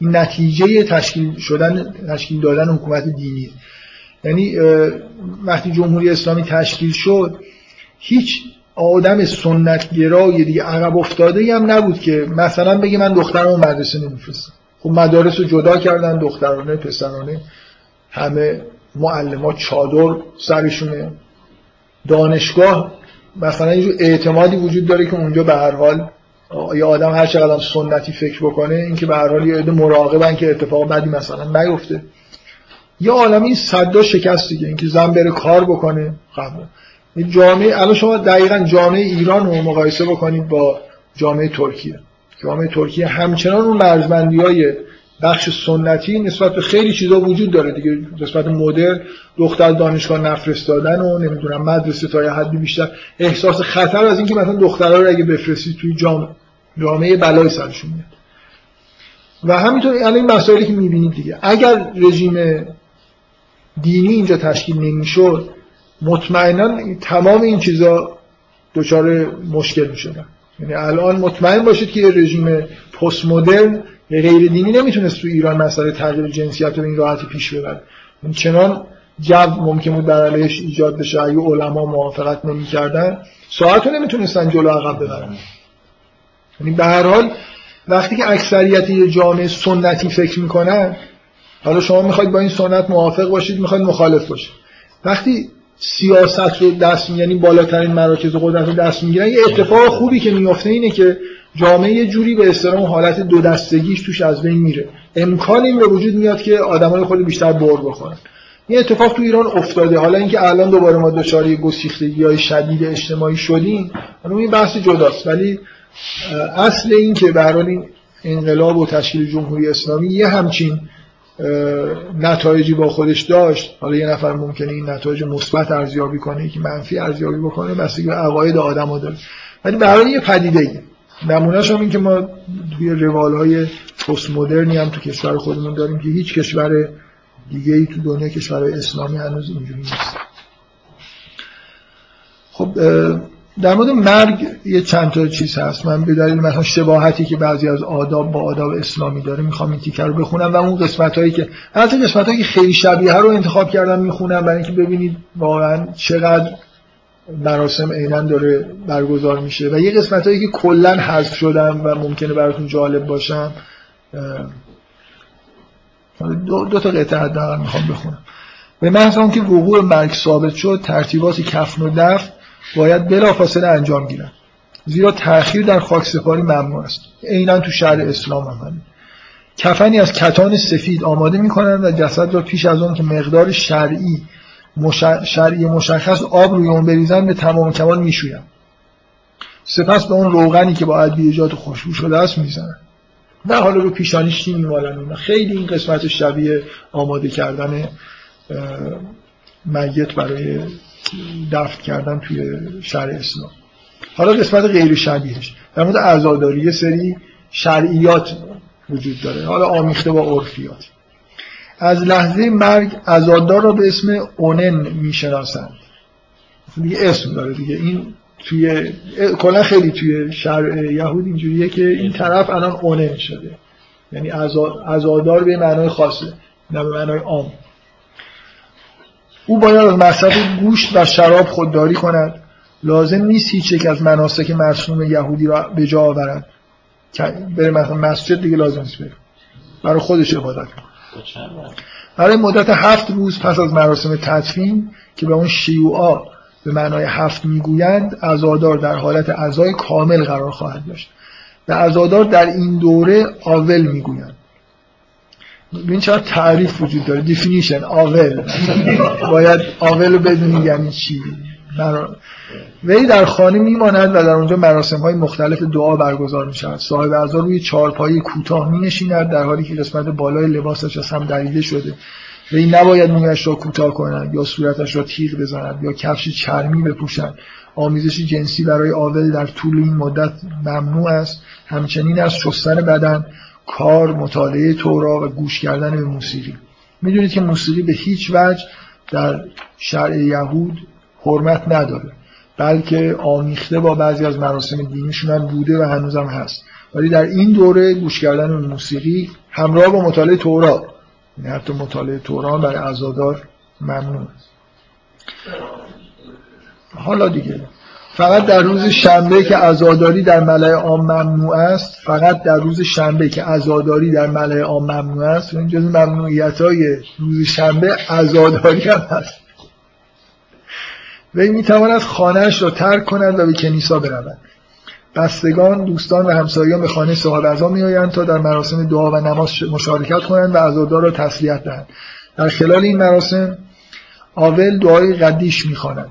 این نتیجه تشکیل شدن تشکیل دادن حکومت دینی. یعنی وقتی جمهوری اسلامی تشکیل شد هیچ آدم سنت گرای دیگه عقب افتاده هم نبود که مثلا بگه من دخترمو مدرسه نمیفرستم. خب مدارس رو جدا کردن دخترانه پسرانه همه معلمات چادر سرشونه. دانشگاه مثلا یه اعتمادی وجود داره که اونجا به هر حال یه آدم هر چقدر سنتی فکر بکنه اینکه به هر حال یه عده مراقبن که اتفاق بدی مثلا نیفته. یه عالم این صدا شکست دیگه اینکه زن بره کار بکنه. قبل جامعه الان شما دقیقا جامعه ایران رو مقایسه بکنید با جامعه ترکیه. جامعه ترکیه همچنان اون مرزبندی های بخش سنتی نسبت به خیلی چیزا وجود داره دیگه. نسبت مدر دختر دانشگاه نفرستادن و نمی‌دونم مدرسه تا یه حدی بیشتر. احساس خطر از اینکه مثلا دخترها رو اگه بفرستی توی جامعه جامعه بلای سرشون میاد. و همینطور الان این مسائلی که می‌بینید دیگه. اگر رژیم دینی اینجا تشکیل نمی‌شد مطمئنا تمام این چیزا دچار مشکل می‌شدن. یعنی الان مطمئن باشید که رژیم پست مدرن غیر دینی نمی‌تونست تو ایران مسئله تغییر جنسیت رو این راحتی پیش ببره. چنان جو ممکن بود در علیهش ایجاد بشه. اگه علما موافقت نمی‌کردن ساعت رو نمی‌تونستن جلو عقب ببرن. یعنی به هر حال وقتی که اکثریت یه جامعه سنتی فکر می‌کنن حالا شما می‌خواید با این سنت موافق باشید می‌خواید مخالف باشید. وقتی سیاست رو دست یعنی بالاترین مراکز قدرت رو دست می‌گیرن یه اتفاق خوبی که میفته اینه که جامعه یه جوری به احترام حالت دو دستگیش توش از بین میره. امکان این به وجود میاد که آدمای خود بیشتر بر بخورن. این اتفاق تو ایران افتاده. حالا اینکه الان دوباره ما دچار گسیختگی های شدید اجتماعی شدیم حالا این بحث جداست. ولی اصل این که به این انقلاب و تشکیل جمهوری اسلامی یه همچین نتایجی با خودش داشت. حالا یه نفر ممکنه این نتایج مثبت ارزیابی کنه که منفی ارزیابی بکنه بستگی به عقاید آدم‌ها داره. ولی برای یه پدیده نمونهش هم این که ما توی روال های پست مدرنی هم تو کشور خودمون داریم که هیچ کشور دیگه ای تو دنیا کشور اسلامی هنوز اینجوری نیست. خب در مورد مرگ یه چند تا چیز هست. من به دلیل مثلا شباهتی که بعضی از آداب با آداب اسلامی داره می‌خوام این تیکر رو بخونم و اون قسمت هایی که البته قسمت هایی که خیلی شبیه رو انتخاب کردم می‌خونم برای اینکه ببینید واقعا چقدر مراسم عینا داره برگزار میشه و یه قسمت هایی که کلا حذف شدم و ممکنه براتون جالب باشم دو, دو تا قطعه حداقل می‌خوام بخونم. به محض که وقوع مرگ ثابت شد ترتیبات کفن و دفن باید بلافاصله انجام گیرن. زیرا تأخیر در خاک سپاری ممنوع است. عینا تو شهر اسلام هم کفنی از کتان سفید آماده می‌کنند و جسد را پیش از اون که مقدار شرعی شرعی مشخص آب روی اون بریزن به تمام کمال می‌شویم. سپس به اون روغنی که با ادویجات خوشبو شده است می‌زنن. نه حالا رو پیشانیش میمالن خیلی این قسمت شبیه آماده کردن میت برای دفت کردن توی شهر اسلام. حالا قسمت غیر شبیهش. در مورد عزاداری سری شرعیات وجود داره. حالا آمیخته با عرفیات. از لحظه مرگ عزادار را به اسم اونن می‌شناسند. دیگه اسم داره دیگه. این توی کلا خیلی توی شرع یهود اینجوریه که این طرف الان اونن شده. یعنی عزادار به معنای خاصه نه به معنای عام. او باید از مصرف گوشت و شراب خودداری کند. لازم نیست هیچ یک از مناسک مرسوم یهودی را به جا آورد. بره مثلا مسجد دیگه لازم نیست بره. برای خودش عبادت برای مدت هفت روز پس از مراسم تدفین که به اون شیوعا به معنای هفت می‌گویند ازادار در حالت ازای کامل قرار خواهد داشت. و ازادار در این دوره آول می‌گویند. این چرا تعریف وجود داره. دیفینیشن آول. باید آول رو بدونی یعنی چی؟ وی در خانه میماند و در اونجا مراسم های مختلف دعا برگزار می شود صاحب اعضا روی چارپایی کوتاه می نشیند در حالی که قسمت بالای لباسش از هم دریده شده. وی نباید مویش را کوتاه کند یا صورتش را تیغ بزند یا کفش چرمی بپوشد آمیزش جنسی برای آول در طول این مدت ممنوع است. همچنین از شستن بدن کار مطالعه تورا و گوش کردن به موسیقی. می‌دونید که موسیقی به هیچ وجه در شرع یهود حرمت نداره بلکه آمیخته با بعضی از مراسم دینیشون هم بوده و هنوزم هست. ولی در این دوره گوش کردن موسیقی همراه با مطالعه تورا یعنی حتی مطالعه تورا برای عزادار ممنوع حالا دیگه فقط در روز شنبه که عزاداری در ملع عام ممنوع است فقط در روز شنبه که عزاداری در ملع عام ممنوع است این جز ممنوعیت های روز شنبه عزاداری هم هست. وی می‌تواند خانهش را ترک کند و به کنیسا برود. بستگان دوستان و همسایگان به خانه صاحب اعضا میآیند تا در مراسم دعا و نماز مشارکت کنند و عزادار را تسلیت دهند. در خلال این مراسم آول دعای قدیش می‌خواند.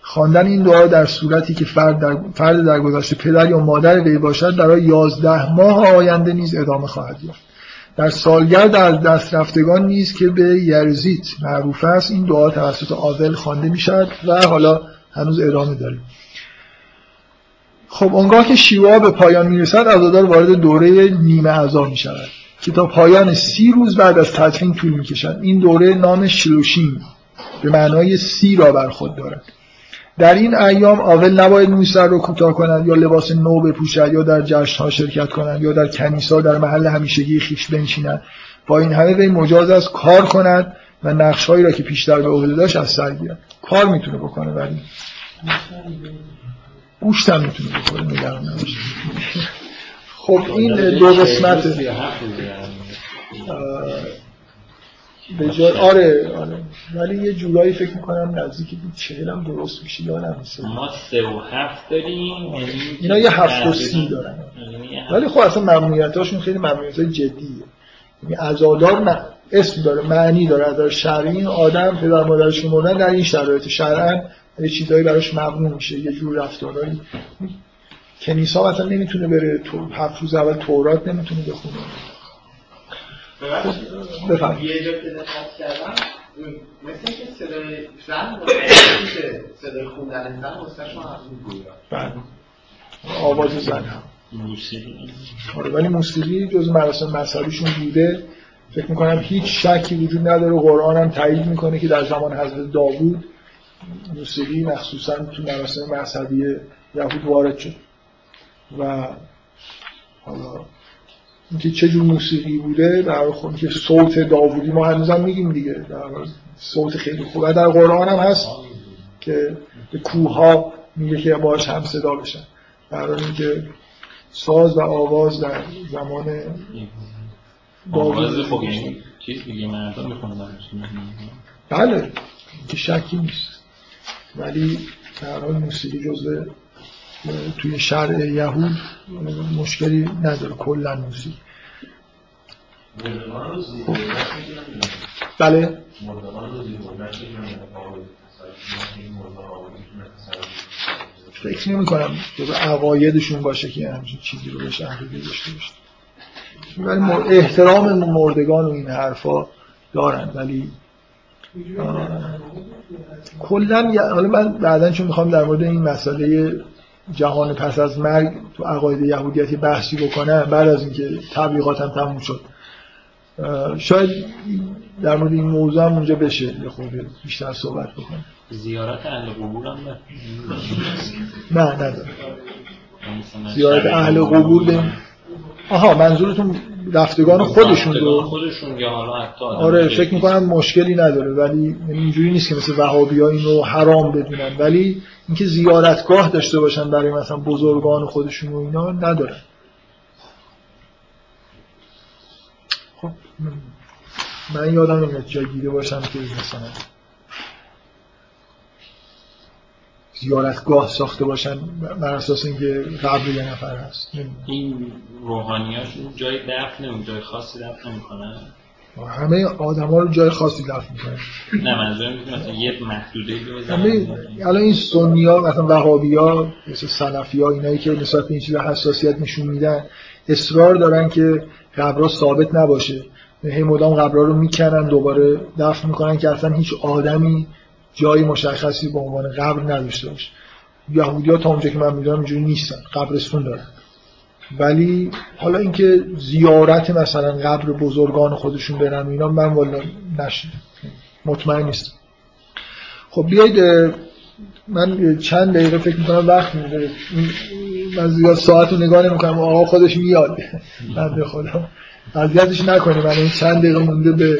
خواندن این دعا در صورتی که فرد در, فرد در گذشته پدر یا مادر وی باشد در یازده ماه آینده نیز ادامه خواهد یافت. در سالگرد از دست رفتگان نیز که به یرزیت معروف است این دعا توسط آول خوانده می شود و حالا هنوز ادامه داره. خب اونگاه که شیوا به پایان می رسد عزادار وارد دوره نیمه اعضا می شود که تا پایان سی روز بعد از تدفین طول می کشد این دوره نام شلوشین به معنای سی را بر خود دارد. در این ایام آول نباید موی سر رو کوتاه کند یا لباس نو بپوشد یا در جشن ها شرکت کند یا در کنیسا در محل همیشگی خیش بنشیند با این همه وی مجاز است کار کند و نقش هایی را که پیشتر به عهده داشت از سر گیرد کار می‌تونه بکنه ولی. گوشت هم می‌تونه بکنه نگران خب این دو قسمت به جای آره. آره. ولی یه جورایی فکر می‌کنم نزدیک بود چهلم درست میشه یا نمیشه
ما سه و هفت داریم یعنی
اینا یه هفت و سی دارن. یعنی ولی خب اصلا ممنوعیتاشون خیلی ممنوعیت های جدیه. یعنی ازادار نه اسم داره معنی داره. از شرعی آدم پدر مادرش مردن در این شرایط شرعا یه چیزایی براش ممنوع میشه یه جور رفتارهایی. کنیسا مثلا نمی‌تونه بره تو هفت روز اول تورات نمی‌تونه بخونه.
بفهم یه جا که دقت کردم مثل که صدای زن صدای خوندن زن از اون
بله. آواز زن هم. آره ولی موسیقی جز مراسم مذهبیشون بوده. فکر می‌کنم هیچ شکی وجود نداره. قرآن هم تایید می‌کنه که در زمان حضرت داوود موسیقی مخصوصا تو مراسم مذهبی یهود وارد شد. و حالا اینکه چه جور موسیقی بوده در خود که صوت داوودی ما هنوزم میگیم دیگه. در صوت خیلی خوبه در قرآن هم هست که به کوه ها میگه که باش هم صدا بشن. در اینکه ساز و آواز در زمان
آواز یعنی چیز دیگه مردم می‌خونن
بله که شکی نیست. ولی در حال موسیقی جزء توی شرع یهود مشکلی نداره کلا موسیقی بله. فکر نمی کنم به عقایدشون باشه که همچین چیزی رو بهش عقیده داشته باشه. ولی احترام مردگان و این حرفا دارن ولی کلا حالا من بعدا چون می‌خوام در مورد این مسئله جهان پس از مرگ تو عقاید یهودیتی بحثی بکنم بعد از اینکه تبلیغاتم تموم شد. شاید در مورد این موضوع هم اونجا بشه یه خورده بیشتر صحبت بکنم
زیارت اهل قبور هم
نه؟ نداره زیارت اهل قبور آها منظورتون رفتگان خودشون رو.
خودشون یا حالا
آره. فکر می‌کنم مشکلی نداره ولی اینجوری نیست که مثل وهابی ها اینو حرام بدونن. ولی اینکه زیارتگاه داشته باشن برای مثلا بزرگان خودشون و اینا ندارن خب من یادم نمیاد جای دیده باشم که مثلا زیارتگاه ساخته باشن بر اساس اینکه قبر یه نفر هست.
این روحانیاشون جای دفن نمی جای خاصی دفن نمی‌کنن؟
همه آدم ها رو جای خاصی دفن می‌کنن.
نه منظورم مثلا یه محدوده
همه الان این سنی ها مثلا وهابی ها مثل سلفی ها اینایی که نسبت به این چیزا حساسیت نشون میدن اصرار دارن که قبرها ثابت نباشه. هی مدام قبرها رو می‌کنن دوباره دفن می‌کنن که اصلا هیچ آدمی جای مشخصی به عنوان قبر نداشته باشه. یهودی ها تا اونجا که من می‌دونم اینجوری نیستن قبرستون دارن. ولی حالا اینکه زیارت مثلا قبر بزرگان خودشون برن اینا من والا نشیدم مطمئن نیستم. خب بیایید من چند دقیقه فکر می‌کنم وقت میده. من زیاد ساعت رو نگاه نمی‌کنم. آقا خودش میاد. بنده خدا. اذیتش نکنیم من این چند دقیقه مونده به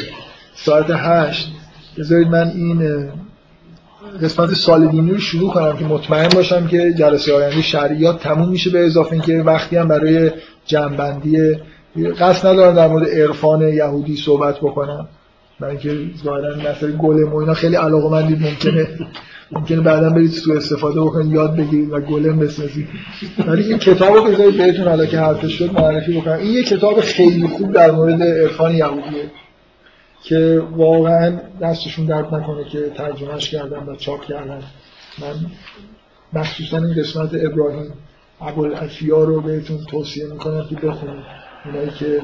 ساعت هشت. بذارید من این قسمت سال دینی رو شروع کنم که مطمئن باشم که جلسه آینده شرعیات تموم میشه به اضافه اینکه وقتی هم برای جنبندی قصد ندارم در مورد عرفان یهودی صحبت بکنم. برای اینکه ظاهرا مسئله گلم و اینا خیلی علاقه مندید ممکنه ممکنه بعدا برید سوء استفاده بکنید یاد بگیرید و گلم بسازید. ولی این کتاب رو بذارید بهتون حالا که حرفش شد معرفی بکنم. این یه کتاب خیلی خوب در مورد عرفان یهودیه. که واقعا دستشون درد نکنه که ترجمهش کردن و چاپ کردن. من مخصوصا این قسمت ابراهیم ابوالعفیا رو بهتون توصیه می‌کنم که بخونید. اونایی که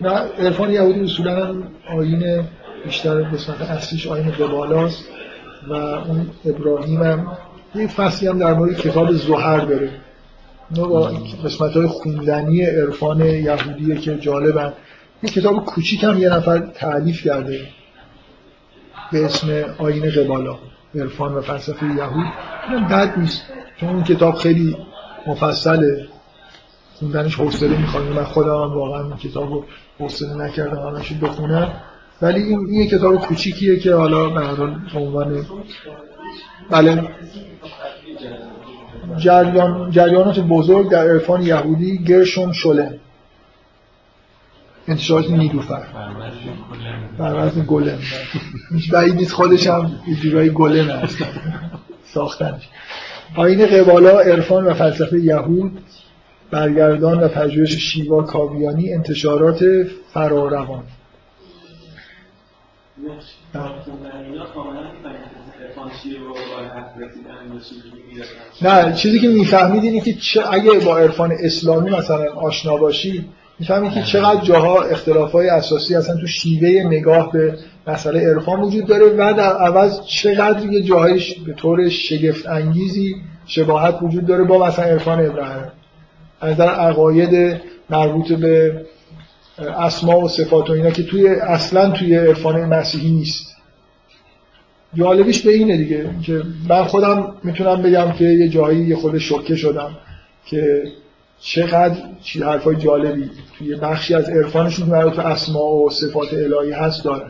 نه عرفان یهودی اصولا هم آین بیشتر قسمت اصلیش آین قبالاست و اون ابراهیم هم یه فصلی هم در مورد کتاب زهر داره. اینا با قسمت های خوندنی عرفان یهودیه که جالبن. یه کتاب کوچیک هم یه نفر تعلیف کرده به اسم آین قبالا عرفان و فلسفه یهود. اینم بد نیست چون اون کتاب خیلی مفصله. خوندنش حوصله می‌خواد من خودم هم واقعا این کتاب رو حوصله نکردم همش بخونم. ولی این یه کتاب کوچیکیه که حالا به عنوان بله. جریان جریانات بزرگ در عرفان یهودی گرشوم شله. انتشارات نیلوفر بر وزن گلم. هیچ بعید نیست خودش هم یه جورایی گلم هست. ساختنش. آین قبالا عرفان و فلسفه یهود برگردان و پژوهش شیوا کاویانی انتشارات فراروان. نه چیزی که می‌فهمید اینه که چه اگه با عرفان اسلامی مثلا آشنا باشی می‌فهمید که چقدر جاها اختلاف های اساسی اصلا تو شیوه نگاه به مسئله عرفان وجود داره و در عوض چقدر یه جاهایش به طور شگفت انگیزی شباهت وجود داره با مثلا عرفان ابراهیم از در عقاید مربوط به اسما و صفات و اینا که توی اصلا توی عرفان مسیحی نیست. جالبیش به اینه دیگه که من خودم می‌تونم بگم که یه جایی یه خود شوکه شدم که چقدر چی حرفای جالبی توی بخشی از عرفانشون مربوط به اسما و صفات الهی هست داره.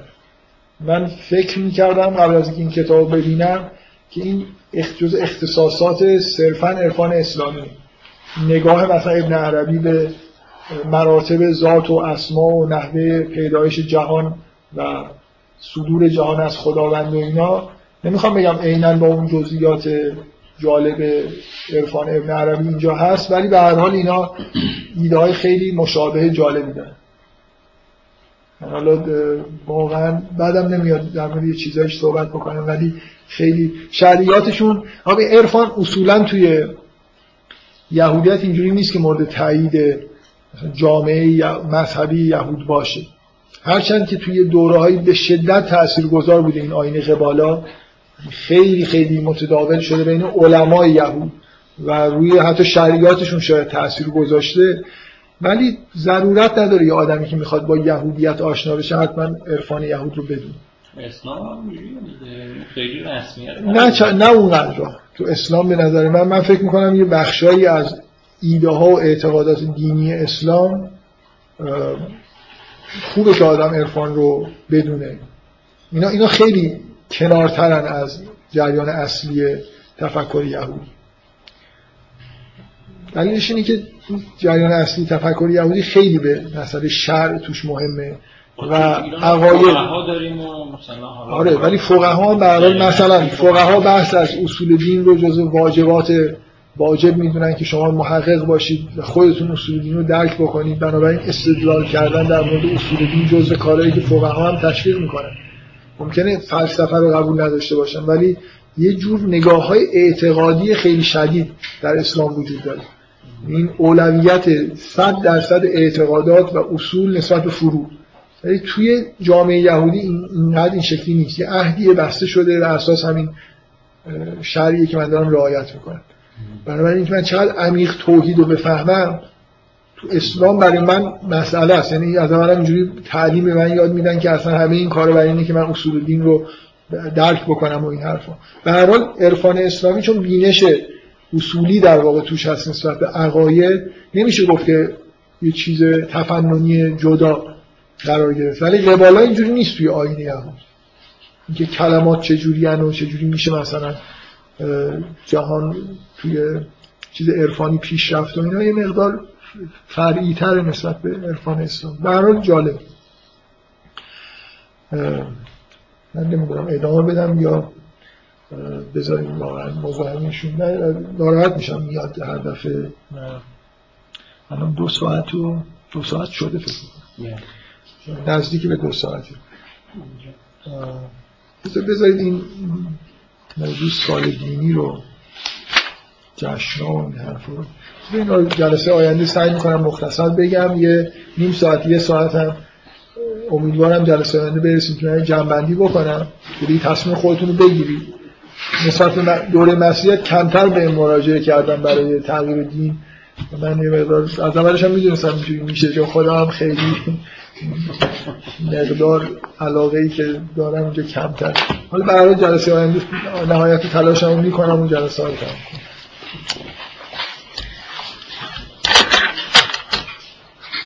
من فکر می‌کردم قبل از این کتاب ببینم که این جز اختصاصات صرفا عرفان اسلامی. نگاه مثلا ابن عربی به مراتب ذات و اسما و نحوه پیدایش جهان و صدور جهان از خداوند و اینا. نمی‌خوام بگم عینا با اون جزئیات جالب عرفان ابن عربی اینجا هست ولی به هر حال اینا ایده های خیلی مشابه جالبی دارن. حالا واقعا بعدم نمیاد در مورد یه چیزایش صحبت بکنم ولی خیلی شریعاتشون عرفان اصولا توی یهودیت اینجوری نیست که مورد تایید جامعه مذهبی یهود باشه. هرچند که توی دوره به شدت تاثیرگذار بوده این آینه قبالا خیلی خیلی متداول شده بین علمای یهود و روی حتی شریعاتشون شاید تاثیر گذاشته. ولی ضرورت نداره یه آدمی که می‌خواد با یهودیت آشنا بشه حتما عرفان یهود رو بدون
اسلام خیلی رسمیت
نه. نه اونقدر. تو اسلام به نظر من من فکر می‌کنم یه بخشایی از ایده ها و اعتقادات دینی اسلام خوبه که آدم عرفان رو بدونه. اینا, اینا خیلی کنارترن از جریان اصلی تفکر یهودی. دلیلش اینه که جریان اصلی تفکر یهودی خیلی به مسئله شرع توش مهمه و عقاید آره ولی فقها هم به مثلا فقها بحث از اصول دین رو جزو واجبات واجب می‌دونن که شما محقق باشید و خودتون اصول دین رو درک بکنید. بنابراین استدلال کردن در مورد اصول دین جزء کارهایی که فقها هم تشویق می‌کنن. ممکنه فلسفه رو قبول نداشته باشن ولی یه جور نگاه های اعتقادی خیلی شدید در اسلام وجود داره. این اولویت صد درصد اعتقادات و اصول نسبت به فروع ولی توی جامعه یهودی اینقدر این شکلی نیست. یه عهدی بسته شده و اساس همین شرعیه که من دارم رعایت می‌کنم. بنابراین اینکه من چقدر عمیق توحید رو بفهمم تو اسلام برای من مسئله است. یعنی از من اینجوری تعلیم من یاد میدن که اصلا همه این کارو برای اینه که من اصول دین رو درک بکنم و این حرفا. به هر حال عرفان اسلامی چون بینش اصولی در واقع توش هست نسبت به عقاید نمیشه گفت که یه چیز تفننی جدا قرار گرفت. ولی قبالا اینجوری نیست توی آینه یهود اینکه کلمات چجوری و چجوری میشه مثلا جهان توی چیز عرفانی پیشرفت و اینا یه مقدار فرعی تر نسبت به عرفان اسلام. به جالب. من نمی‌دونم ادامه بدم یا بذاریم واقعا مزاحمشون ناراحت میشم میاد هر دفعه. الان دو ساعت و دو ساعت شده فکر کنم نزدیکی به دو ساعتی بذارید این موضوع سال دینی رو جشن و این حرف رو جلسه آینده سعی می‌کنم مختصر بگم. یه نیم ساعت یه ساعت هم امیدوارم جلسه آینده برسیم که جنبندی بکنم. که تصمیم خودتون رو بگیرید. نسبت به دوره مسیحیت کمتر به مراجعه کردم برای تغییر دین. من یه مقدار از اولش هم می‌دونستم اینجوری میشه چون خدا هم خیلی مقدار علاقه ای که دارم اونجا کمتر. حالا برای جلسه آینده نهایت تلاشمو می‌کنم اون جلسه رو